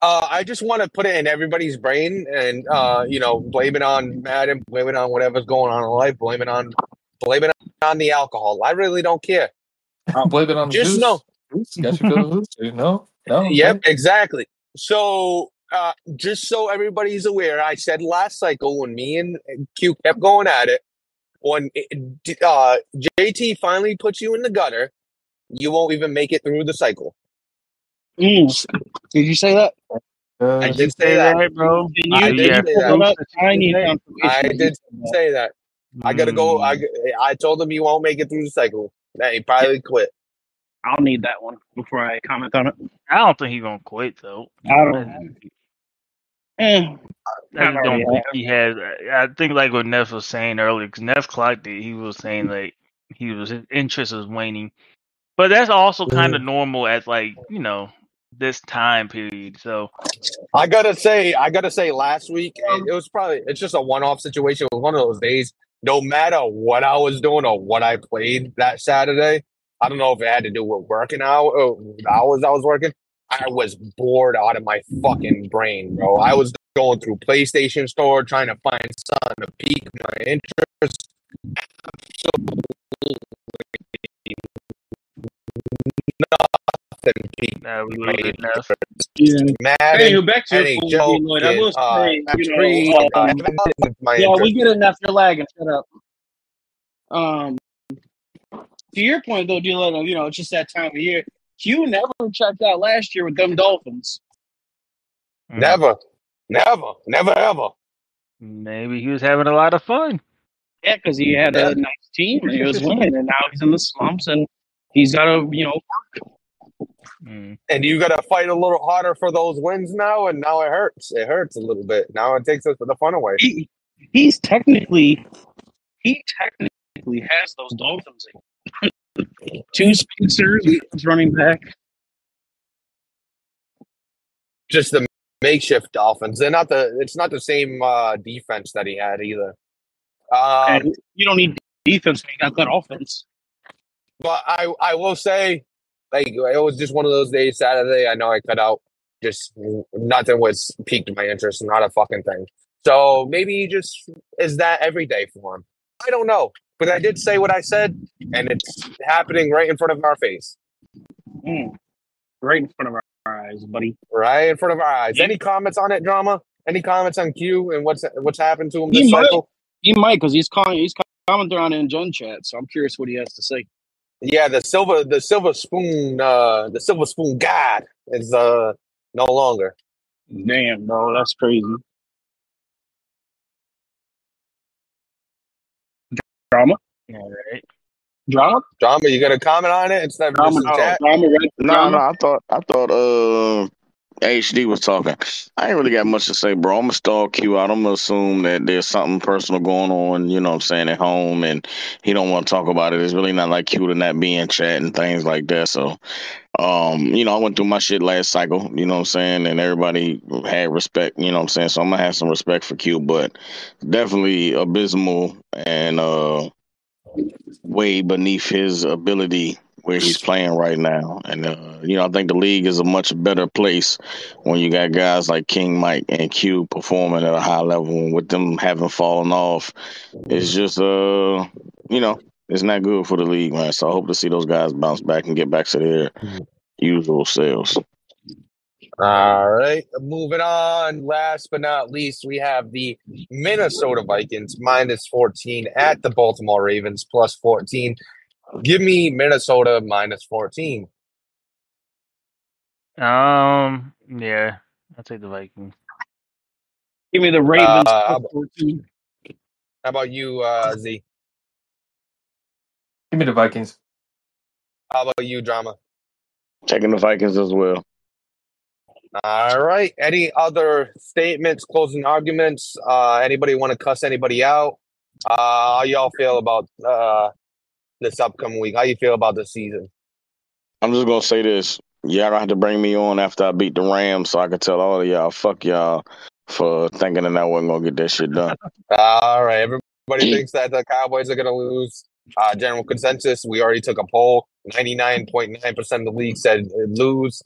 Speaker 1: Uh, I just want to put it in everybody's brain and uh, you know, blame it on Madden, blame it on whatever's going on in life, blame it on blame it on the alcohol. I really don't care.
Speaker 4: Blame it on the
Speaker 1: Just
Speaker 4: juice.
Speaker 1: know.
Speaker 4: Got you feeling? No, no.
Speaker 1: Yep, exactly. So, uh, just so everybody's aware, I said last cycle when me and Q kept going at it, when uh, JT finally puts you in the gutter, you won't even make it through the cycle.
Speaker 3: Mm. Did you say that?
Speaker 4: Uh,
Speaker 1: I
Speaker 2: Did
Speaker 1: did
Speaker 2: you
Speaker 1: say that.
Speaker 3: Can
Speaker 2: bro?
Speaker 3: you,
Speaker 1: I did
Speaker 3: you
Speaker 1: say that.
Speaker 3: it? I need
Speaker 2: I
Speaker 3: confirmation.
Speaker 1: I did say that. I gotta go. I,
Speaker 2: Mm,
Speaker 1: I told him he won't make it through the cycle. That he probably quit.
Speaker 3: I'll need that one before I comment on it.
Speaker 2: I don't think he's gonna quit though.
Speaker 3: I
Speaker 2: I
Speaker 3: don't. Eh,
Speaker 2: I don't think
Speaker 3: have.
Speaker 2: he has. I think like what Neff was saying earlier, because Neff clocked it. He was saying like he was his interest was waning, but that's also kind of normal at like you know this time period. So
Speaker 1: I gotta say, I gotta say, last week it, it was probably it's just a one-off situation. It was one of those days. No matter what I was doing or what I played that Saturday, I don't know if it had to do with working out or hours I was working. I was bored out of my fucking brain, bro. I was going through PlayStation Store trying to find something to pique my interest. Nothing piqued
Speaker 2: uh, we
Speaker 1: my
Speaker 2: leave now.
Speaker 1: interest.
Speaker 3: Yeah.
Speaker 1: Madden,
Speaker 3: Anywho, back to
Speaker 1: NHL,
Speaker 3: football, Lloyd. I will
Speaker 1: uh,
Speaker 3: say, you know,
Speaker 1: Creed, uh, everything
Speaker 3: yeah,
Speaker 1: interest.
Speaker 3: we get enough. You're lagging. Shut up. Um, to your point though, D'Lo, you know, it's just that time of year. Q never checked out last year with them Dolphins.
Speaker 2: Mm.
Speaker 1: Never, never, never, ever.
Speaker 2: Maybe he was having a lot of fun.
Speaker 3: Yeah, because he had a nice team and he was winning, and now he's in the slumps and he's got to, you know,
Speaker 2: Mm.
Speaker 1: And you got to fight a little harder for those wins now, and now it hurts. It hurts a little bit. Now it takes us the fun away.
Speaker 3: he he's technically he technically has those Dolphins. Two Spencers, running back.
Speaker 1: Just the makeshift Dolphins. They're not the. It's not the same uh, defense that he had either. Um,
Speaker 3: you don't need defense when you got that offense.
Speaker 1: but I, I will say, like it was just one of those days. Saturday, I know I cut out. Just nothing was piqued my interest. Not a fucking thing. So maybe he just is that every day for him. I don't know, but I did say what I said, and it's happening right in front of our face,
Speaker 3: Mm. Right in front of our eyes, buddy.
Speaker 1: right in front of our eyes.
Speaker 3: Yeah.
Speaker 1: Any comments on it, drama? Any comments on Q and what's what's happened to him
Speaker 3: He might.
Speaker 1: cycle?
Speaker 3: He might because he's calling. He's commenting on it in Gen Chat, so I'm curious what he has to say.
Speaker 1: Yeah, the silver the silver spoon uh the silver spoon god is uh no longer.
Speaker 3: Damn, bro, that's crazy. Drama,
Speaker 2: All right.
Speaker 3: drama,
Speaker 1: Drama, you got a comment on it instead of
Speaker 3: drama,
Speaker 1: just in chat?
Speaker 3: drama, right?
Speaker 5: No,
Speaker 3: drama.
Speaker 5: no, I thought I thought uh HD was talking. I ain't really got much to say, bro. I'm gonna stall Q. I'm gonna assume that there's something personal going on, you know what I'm saying, at home and he don't want to talk about it. It's really not like Q to not be in chat and things like that. So um, you know, I went through my shit last cycle, you know what I'm saying, and everybody had respect, you know what I'm saying. So I'm gonna have some respect for Q, but definitely abysmal and uh way beneath his ability where he's playing right now. And uh, you know, I think the league is a much better place when you got guys like King Mike and Q performing at a high level and with them having fallen off. It's just uh you know, it's not good for the league, man. So I hope to see those guys bounce back and get back to their usual selves.
Speaker 1: All right, moving on. Last but not least, we have the Minnesota Vikings minus 14 at the Baltimore Ravens plus 14. Give me Minnesota minus 14.
Speaker 2: Um. Yeah. I'll take the Vikings.
Speaker 3: Give me the Ravens.
Speaker 1: Uh,
Speaker 3: plus 14.
Speaker 1: How about you, uh, Z?
Speaker 4: Give me the Vikings.
Speaker 1: How about you, Drama?
Speaker 5: Taking the Vikings as well.
Speaker 1: All right. Any other statements, closing arguments? Uh, anybody want to cuss anybody out? Uh, how y'all feel about uh, this upcoming week? How you feel about the season?
Speaker 5: I'm just gonna say this. Y'all don't have to bring me on after I beat the Rams so I can tell all of y'all, fuck y'all for thinking that I wasn't gonna get that shit done.
Speaker 1: All right. Everybody thinks that the Cowboys are going to lose. Uh, general consensus. We already took a poll. Ninety-nine point nine percent of the league said lose.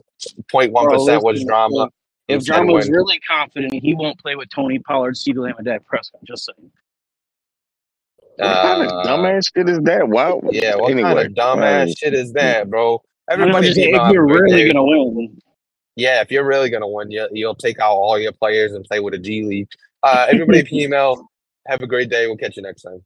Speaker 1: 0.1 was drama.
Speaker 3: If
Speaker 1: Who
Speaker 3: Drama was really confident, he won't play with Tony Pollard, CeeDee Lamb, and Dak Prescott. Just saying.
Speaker 5: What kind of
Speaker 1: Uh,
Speaker 5: dumbass shit is that? Wow.
Speaker 1: Yeah, what kind of dumbass
Speaker 5: like,
Speaker 1: shit is that, bro?
Speaker 3: I'm
Speaker 1: Everybody
Speaker 3: just saying,
Speaker 1: came
Speaker 3: if you're
Speaker 1: with
Speaker 3: really
Speaker 1: their-
Speaker 3: gonna win,
Speaker 1: Yeah, if you're really gonna win, you, you'll take out all your players and play with a G League. Uh, everybody, email. Have a great day. We'll catch you next time.